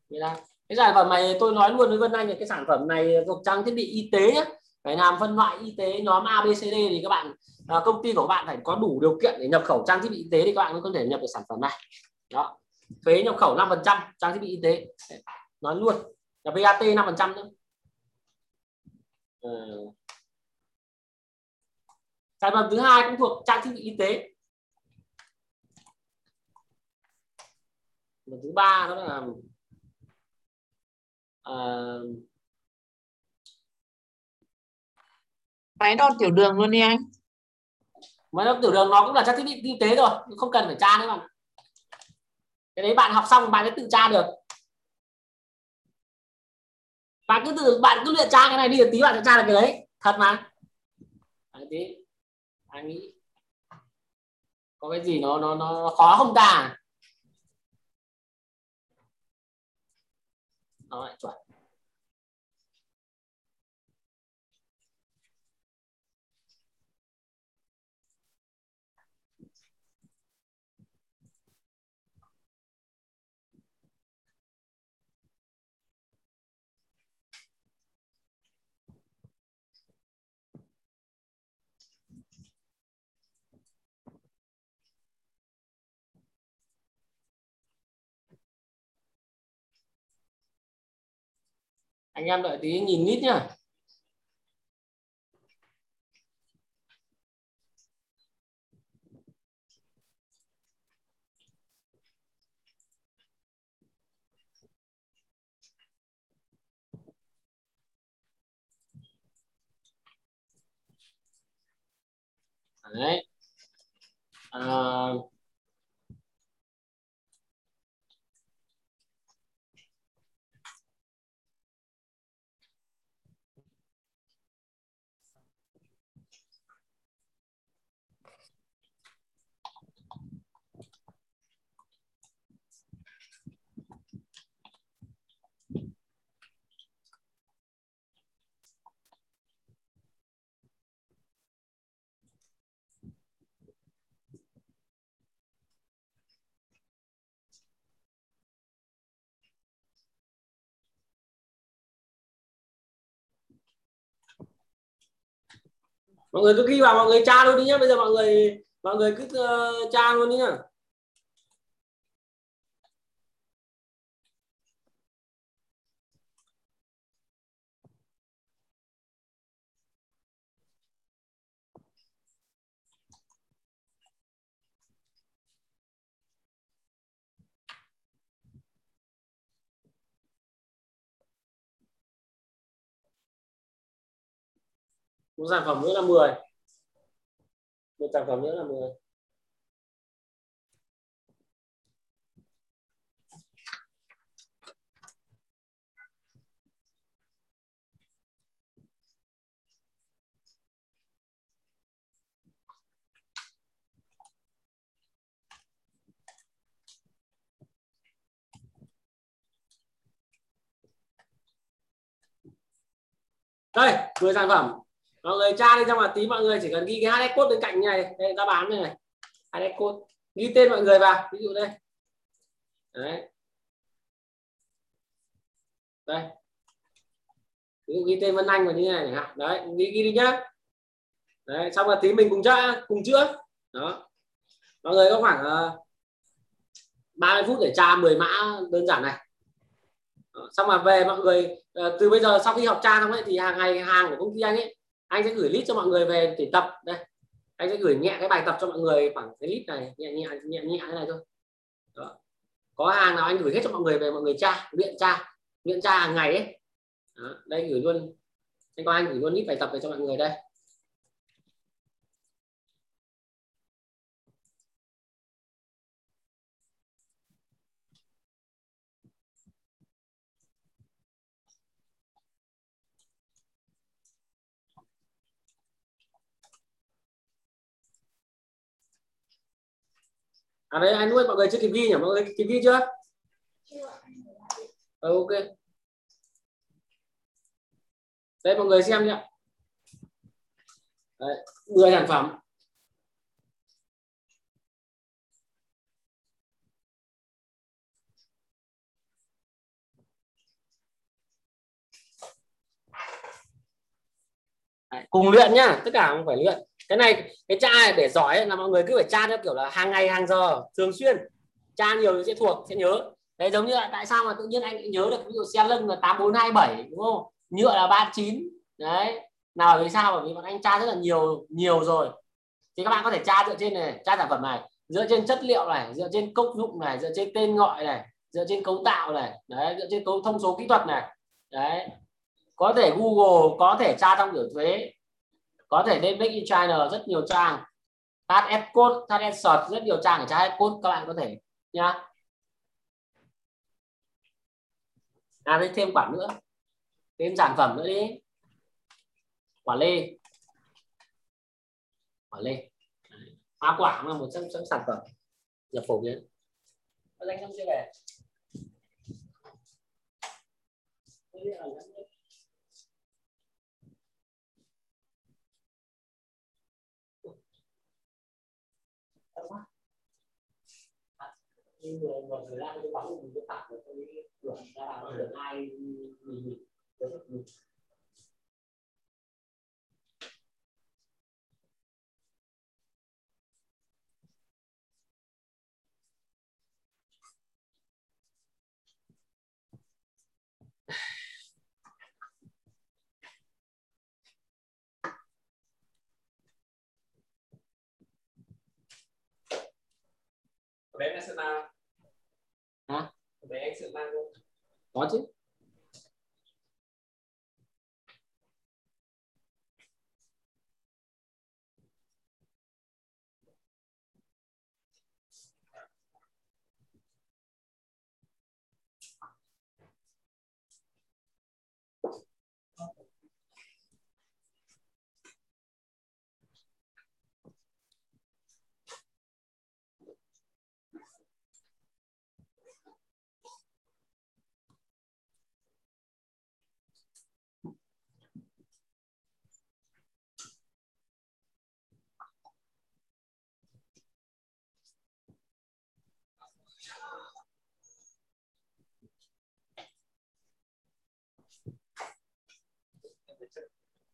A: Như là cái sản phẩm này tôi nói luôn với Vân Anh là cái sản phẩm này thuộc trang thiết bị y tế nhé phải làm phân loại y tế nhóm ABCD thì các bạn à, công ty của bạn phải có đủ điều kiện để nhập khẩu trang thiết bị y tế thì các bạn mới có thể nhập được sản phẩm này. Đó. Thuế nhập khẩu 5% trang thiết bị y tế. Nói luôn. Là VAT 5% nữa ừ. sản phẩm thứ hai cũng thuộc trang thiết bị y tế. Và thứ ba đó là uh,
D: máy đo tiểu đường luôn đi anh.
A: máy đo tiểu đường nó cũng là trang thiết bị y tế rồi không cần phải tra nữa bạn cái đấy bạn học xong bạn sẽ tự tra được. Bạn cứ tự bạn cứ luyện tra cái này đi tí bạn sẽ tra được cái đấy. Thật mà. Đấy, tí. Anh nghĩ có cái gì nó nó nó khó không ta nó lại chuẩn anh em đợi tí nhìn nít nhá. Đấy. À, mọi người cứ ghi vào mọi người tra luôn đi nhá. Bây giờ mọi người mọi người cứ uh, tra luôn đi nhá. Một sản phẩm nữa là 10 một sản phẩm nữa là 10 đây 10 sản phẩm mọi người tra đi trong mà tí mọi người chỉ cần ghi cái hs code bên cạnh như này đây ta bán này. Này code. Ghi tên mọi người vào ví dụ đây. Đấy. Đây. Ví dụ ghi tên Vân Anh vào như này chẳng đấy ghi ghi đi nhá. Đấy xong là tí mình cùng tra cùng chữa. Đó. Mọi người có khoảng ờ, uh, 30 phút để tra 10 mã đơn giản này. Đó. xong mà về mọi người uh, từ bây giờ sau khi học tra xong ấy thì hàng ngày hàng của công ty anh ấy anh sẽ gửi list cho mọi người về để tập. Đây. Anh sẽ gửi nhẹ cái bài tập cho mọi người khoảng cái list này. Nhẹ nhẹ nhẹ nhẹ thế này thôi. Đó. có hàng nào anh gửi hết cho mọi người về, mọi người tra, luyện tra luyện tra hàng ngày ấy. Đó. đây, gửi luôn. Anh có anh gửi luôn list bài tập về cho mọi người đây. À đấy anh nuôi mọi người chưa kịp ghi nhỉ? Mọi người kịp ghi chưa? Ừ, ok. Đây mọi người xem nhé đấy, 10 sản phẩm. Đấy, cùng luyện nhá tất cả không phải luyện cái này, cái tra để giỏi là mọi người cứ phải tra theo kiểu là hàng ngày, hàng giờ, thường xuyên. Tra nhiều thì sẽ thuộc, sẽ nhớ. Đấy, giống như là tại sao mà tự nhiên anh nhớ được ví dụ xe lưng là 8427 đúng không? Nhựa là 39 đấy. Nào vì sao? Bởi vì bọn anh tra rất là nhiều nhiều rồi. Thì các bạn có thể tra dựa trên này, tra sản phẩm này, dựa trên chất liệu này, dựa trên công dụng này, dựa trên tên gọi này, dựa trên cấu tạo này, đấy, dựa trên cấu thông số kỹ thuật này. Đấy. Có thể Google, có thể tra trong biểu thuế có thể lên Make in China rất nhiều trang. TAS code TAS search, rất nhiều trang ở tra code, các bạn có thể nhá. À đây thêm quản nữa. Thêm sản phẩm nữa đi. Quả lê. Quả lê. Hoa quả là một trong những sản phẩm nhập phổ biến. Danh không chưa về nhưng mà một thời gian tôi bóng mình cái phạt của tôi luật ra là được ai mình mình bé anh sợ anh sẽ mang không? Có chứ.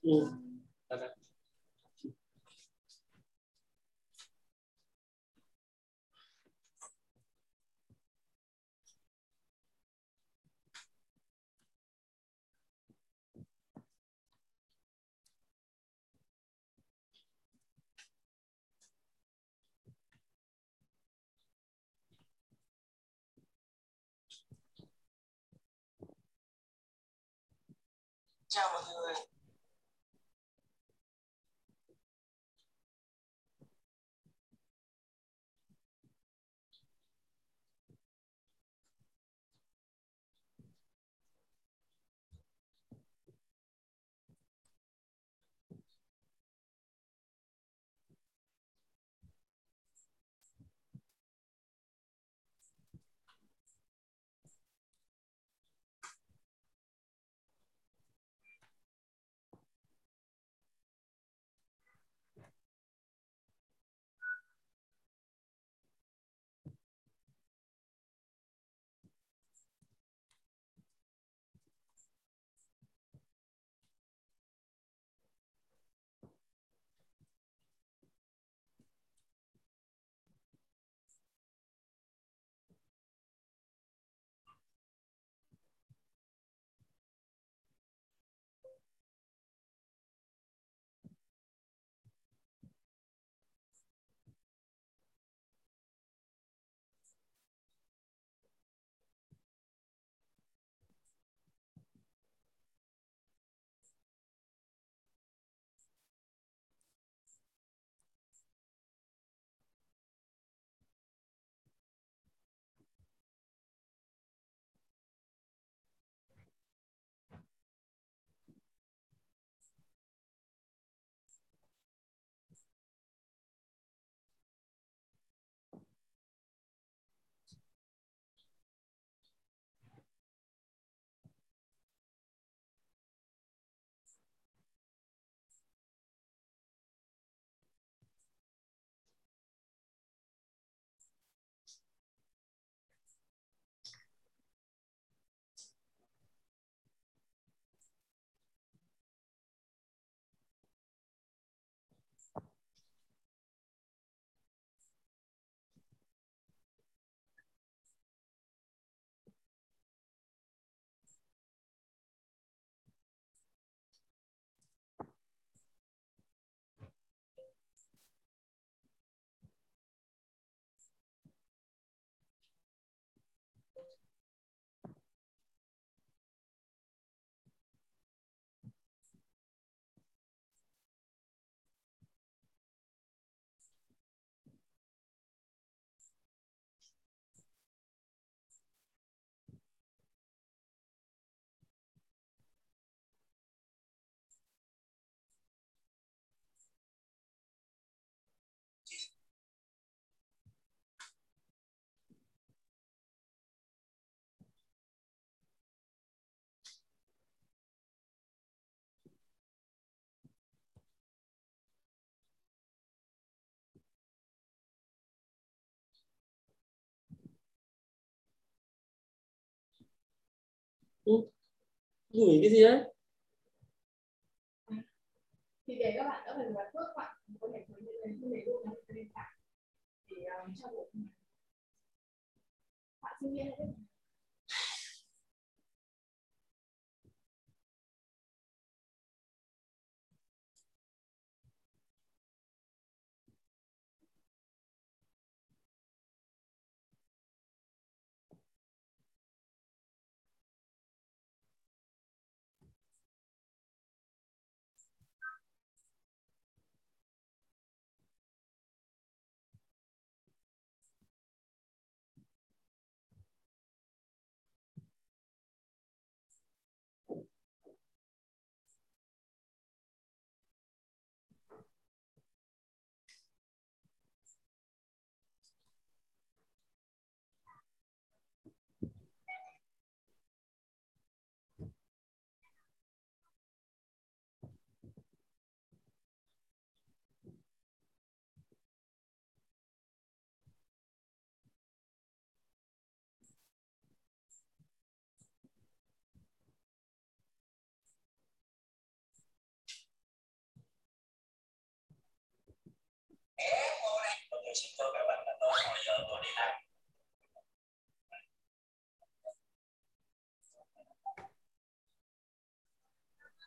A: Ừ. chào mọi người ừ. gửi cái gì đấy
C: thì để các bạn đỡ phải là phước bạn có thể hướng dẫn như này luôn là nền tảng để um, cho bộ bạn sinh viên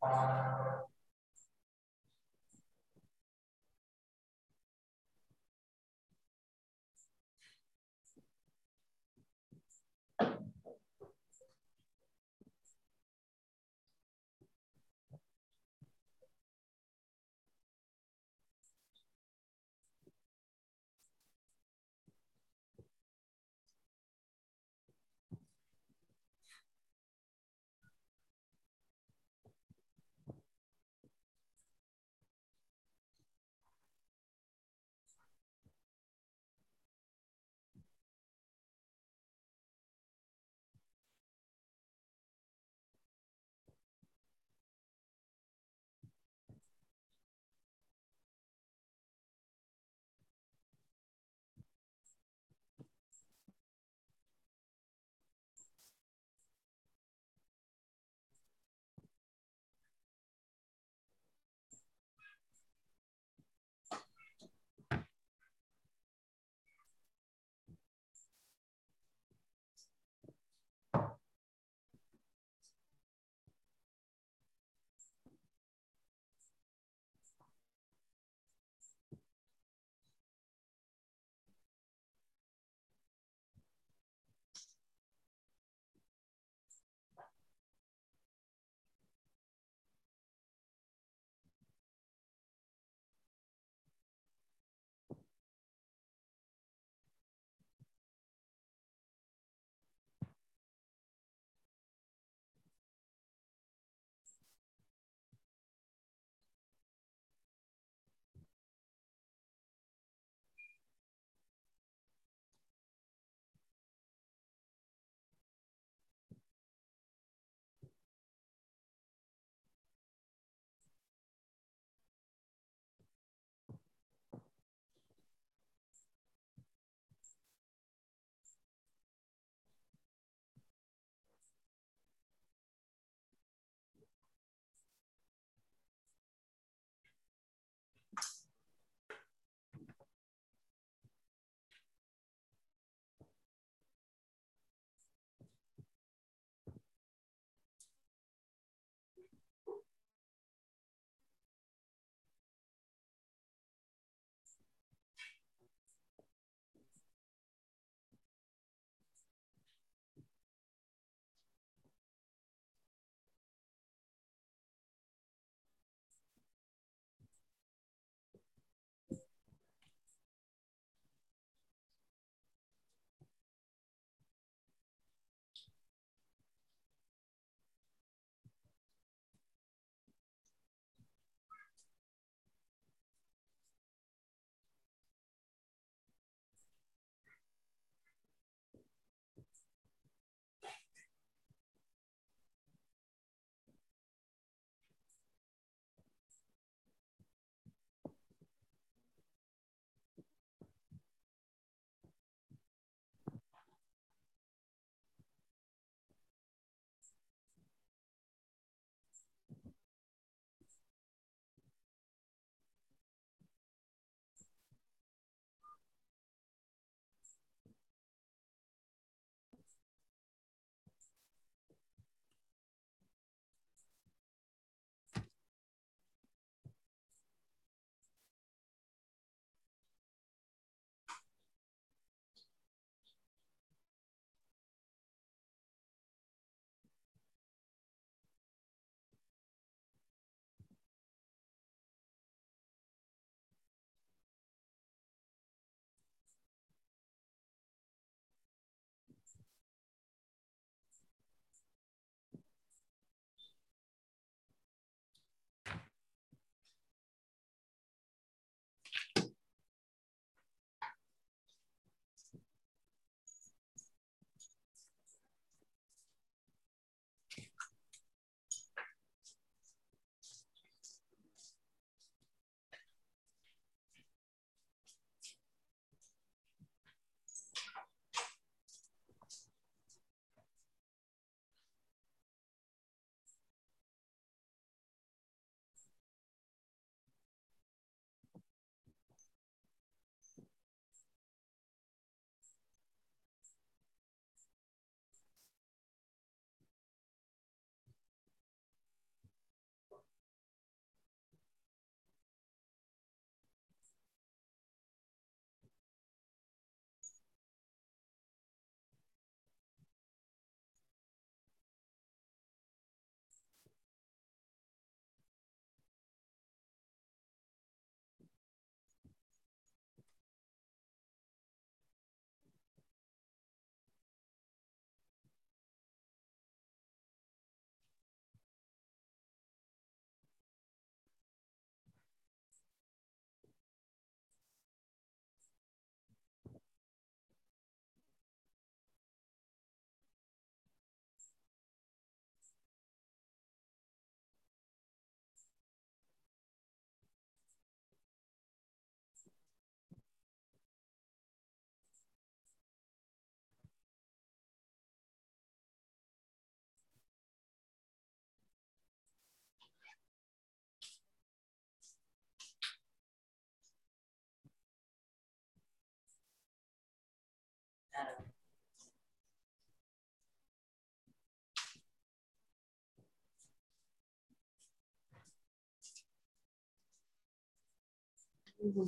A: 啊 Nhưng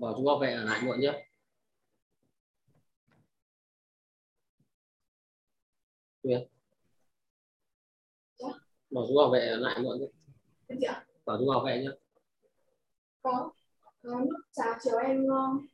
A: bảo chú bảo vệ ở lại muộn nhé bảo chú bảo vệ ở lại muộn nhé bảo chú bảo vệ nhé
C: Có. Có lúc chào chiều em ngon.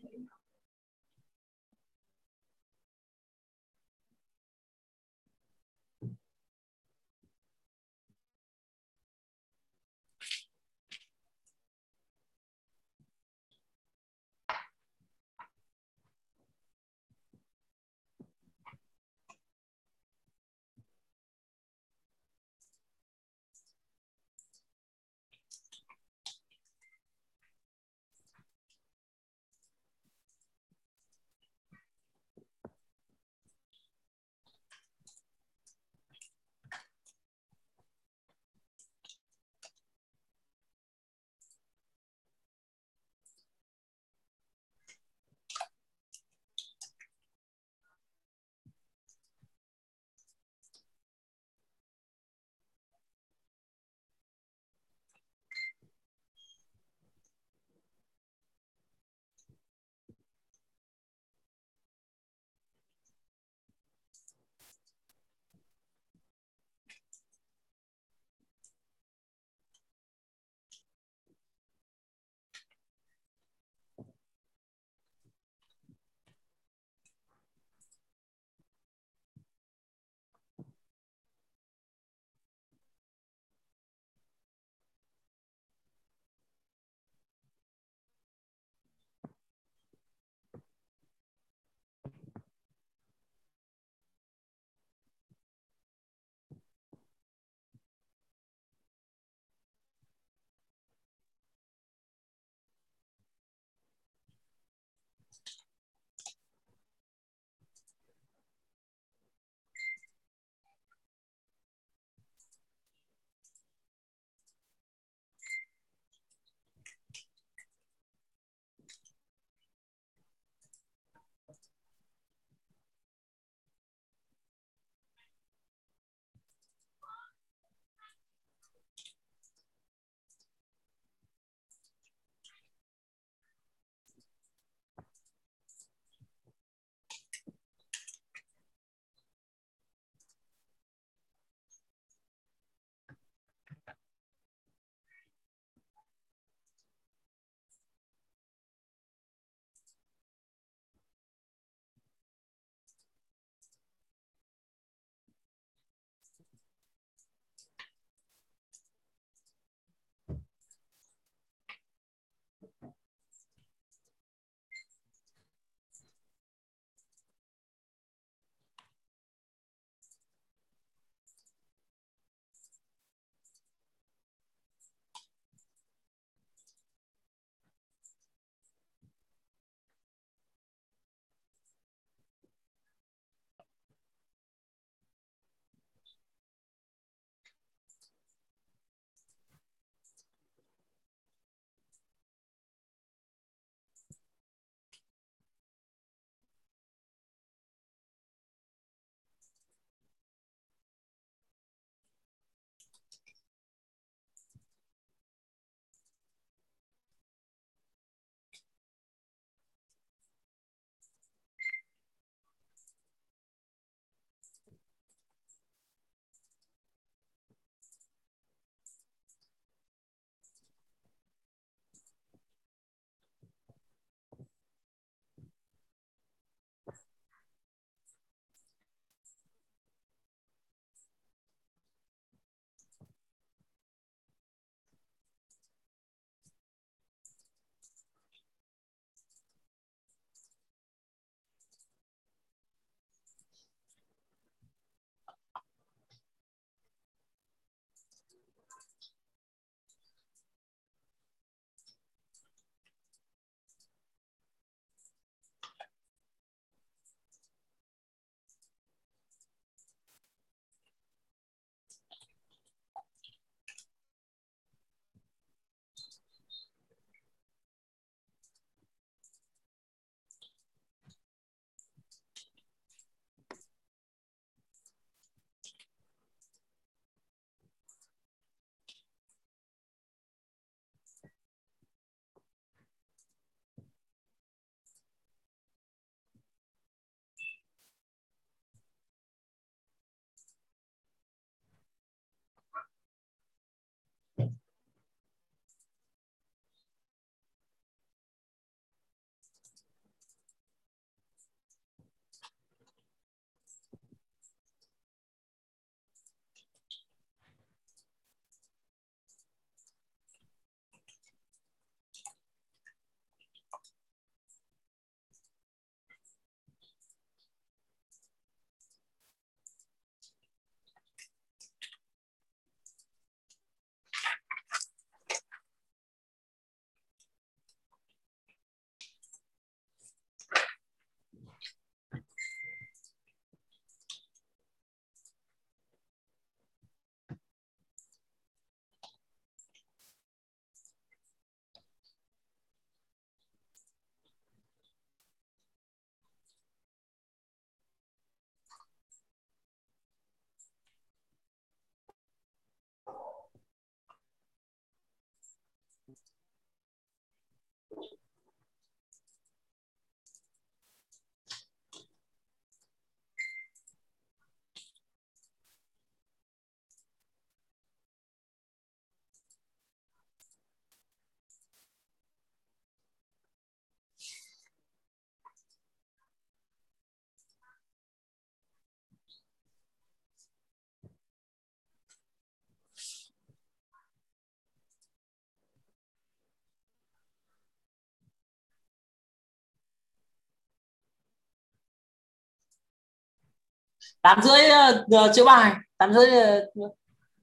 A: Tám rưỡi uh, chữa bài. Tám rưỡi ờ,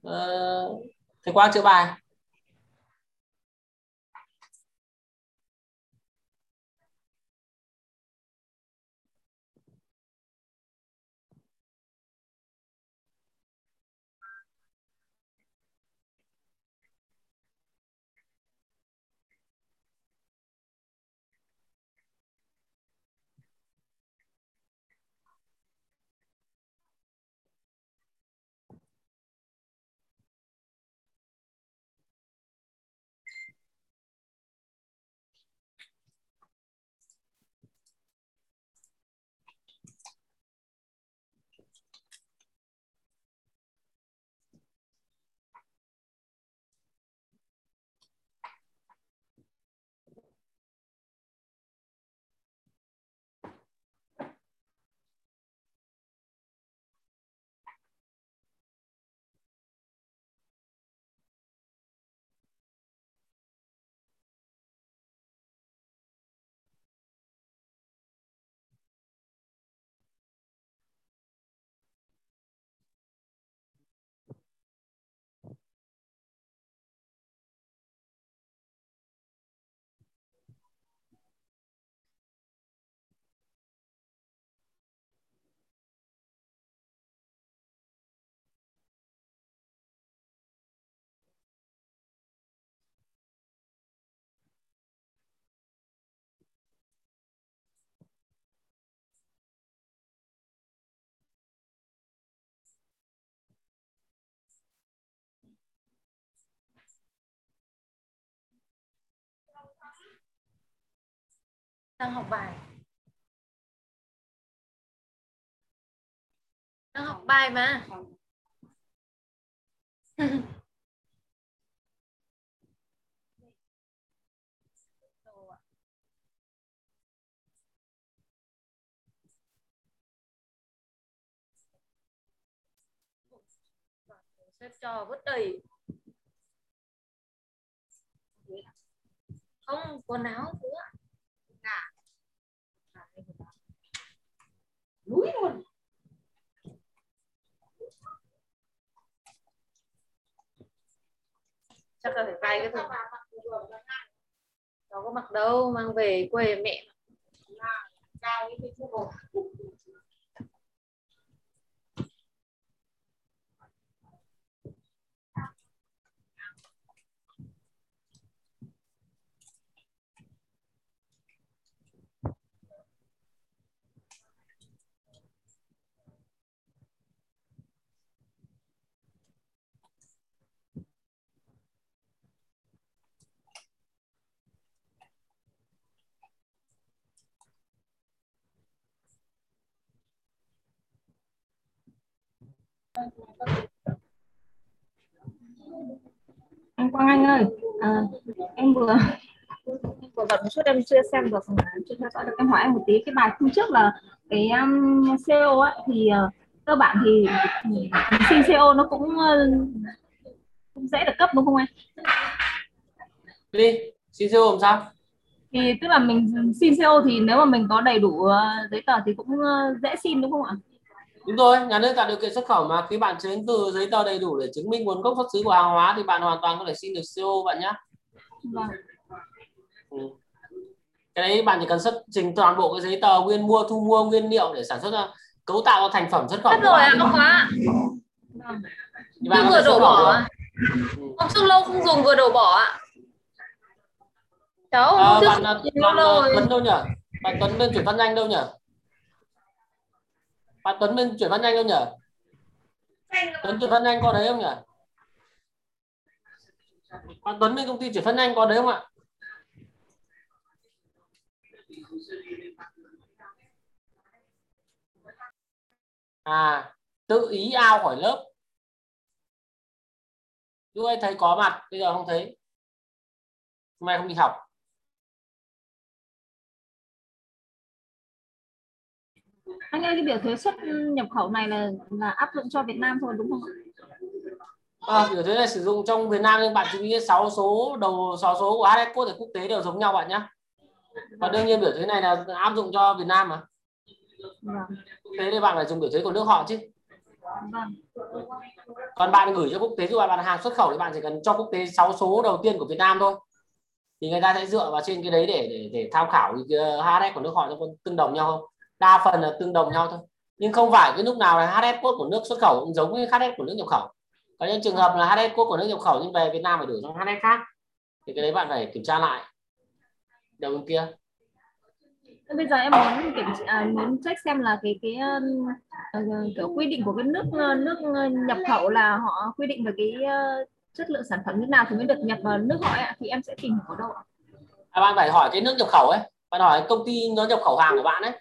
A: uh, thầy quang chữa bài.
E: Đang học bài. Đang học bài mà. Xếp cho vứt đầy. Không, quần áo nữa
C: núi luôn.
E: Chắc là phải vay cái thôi nó có mặc đâu, mang về quê mẹ
C: cao như cái
F: anh Quang Anh ơi à, em vừa em vừa bận một chút em chưa xem được chưa theo dõi được em hỏi em một tí cái bài hôm trước là cái um, CO ấy thì uh, cơ bản thì xin CO nó cũng uh, cũng dễ được cấp đúng không anh?
A: đi xin CO làm sao
F: thì tức là mình xin CO thì nếu mà mình có đầy đủ uh, giấy tờ thì cũng uh, dễ xin đúng không ạ?
A: Đúng rồi nhà nước tạo điều kiện xuất khẩu mà khi bạn chứng từ giấy tờ đầy đủ để chứng minh nguồn gốc xuất xứ của hàng hóa thì bạn hoàn toàn có thể xin được CO bạn nhé
F: Vâng.
A: ừ. cái đấy bạn chỉ cần xuất trình toàn bộ cái giấy tờ nguyên mua thu mua nguyên liệu để sản xuất ra cấu tạo thành phẩm xuất khẩu
E: Hết rồi
A: bạn
E: ạ ông khóa
F: Vâng.
A: thì bạn
E: vừa đổ bỏ
A: Ừ.
E: Hôm trước lâu không dùng vừa đổ bỏ ạ Cháu
A: Ờ,
E: hôm trước
A: bạn,
E: không
A: bạn,
E: dùng
A: bạn
E: lâu rồi
A: Tuấn đâu nhỉ bạn Tuấn bên chuyển phát nhanh đâu nhỉ bạn Tuấn bên chuyển phát nhanh không nhỉ? Tuấn chuyển phát nhanh có đấy không nhỉ? Bạn Tuấn bên công ty chuyển phát nhanh có đấy không ạ? À tự ý ao khỏi lớp. Lúc ấy thấy có mặt, bây giờ không thấy. Hôm nay không đi học.
F: Anh ơi cái biểu thuế xuất nhập khẩu này là là áp dụng cho Việt Nam thôi đúng không
A: à, biểu thuế này sử dụng trong Việt Nam nhưng bạn chú ý 6 số đầu 6 số của HSCode Code quốc tế đều giống nhau bạn nhé và đương nhiên biểu thuế này là áp dụng cho Việt Nam mà.
F: Vâng.
A: tế thì bạn phải dùng biểu thuế của nước họ chứ.
F: Vâng.
A: Còn bạn gửi cho quốc tế rồi bạn hàng xuất khẩu thì bạn chỉ cần cho quốc tế 6 số đầu tiên của Việt Nam thôi. Thì người ta sẽ dựa vào trên cái đấy để để để tham khảo HSS của nước họ có tương đồng nhau không đa phần là tương đồng nhau thôi. Nhưng không phải cái lúc nào là HSS code của nước xuất khẩu cũng giống với HSS của nước nhập khẩu. Có những trường hợp là HSS code của nước nhập khẩu nhưng về Việt Nam phải đổi sang HSS khác thì cái đấy bạn phải kiểm tra lại. Đầu bên kia.
F: Bây giờ em muốn kiểm à, muốn check xem là cái cái uh, kiểu quy định của cái nước ờ, nước nhập khẩu là họ quy định về cái uh, chất lượng sản phẩm như nào thì mới được nhập vào nước họ ấy, thì em sẽ tìm hiểu ở đâu ạ?
A: à, bạn phải hỏi cái nước nhập khẩu ấy. Bạn hỏi công ty nó nhập khẩu hàng của bạn ấy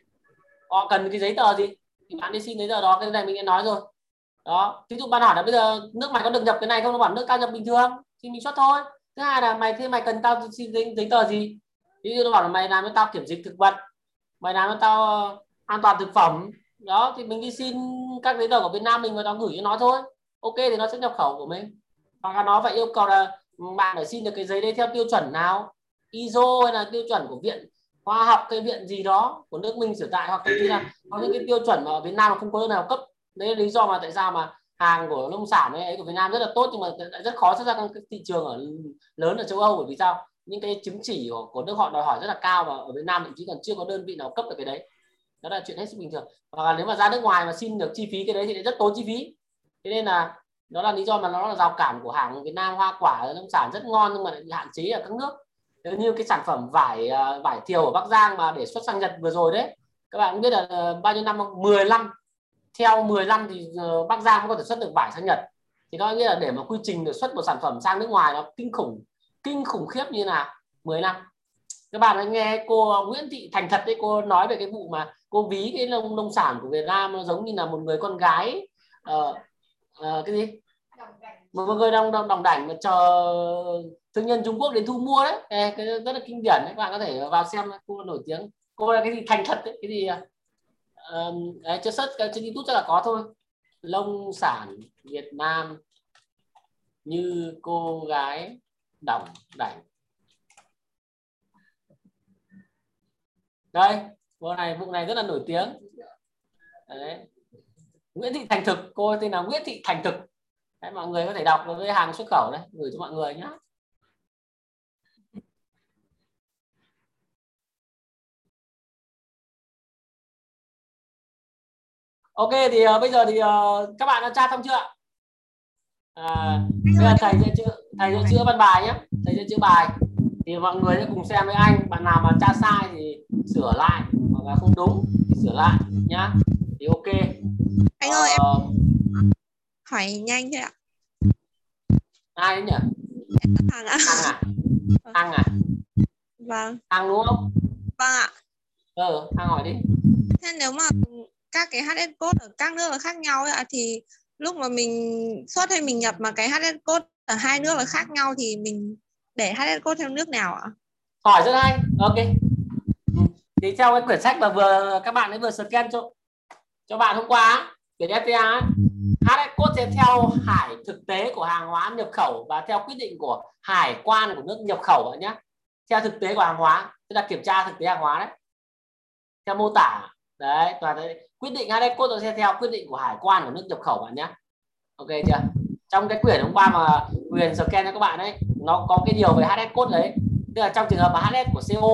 A: họ cần cái giấy tờ gì? Thì bạn đi xin giấy tờ đó cái này mình đã nói rồi. Đó ví dụ bạn hỏi là bây giờ nước mày có được nhập cái này không? Nó bảo nước tao nhập bình thường thì mình xuất thôi. Thứ hai là mày thế mày cần tao xin giấy, giấy tờ gì? Ví dụ nó bảo là mày làm cho tao kiểm dịch thực vật mày làm cho tao ờ, an toàn thực phẩm. Đó thì mình đi xin các giấy tờ của Việt Nam mình và tao gửi cho nó thôi. Ok thì nó sẽ nhập khẩu của mình. Hoặc là nó phải yêu cầu là bạn phải xin được cái giấy đấy theo tiêu chuẩn nào? ISO hay là tiêu chuẩn của viện khoa học cái viện gì đó của nước mình sửa tại hoặc là là có những cái tiêu chuẩn mà ở Việt Nam không có nơi nào cấp. Đấy là lý do mà tại sao mà hàng của nông sản ấy của Việt Nam rất là tốt nhưng mà lại rất khó xuất ra các thị trường ở lớn ở châu Âu. Bởi vì sao? Những cái chứng chỉ của, của nước họ đòi hỏi rất là cao và ở Việt Nam thậm chí còn chưa có đơn vị nào cấp được cái đấy. Đó là chuyện hết sức bình thường. Và nếu mà ra nước ngoài mà xin được chi phí cái đấy thì rất tốn chi phí. Thế nên là đó là lý do mà nó là rào cản của hàng Việt Nam hoa quả nông sản rất ngon nhưng mà lại bị hạn chế ở các nước như cái sản phẩm vải à, vải thiều ở Bắc Giang mà để xuất sang Nhật vừa rồi đấy các bạn cũng biết là ờ, bao nhiêu năm không? 10 năm theo 10 năm thì ờ, Bắc Giang mới có thể xuất được vải sang Nhật. Thì nó nghĩa là để mà quy trình để xuất một sản phẩm sang nước ngoài nó kinh khủng kinh khủng khiếp như nào? 10 năm các bạn hãy nghe cô Nguyễn Thị Thành thật đấy cô nói về cái vụ mà cô ví cái nông nông sản của Việt Nam nó giống như là một người con gái uh, uh, cái gì? Một người đồng đồng, đồng đảnh mà chờ thương nhân Trung Quốc đến thu mua đấy. Ê, cái rất là kinh điển đấy. Các bạn có thể vào xem cô nổi tiếng. Cô là cái gì? Thành thật đấy. Cái gì um, đấy, chưa search trên YouTube chắc là có thôi. Nông sản Việt Nam như cô gái đồng đảnh. Đây cô này vụ này rất là nổi tiếng. Đấy. Nguyễn Thị Thành Thực. Cô tên là Nguyễn Thị Thành Thực. Đấy, mọi người có thể đọc với hàng xuất khẩu đấy gửi cho mọi người nhé Ok thì uh, bây giờ thì uh, các bạn đã tra xong chưa ạ? À, bây giờ thầy sẽ chữa thầy sẽ chữa văn bài nhé. Thầy sẽ chữa bài thì mọi người sẽ cùng xem với anh. Bạn nào mà tra sai thì sửa lại hoặc là không đúng thì sửa lại nhá. Thì ok.
B: Anh ơi em hỏi nhanh thôi ạ.
A: Ai đấy nhỉ?
B: Hằng ạ.
A: À? Hằng à?
B: Vâng.
A: Hằng đúng không?
B: Vâng ạ.
A: Ờ, Hằng hỏi đi.
B: Thế nếu mà các cái HS code ở các nước là khác nhau ấy thì lúc mà mình xuất hay mình nhập mà cái HS code ở hai nước là khác nhau thì mình để HS code theo nước nào ạ?
A: Hỏi rất hay. Ok. Thì theo cái quyển sách mà vừa các bạn ấy vừa scan cho cho bạn hôm qua quyển FTA HS code sẽ theo hải thực tế của hàng hóa nhập khẩu và theo quyết định của hải quan của nước nhập khẩu bạn nhé. Theo thực tế của hàng hóa, tức là kiểm tra thực tế hàng hóa đấy. Theo mô tả đấy toàn đấy, quyết định Adeco tôi sẽ theo quyết định của hải quan của nước nhập khẩu bạn nhé. Ok chưa? Trong cái quyển hôm qua mà quyền scan cho các bạn đấy nó có cái điều về HS code đấy. Tức là trong trường hợp mà HS của CO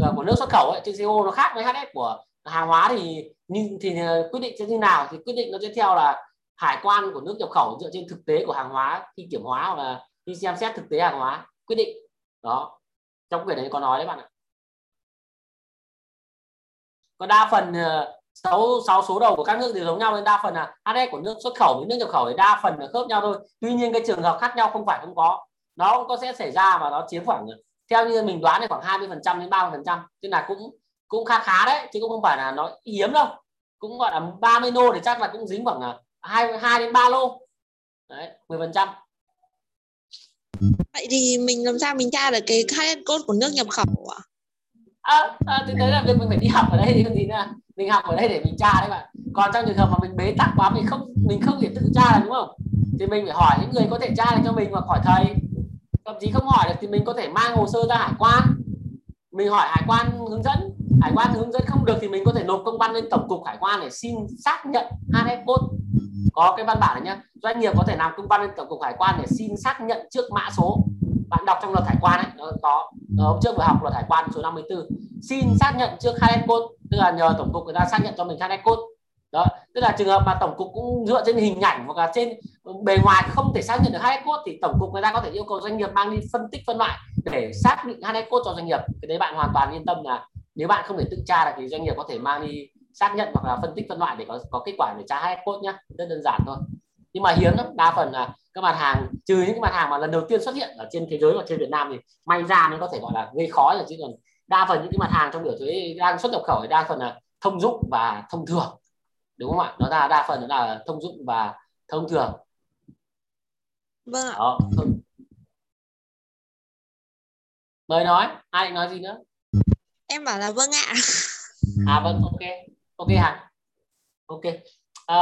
A: ờ, của nước xuất khẩu ấy, trên CO nó khác với HS của hàng hóa thì như thì quyết định sẽ như nào? Thì quyết định nó sẽ theo là hải quan của nước nhập khẩu dựa trên thực tế của hàng hóa khi kiểm hóa và khi xem xét thực tế hàng hóa quyết định. Đó. Trong quyển đấy có nói đấy bạn ạ. Còn đa phần ờ, sáu sáu số đầu của các nước đều giống nhau nên đa phần là HDS của nước xuất khẩu với nước nhập khẩu thì đa phần là khớp nhau thôi. Tuy nhiên cái trường hợp khác nhau không phải không có. Nó cũng có sẽ xảy ra và nó chiếm khoảng theo như mình đoán thì khoảng 20 phần trăm đến 30 phần trăm. Tức là cũng cũng khá khá đấy chứ cũng không phải là nó hiếm đâu. Cũng gọi là 30 lô thì chắc là cũng dính khoảng là hai hai đến ba lô. Đấy 10 phần trăm.
B: Vậy thì mình làm sao mình tra được cái code của nước nhập khẩu ạ?
A: à, à, thì đấy là việc mình phải đi học ở đây thì còn gì nữa mình học ở đây để mình tra đấy bạn còn trong trường hợp mà mình bế tắc quá, mình không mình không thể tự tra được, đúng không? Thì mình phải hỏi những người có thể tra được cho mình hoặc hỏi thầy. Thậm chí không hỏi được thì mình có thể mang hồ sơ ra hải quan. Mình hỏi hải quan hướng dẫn. Hải quan hướng dẫn không được thì mình có thể nộp công văn lên tổng cục hải quan để xin xác nhận HF code. Có cái văn bản này nhá. Doanh nghiệp có thể làm công văn lên tổng cục hải quan để xin xác nhận trước mã số. Bạn đọc trong luật hải quan ấy. Nó có. Hôm trước vừa học luật hải quan số 54 xin xác nhận trước HF code tức là nhờ tổng cục người ta xác nhận cho mình HF code đó, tức là trường hợp mà tổng cục cũng dựa trên hình ảnh hoặc là trên bề ngoài không thể xác nhận được hai code thì tổng cục người ta có thể yêu cầu doanh nghiệp mang đi phân tích, phân loại để xác định hai code cho doanh nghiệp. Cái đấy bạn hoàn toàn yên tâm là nếu bạn không thể tự tra được thì doanh nghiệp có thể mang đi xác nhận hoặc là phân tích, phân loại để có có kết quả để tra hai code nhá. Rất đơn giản thôi. Nhưng mà hiếm lắm, đa phần là các mặt hàng, trừ những cái mặt hàng mà lần đầu tiên xuất hiện ở trên thế giới và trên Việt Nam thì may ra mới có thể gọi là gây khó rồi chứ còn đa phần những cái mặt hàng trong biểu thuế đang xuất nhập khẩu thì đa phần là thông dụng và thông thường đúng không ạ? Nó là đa phần là thông dụng và thông thường.
B: Vâng ạ.
A: Đó thông... mời nói ai định nói gì nữa?
B: Em bảo là vâng ạ.
A: À vâng ok. Ok hả? Ok. À,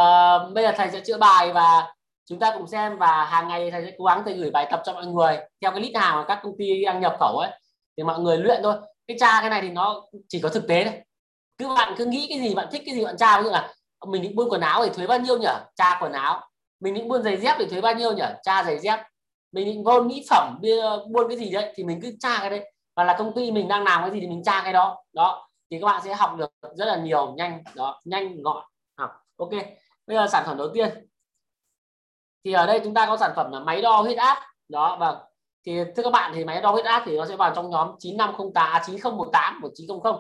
A: bây giờ thầy sẽ chữa bài và chúng ta cùng xem và hàng ngày thầy sẽ cố gắng thầy gửi bài tập cho mọi người. Theo cái list hàng mà các công ty đang nhập khẩu ấy thì mọi người luyện thôi cái tra cái này thì nó chỉ có thực tế thôi. Cứ bạn cứ nghĩ cái gì, bạn thích cái gì, bạn tra, ví dụ là mình định buôn quần áo thì thuế bao nhiêu nhỉ? Tra quần áo. Mình định buôn giày dép thì thuế bao nhiêu nhỉ? Tra giày dép. Mình định buôn mỹ phẩm buôn cái gì đấy thì mình cứ tra cái đấy. Và là công ty mình đang làm cái gì thì mình tra cái đó. Đó, thì các bạn sẽ học được rất là nhiều, nhanh, đó, nhanh, gọn, học. Ok, bây giờ sản phẩm đầu tiên. Thì ở đây chúng ta có sản phẩm là máy đo huyết áp. Đó và thì thưa các bạn thì máy đo huyết áp thì nó sẽ vào trong nhóm 9508 9018 1900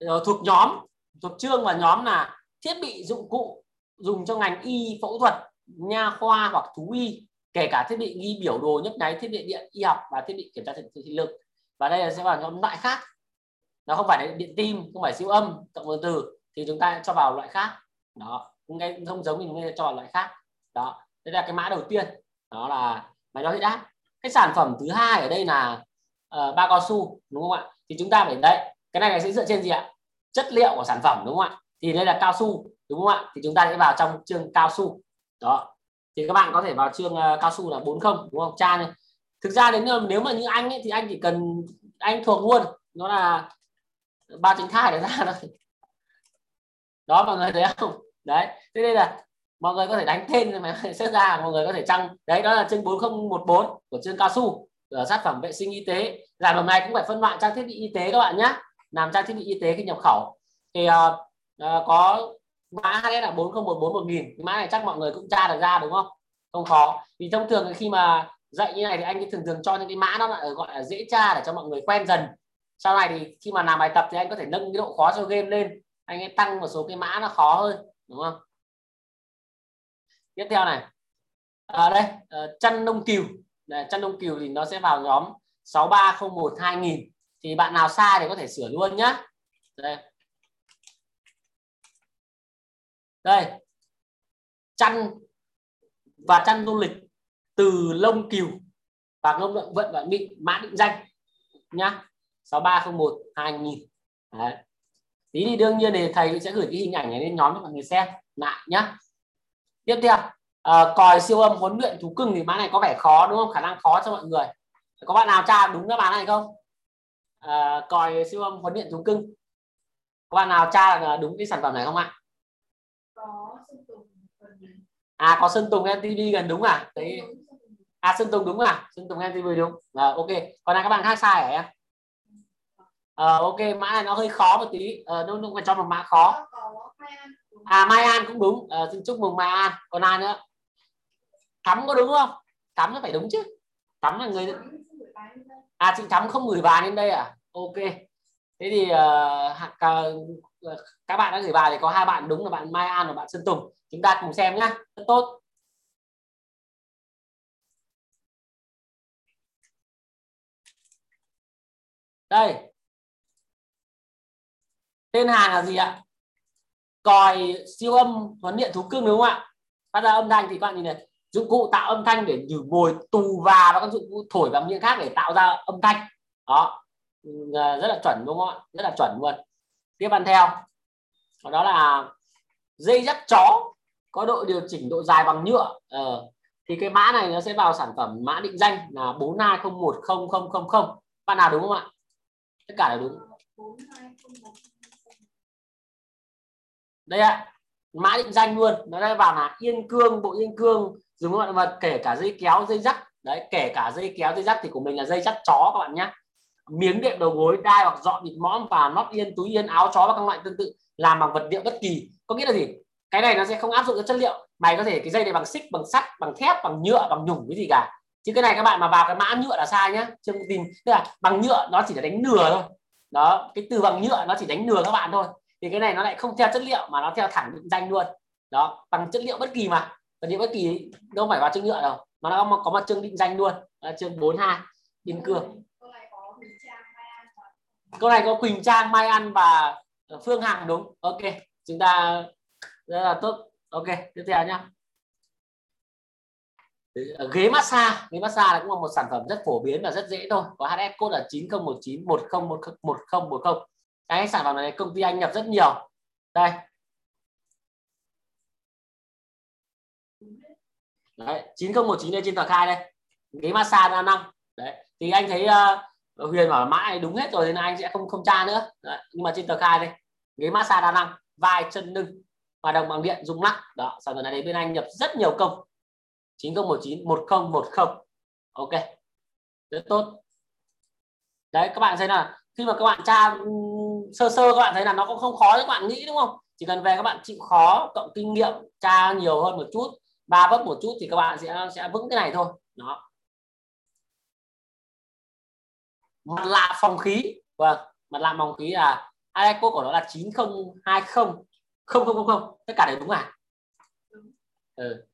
A: Rồi, thuộc nhóm thuộc chương và nhóm là thiết bị dụng cụ dùng cho ngành y phẫu thuật nha khoa hoặc thú y kể cả thiết bị ghi biểu đồ nhấp nháy thiết bị điện y học và thiết bị kiểm tra thị lực. Và đây là sẽ vào nhóm loại khác nó không phải là điện tim không phải siêu âm cộng với từ thì chúng ta cho vào loại khác. Đó nghe không giống thì chúng ta cho vào loại khác. Đó đây là cái mã đầu tiên. Đó là máy đo huyết áp. Cái sản phẩm thứ hai ở đây là uh, ba cao su đúng không ạ? Thì chúng ta phải đấy cái này sẽ dựa trên gì ạ? Chất liệu của sản phẩm đúng không ạ? Thì đây là cao su đúng không ạ? Thì chúng ta sẽ vào trong chương cao su. Đó thì các bạn có thể vào chương uh, cao su là 40 đúng không? Cha này. Thực ra đến ờ, nếu mà như anh ấy thì anh chỉ cần anh thuộc luôn. Nó là ba tránh thai để ra thôi đó mọi người thấy không? Đấy thế đây là mọi người có thể đánh tên mà <laughs> sẽ ra mọi người có thể trăng đấy đó là chương 4014 của chương cao su ở sát phẩm vệ sinh y tế. Giải hôm này cũng phải phân loại trang thiết bị y tế các bạn nhé làm trang thiết bị y tế khi nhập khẩu. Thì uh, uh, có mã hay là 4014 1000 cái mã này chắc mọi người cũng tra được ra đúng không? Không khó. Vì thông thường khi mà dạy như này thì anh thường thường cho những cái mã nó lại gọi là dễ tra để cho mọi người quen dần sau này thì khi mà làm bài tập thì anh có thể nâng cái độ khó cho game lên. Anh ấy tăng một số cái mã nó khó hơn đúng không? Tiếp theo này. À, đây à, chăn nông cừu. Chân chăn nông cừu thì nó sẽ vào nhóm 6301 2000 thì bạn nào sai thì có thể sửa luôn nhá. Đây. Đây. Chăn và chăn du lịch từ lông cừu. Và lông lượng vận và mịn mã định danh nhá. 6301 2000 Đấy. tí thì đương nhiên thì thầy sẽ gửi cái hình ảnh này lên nhóm cho mọi người xem. Lại nhá. Tiếp theo. À, còi siêu âm huấn luyện thú cưng thì mã này có vẻ khó đúng không? Khả năng khó cho mọi người. Có bạn nào tra đúng đáp án này không? À, còi siêu âm huấn luyện thú cưng. Có bạn nào tra là đúng cái sản phẩm này không ạ?
C: Có Sơn Tùng.
A: À có Sơn Tùng MTV gần đúng à? Đấy à Sơn Tùng đúng à? Sơn Tùng MTV đúng. À, ok. Còn là các bạn khác sai hả em à, ok mã này nó hơi khó một tí. À, nó cũng cho một mã khó. À Mai An cũng đúng. À, xin chúc mừng Mai An. Còn ai nữa? Thắm có đúng không? Thắm nó phải đúng chứ. Thắm là người à chị Thắm không gửi bài lên đây à? Ok. Thế thì uh, các bạn đã gửi bài thì có hai bạn đúng là bạn Mai An và bạn Sơn Tùng. Chúng ta cùng xem nhá. Rất tốt. Đây tên hàng là gì ạ? Còi siêu âm huấn điện thú cưng đúng không ạ? Phát ra âm thanh thì các bạn nhìn này. Dụng cụ tạo âm thanh để nhử mồi tù và và các dụng cụ thổi bằng miệng khác để tạo ra âm thanh. Đó. Ừ, à, rất là chuẩn đúng không ạ? Rất là chuẩn luôn. Tiếp ăn theo. Đó là dây dắt chó có độ điều chỉnh độ dài bằng nhựa. Ờ, thì cái mã này nó sẽ vào sản phẩm mã định danh là 42010000 bạn nào đúng không ạ? Tất cả đều đúng. Đây ạ, mã định danh luôn. Nó đây vào là yên cương, bộ yên cương, dùng các vật, kể cả dây kéo, dây dắt đấy, kể cả dây kéo, dây dắt thì của mình là dây dắt chó các bạn nhé miếng đệm đầu gối, đai hoặc dọn bịt mõm và nót yên túi, yên áo, chó và các loại tương tự, làm bằng vật liệu bất kỳ. Có nghĩa là gì? Cái này nó sẽ không áp dụng cho chất liệu. Mày có thể cái dây này bằng xích, bằng sắt, bằng thép, bằng nhựa, bằng nhủng cái gì cả. Chứ cái này các bạn mà vào cái mã nhựa là sai nhá. Chưa tìm tức là bằng nhựa nó chỉ là đánh nửa thôi. Đó, cái từ bằng nhựa nó chỉ đánh nửa các bạn thôi thì cái này nó lại không theo chất liệu mà nó theo thẳng định danh luôn. Đó, bằng chất liệu bất kỳ mà. Vật liệu bất kỳ đâu phải vào chương nhựa đâu, mà nó có một chương định danh luôn. Là chương 42 biên cương câu này có Quỳnh Trang, Mai Ăn và Phương Hằng đúng. Ok, chúng ta rất là tốt. Ok, tiếp theo nhá. Ghế massage. Ghế massage cũng là một sản phẩm rất phổ biến và rất dễ thôi. Có HS code là 9019 101010 cái sản phẩm này công ty anh nhập rất nhiều. Đây. Đấy 9019 đây trên tờ khai đây. Ghế massage đa năng đấy thì anh thấy uh, Huyền bảo mãi đúng hết rồi nên anh sẽ không không tra nữa. Đấy. nhưng mà trên tờ khai đây ghế massage đa năng vai chân lưng hoạt động bằng điện rung lắc. Đó sản phẩm này đến bên anh nhập rất nhiều công. 9019 1010 ok rất tốt. Đấy các bạn thấy là khi mà các bạn tra ừ, sơ sơ các bạn thấy là nó cũng không khó như các bạn nghĩ, đúng không? Chỉ cần về các bạn chịu khó, cộng kinh nghiệm, tra nhiều hơn một chút, ba bước một chút thì các bạn sẽ sẽ vững cái này thôi. Đó. Mặt lạ phòng khí. Vâng mặt lạ phòng khí là ai của nó là 9020 không không không không. Tất cả đều đúng à? Ừ.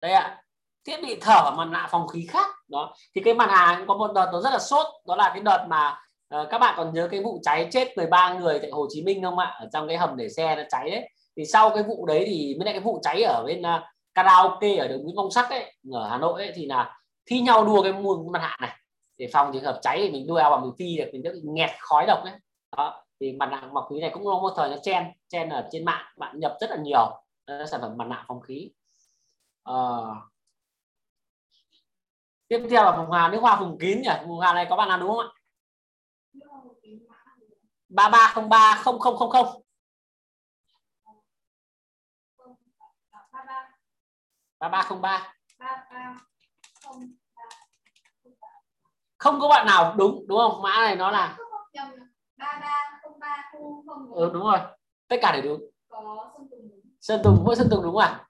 A: đây ạ thiết bị thở mặt nạ phòng khí khác. Đó. Thì cái mặt hàng có một đợt nó rất là sốt. Đó là cái đợt mà uh, các bạn còn nhớ cái vụ cháy chết 13 người tại Hồ Chí Minh không ạ? Ở trong cái hầm để xe nó cháy đấy. Thì sau cái vụ đấy thì mới lại cái vụ cháy ở bên uh, karaoke ở đường Nguyễn Công Sắc ấy ở Hà Nội ấy thì là thi nhau đua cái mua mặt nạ này. Để phòng trường hợp cháy thì mình đua vào mình phi được mình đỡ nghẹt khói độc đấy đó. Thì mặt nạ phòng khí này cũng có một thời nó chen chen ở trên mạng bạn nhập rất là nhiều đó sản phẩm mặt nạ phòng khí. Uh, tiếp theo là vùng hà nước hoa vùng kín nhỉ? Vùng hà này có bạn nào đúng không ạ? Ba ba không ba không không không không. Ba ba không ba. Không có bạn nào đúng đúng không? Mã này nó là ừ, đúng rồi. Tất cả đều đúng. Sơn tùng mỗi sơn tùng đúng à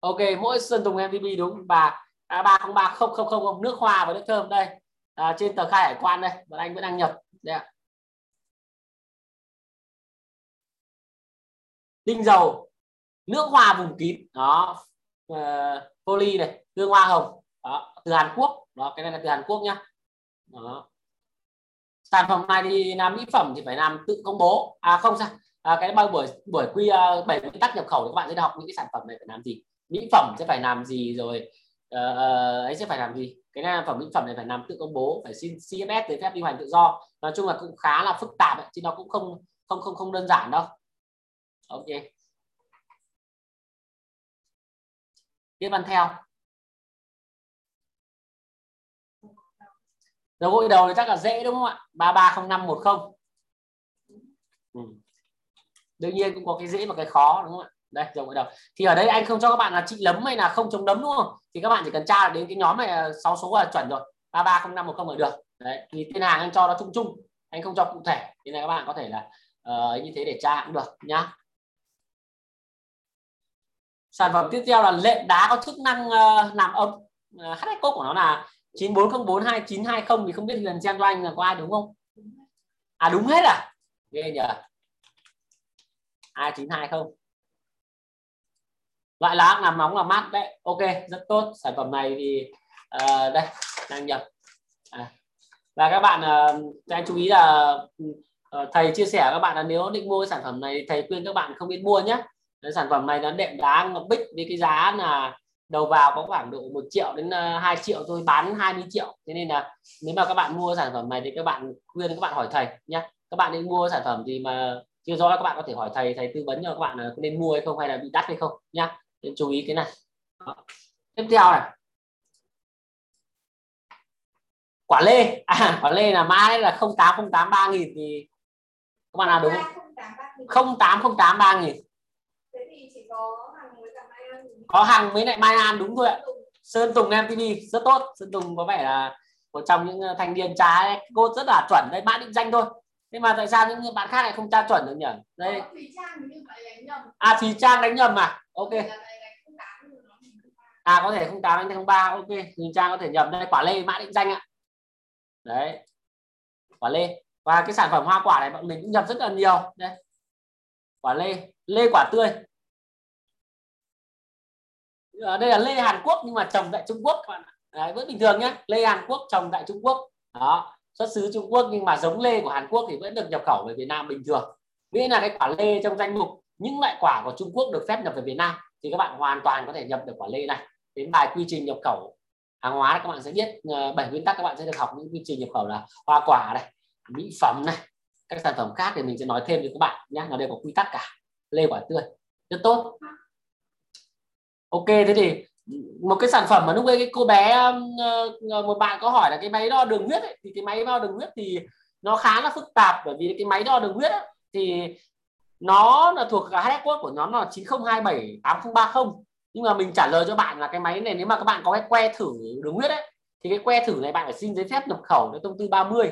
A: ok mỗi sơn tùng mvp đúng. Và À, ba không ba không không không nước hoa và nước thơm đây. À, trên tờ khai hải quan đây và anh vẫn đang nhập. Đây ạ. Tinh dầu nước hoa vùng kín đó. Uh, poly này hương hoa hồng đó từ Hàn Quốc. Đó cái này là từ Hàn Quốc nhá. Đó. Sản phẩm này thì làm mỹ phẩm thì phải làm tự công bố. À không sao. À, cái bao buổi buổi quy uh, quy nguyên tắc nhập khẩu thì các bạn sẽ học những cái sản phẩm này phải làm gì. Mỹ phẩm sẽ phải làm gì rồi uh, ấy sẽ phải làm gì? Cái sản phẩm mỹ phẩm này phải làm tự công bố phải xin CFS giấy phép lưu hành tự do. Nói chung là cũng khá là phức tạp ấy, chứ nó cũng không không không không đơn giản đâu. Ok. Tiếp ăn theo. Đầu gội đầu thì chắc là dễ đúng không ạ? Ba ba không năm một không. Ừ. đương nhiên cũng có cái dễ và cái khó đúng không ạ? Đây dòng gội đầu. Thì ở đây anh không cho các bạn là trị lấm hay là không chống đấm đúng không? Thì các bạn chỉ cần tra đến cái nhóm này à, sáu số là chuẩn rồi. ba ba không năm một không là được. Đấy thì tên hàng anh cho nó chung chung. Anh không cho cụ thể. Thế này các bạn có thể là uh, như thế để tra cũng được nhá. Sản phẩm tiếp theo là lệnh đá có chức năng uh, làm âm. Uh, HX code của nó là 94042920 thì không biết lần xem cho anh là có ai đúng không? À đúng hết à? Ghê nhờ. 2920 loại lá làm nóng là mát đấy. Ok rất tốt. Sản phẩm này thì uh, đây đang nhập à. và các bạn uh, anh chú ý là uh, thầy chia sẻ các bạn là nếu định mua cái sản phẩm này thầy khuyên các bạn không biết mua nhé. Cái sản phẩm này nó đệm đá ngọc bích với cái giá là đầu vào có khoảng độ 1 triệu đến 2 triệu thôi bán 20 triệu. Thế nên là nếu mà các bạn mua sản phẩm này thì các bạn khuyên các bạn hỏi thầy nhé. Các bạn nên mua sản phẩm gì mà chưa rõ các bạn có thể hỏi thầy thầy tư vấn cho các bạn là nên mua hay không hay là bị đắt hay không nhá nên chú ý cái này. Đó. tiếp theo này. Quả lê. À, quả lê là mã là 0808 3000 thì các bạn nào đúng không? 0808 3000
C: Thế thì chỉ có hàng với
A: lại Mai An đúng thôi ạ. Sơn Tùng MTV rất tốt. Sơn Tùng có vẻ là một trong những ờ, thanh niên trái code rất là chuẩn đây mã định danh thôi nhưng mà tại sao những bạn khác lại không tra chuẩn được nhỉ? Đây.
C: Nhầm.
A: à thì trang đánh nhầm mà ok. À có thể không tám đánh không ba. Ok thì trang có thể nhầm đây quả lê mã định danh ạ. Đấy. Quả lê. Và cái sản phẩm hoa quả này bọn mình cũng nhập rất là nhiều. Đây. Quả lê. Lê quả tươi. Ở đây là lê Hàn Quốc nhưng mà trồng tại Trung Quốc các bạn ạ. đấy, vẫn bình thường nhé lê Hàn Quốc trồng tại Trung Quốc. Đó xuất xứ Trung Quốc nhưng mà giống lê của Hàn Quốc thì vẫn được nhập khẩu về Việt Nam bình thường. Nghĩa là cái quả lê trong danh mục, những loại quả của Trung Quốc được phép nhập về Việt Nam thì các bạn hoàn toàn có thể nhập được quả lê này. Đến bài quy trình nhập khẩu hàng hóa các bạn sẽ biết ờ, bảy nguyên tắc các bạn sẽ được học những quy trình nhập khẩu là hoa quả này, mỹ phẩm này, các sản phẩm khác thì mình sẽ nói thêm cho các bạn nhé. Nó đều có quy tắc cả. Lê quả tươi, rất tốt. Ok, thế thì một cái sản phẩm mà lúc ấy cái cô bé um, ờ, một bạn có hỏi là cái máy đo đường huyết ấy, thì cái máy đo đường huyết thì nó khá là phức tạp bởi vì cái máy đo đường huyết ấy, thì nó là thuộc HF code của nó là 90278030 nhưng mà mình trả lời cho bạn là cái máy này nếu mà các bạn có cái que thử đường huyết ấy thì cái que thử này bạn phải xin giấy phép nhập khẩu theo thông tư 30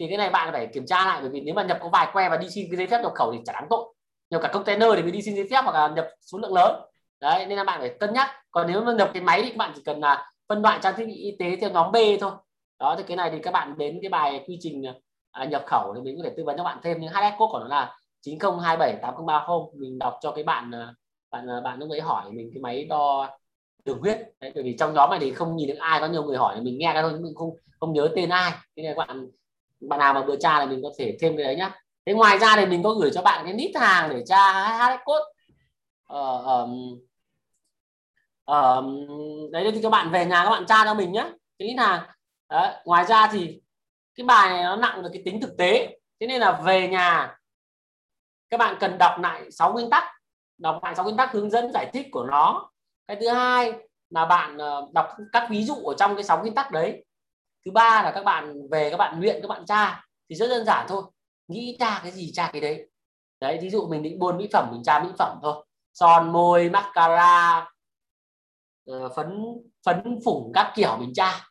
A: thì cái này bạn phải kiểm tra lại bởi vì nếu mà nhập có vài que và đi xin cái giấy phép nhập khẩu thì chả đáng tội. Nhập cả container thì mới đi xin giấy phép hoặc là nhập số lượng lớn đấy nên là bạn phải cân nhắc. Còn nếu mà nhập cái máy thì các bạn chỉ cần là phân loại trang thiết bị y tế theo nhóm B thôi. Đó thì cái này thì các bạn đến cái bài quy trình à, nhập khẩu thì mình có thể tư vấn cho bạn thêm. Những HS code của nó là 90278030 mình đọc cho cái bạn à, bạn à, bạn lúc ấy hỏi mình cái máy đo đường huyết. Đấy, bởi vì trong nhóm này thì không nhìn được ai có nhiều người hỏi mình nghe cái thôi nhưng mình không không nhớ tên ai. Thế nên bạn bạn nào mà vừa tra là mình có thể thêm cái đấy nhá. Thế ngoài ra thì mình có gửi cho bạn cái list hàng để tra HS code. Ờ, um, ở đấy thì các bạn về nhà các bạn tra cho mình nhé cái lít hàng đấy. ngoài ra thì cái bài này nó nặng về cái tính thực tế. Thế nên là về nhà, các bạn cần đọc lại 6 nguyên tắc, đọc lại 6 nguyên tắc hướng dẫn giải thích của nó. Cái thứ hai là bạn ờ, đọc các ví dụ ở trong cái 6 nguyên tắc đấy. Thứ ba là các bạn về các bạn luyện, các bạn tra, thì rất đơn giản thôi. Nghĩ tra cái gì tra cái đấy. Đấy ví dụ mình định buôn mỹ phẩm, mình tra mỹ phẩm thôi. Son, môi, mascara Ờ, phấn phấn phủng các kiểu mình tra.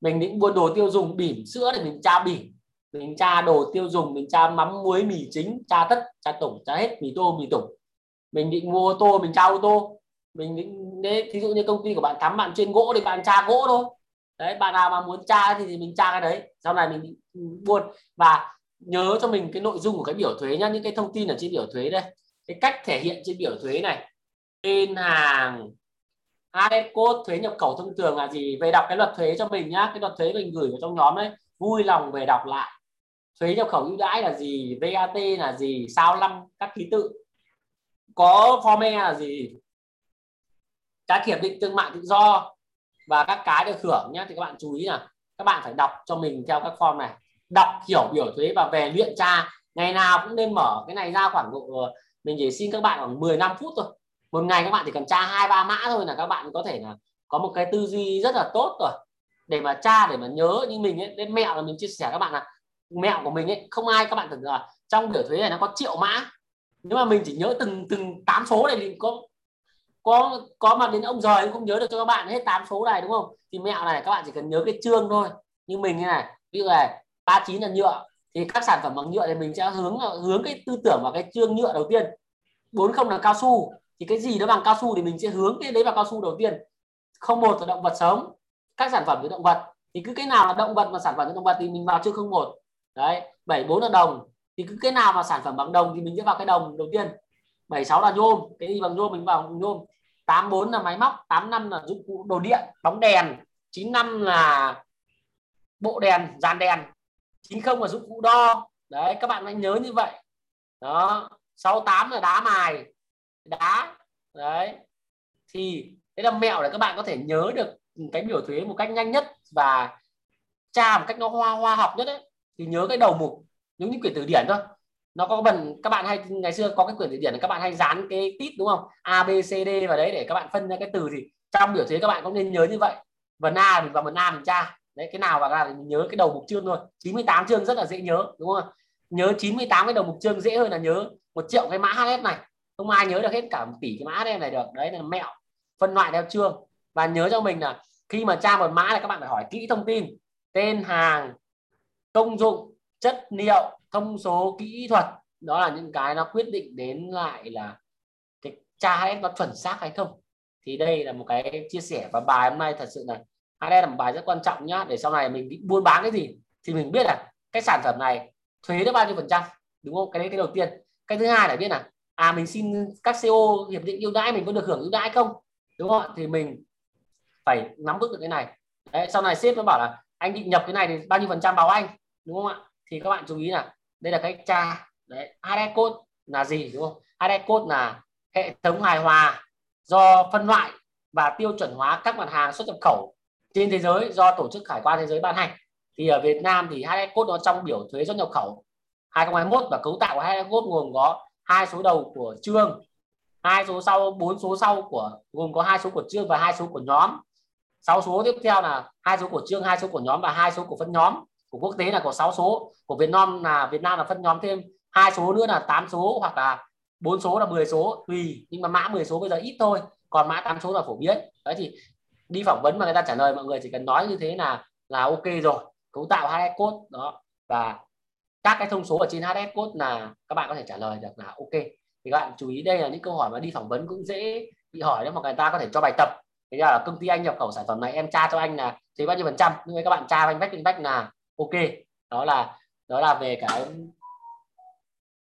A: Mình định buôn đồ tiêu dùng bỉm sữa thì mình tra bỉm. Mình tra đồ tiêu dùng mình tra mắm muối mì chính tra tất tra tổng tra hết mì tô mì tổng mình định mua ô tô mình tra ô tô. Mình định đấy thí dụ như công ty của bạn thắm bạn chuyên gỗ thì bạn tra gỗ thôi. Đấy bạn nào mà muốn tra thì, thì mình tra cái đấy. Sau này mình buôn và nhớ cho mình cái nội dung của cái biểu thuế nhá những cái thông tin ở trên biểu thuế đây. Cái cách thể hiện trên biểu thuế này. Tên hàng. AS code thuế nhập khẩu thông thường là gì? Về đọc cái luật thuế cho mình nhá. Cái luật thuế mình gửi vào trong nhóm đấy vui lòng về đọc lại. Thuế nhập khẩu ưu đãi là gì? VAT là gì? Sao năm các ký tự. Có form e là gì? Các hiệp định thương mại tự do và các cái được hưởng nhé thì các bạn chú ý là các bạn phải đọc cho mình theo các form này. Đọc hiểu biểu thuế và về luyện tra. Ngày nào cũng nên mở cái này ra khoảng độ ờ, mình chỉ xin các bạn khoảng 15 phút thôi một ngày các bạn chỉ cần tra hai, ba mã thôi là các bạn có thể là có một cái tư duy rất là tốt rồi. Để mà tra, để mà nhớ như mình ấy, đến mẹo là mình chia sẻ các bạn là mẹo của mình ấy, không ai các bạn tưởng là trong biểu thuế này nó có triệu mã. Nếu mà mình chỉ nhớ từng từng tám số này thì có có có mà đến ông giời cũng không nhớ được cho các bạn hết tám số này, đúng không? Thì mẹo này các bạn chỉ cần nhớ cái chương thôi. Như mình như này, ví dụ này 39 là nhựa, thì các sản phẩm bằng nhựa thì mình sẽ hướng hướng cái tư tưởng vào cái chương nhựa đầu tiên. 40 là cao su thì cái gì nó bằng cao su thì mình sẽ hướng cái đấy vào cao su đầu tiên. Không một là động vật sống, các sản phẩm từ động vật. Thì cứ cái nào là động vật mà sản phẩm từ động vật thì mình vào trước không một. Đấy 74 là đồng. Thì cứ cái nào mà sản phẩm bằng đồng thì mình sẽ vào cái đồng đầu tiên. 76 là nhôm. Cái gì bằng nhôm mình vào nhôm. 84 là máy móc. 85 là dụng cụ đồ điện, bóng đèn. 95 là bộ đèn, dàn đèn. 90 là dụng cụ đo. Đấy, các bạn hãy nhớ như vậy. Đó 68 là đá mài đá. Đấy. Thì đấy là mẹo để các bạn có thể nhớ được cái biểu thuế một cách nhanh nhất và tra một cách nó hoa hoa học nhất đấy thì nhớ cái đầu mục, giống như quyển từ điển thôi. Nó có phần, các bạn hay, ngày xưa có cái quyển từ điển các bạn hay dán cái tít, đúng không? A, b, c, d vào đấy để các bạn phân ra cái từ gì trong biểu thuế các bạn cũng nên nhớ như vậy. Vần a mình vào vần a mình tra. Đấy, cái nào vào ra thì mình nhớ cái đầu mục chương thôi. 98 chương rất là dễ nhớ, đúng không nhớ 98 cái đầu mục chương dễ hơn là nhớ một triệu cái mã HS này không ai nhớ được hết cả một tỷ cái mã đen này được. Đấy là mẹo. Phân loại theo chương. Và nhớ cho mình là khi mà tra một mã là các bạn phải hỏi kỹ thông tin. Tên hàng, công dụng, chất liệu, thông số, kỹ thuật. Đó là những cái nó quyết định đến lại là cái tra HS nó chuẩn xác hay không. Thì đây là một cái chia sẻ và bài hôm nay thật sự là HS là một bài rất quan trọng nhá. Để sau này mình đi buôn bán cái gì thì mình biết là cái sản phẩm này thuế được bao nhiêu phần trăm, đúng không? Cái đấy cái đầu tiên. Cái thứ hai là biết là à mình xin các CO hiệp định ưu đãi mình có được hưởng ưu đãi không? Đúng không thì mình phải nắm vững được cái này. Đấy, sau này sếp nó bảo là anh định nhập cái này thì bao nhiêu phần trăm báo anh? Đúng không ạ? Thì các bạn chú ý là đây là cái tra đấy HDS code là gì đúng không? HDS code là hệ thống hài hòa do phân loại và tiêu chuẩn hóa các mặt hàng xuất nhập khẩu trên thế giới do tổ chức hải quan thế giới ban hành. Thì ở Việt Nam thì HDS code nó trong biểu thuế xuất nhập khẩu 2021 và cấu tạo của HDS code gồm có hai số đầu của chương, hai số sau, bốn số sau của, gồm có hai số của chương và hai số của nhóm. Sáu số tiếp theo là hai số của chương, hai số của nhóm và hai số của phân nhóm. Của quốc tế là có 6 số, của Việt Nam là, Việt Nam là phân nhóm thêm. Hai số nữa là 8 số hoặc là bốn số là 10 số. Tùy, nhưng mà mã 10 số bây giờ ít thôi, còn mã 8 số là phổ biến. Đấy thì đi phỏng vấn mà người ta trả lời, mọi người chỉ cần nói như thế là là ok rồi. Cấu tạo hai code, đó. Và các cái thông số ở trên HS code là các bạn có thể trả lời được là ok. Thì các bạn chú ý đây là những câu hỏi mà đi phỏng vấn cũng dễ bị hỏi đấy mà người ta có thể cho bài tập. Thế là công ty anh nhập khẩu sản phẩm này, em tra cho anh là thế bao nhiêu phần trăm. Nhưng các bạn tra anh vách vách là ok. Đó là đó là về cái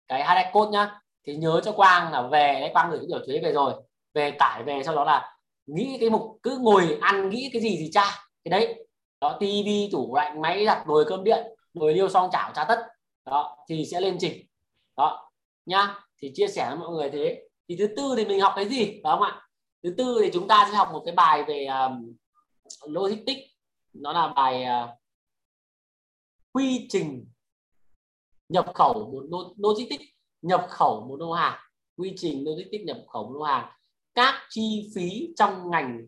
A: cái HS code nhá. Thì nhớ cho Quang là về, đấy, Quang gửi cái biểu thuế về rồi. Về tải về, sau đó là nghĩ cái mục, cứ ngồi ăn, nghĩ cái gì thì tra. Cái đấy, đó, tivi, tủ lạnh, máy giặt, nồi cơm điện, nồi niêu xong chảo tra tất đó thì sẽ lên trình. Đó nhá. Thì chia sẻ với mọi người thế. Thì thứ tư thì mình học cái gì? Đó không ạ? Thứ tư thì chúng ta sẽ học một cái bài về um, logistics. Nó là bài uh, quy trình nhập khẩu một logistics nhập khẩu một lô hàng. Quy trình logistics nhập khẩu một lô hàng. Các chi phí trong ngành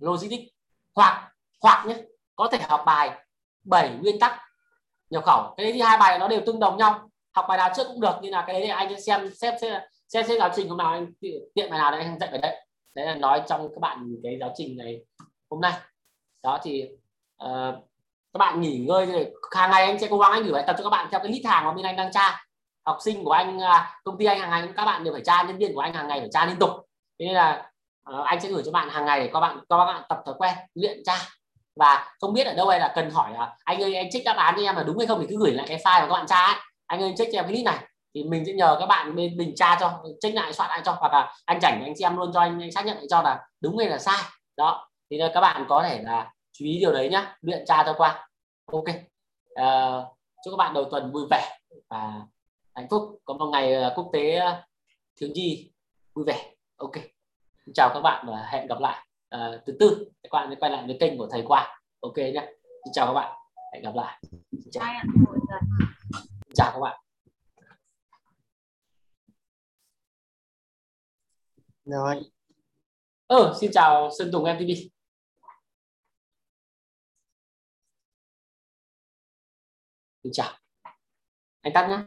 A: logistics. Hoặc hoặc nhé có thể học bài 7 nguyên tắc nhập khẩu. Cái đấy thì hai bài nó đều tương đồng nhau. Học bài nào trước cũng được nhưng là cái đấy thì anh xem xem xem xem xem giáo trình hôm nào anh tiện bài nào đấy anh dạy ở đấy. Đấy là nói trong các bạn cái giáo trình này hôm nay. Đó thì uh, các bạn nghỉ ngơi thì hàng ngày anh sẽ cố gắng anh gửi bài tập cho các bạn theo cái list hàng mà bên anh đang tra. Học sinh của anh à, công ty anh hàng ngày các bạn đều phải tra nhân viên của anh hàng ngày phải tra liên tục. Thế nên là uh, anh sẽ gửi cho bạn hàng ngày để các bạn cho các bạn tập thói quen luyện tra và không biết ở đâu hay là cần hỏi là anh ơi anh check đáp án cho em là đúng hay không? Thì cứ gửi lại cái file mà các bạn tra ấy. anh ơi check cho em cái list này. Thì mình sẽ nhờ các bạn bên mình tra cho check lại soạn lại cho hoặc là anh chảnh anh xem luôn cho anh, anh xác nhận lại cho là đúng hay là sai. Đó. Thì các bạn có thể là chú ý điều đấy nhá. Luyện tra cho qua. Ok. Uh, chúc các bạn đầu tuần vui vẻ và hạnh phúc. Có một ngày ờ, quốc tế ờ, thiếu nhi vui vẻ. Ok. Chào các bạn và hẹn gặp lại uh, thứ tư các bạn sẽ quay lại với kênh của thầy Quang. Ok nhé chào các bạn. Hẹn gặp lại. Chào, chào các bạn.
G: Rồi
A: ừ, xin chào Sơn Tùng MTV xin chào. Anh tắt nhé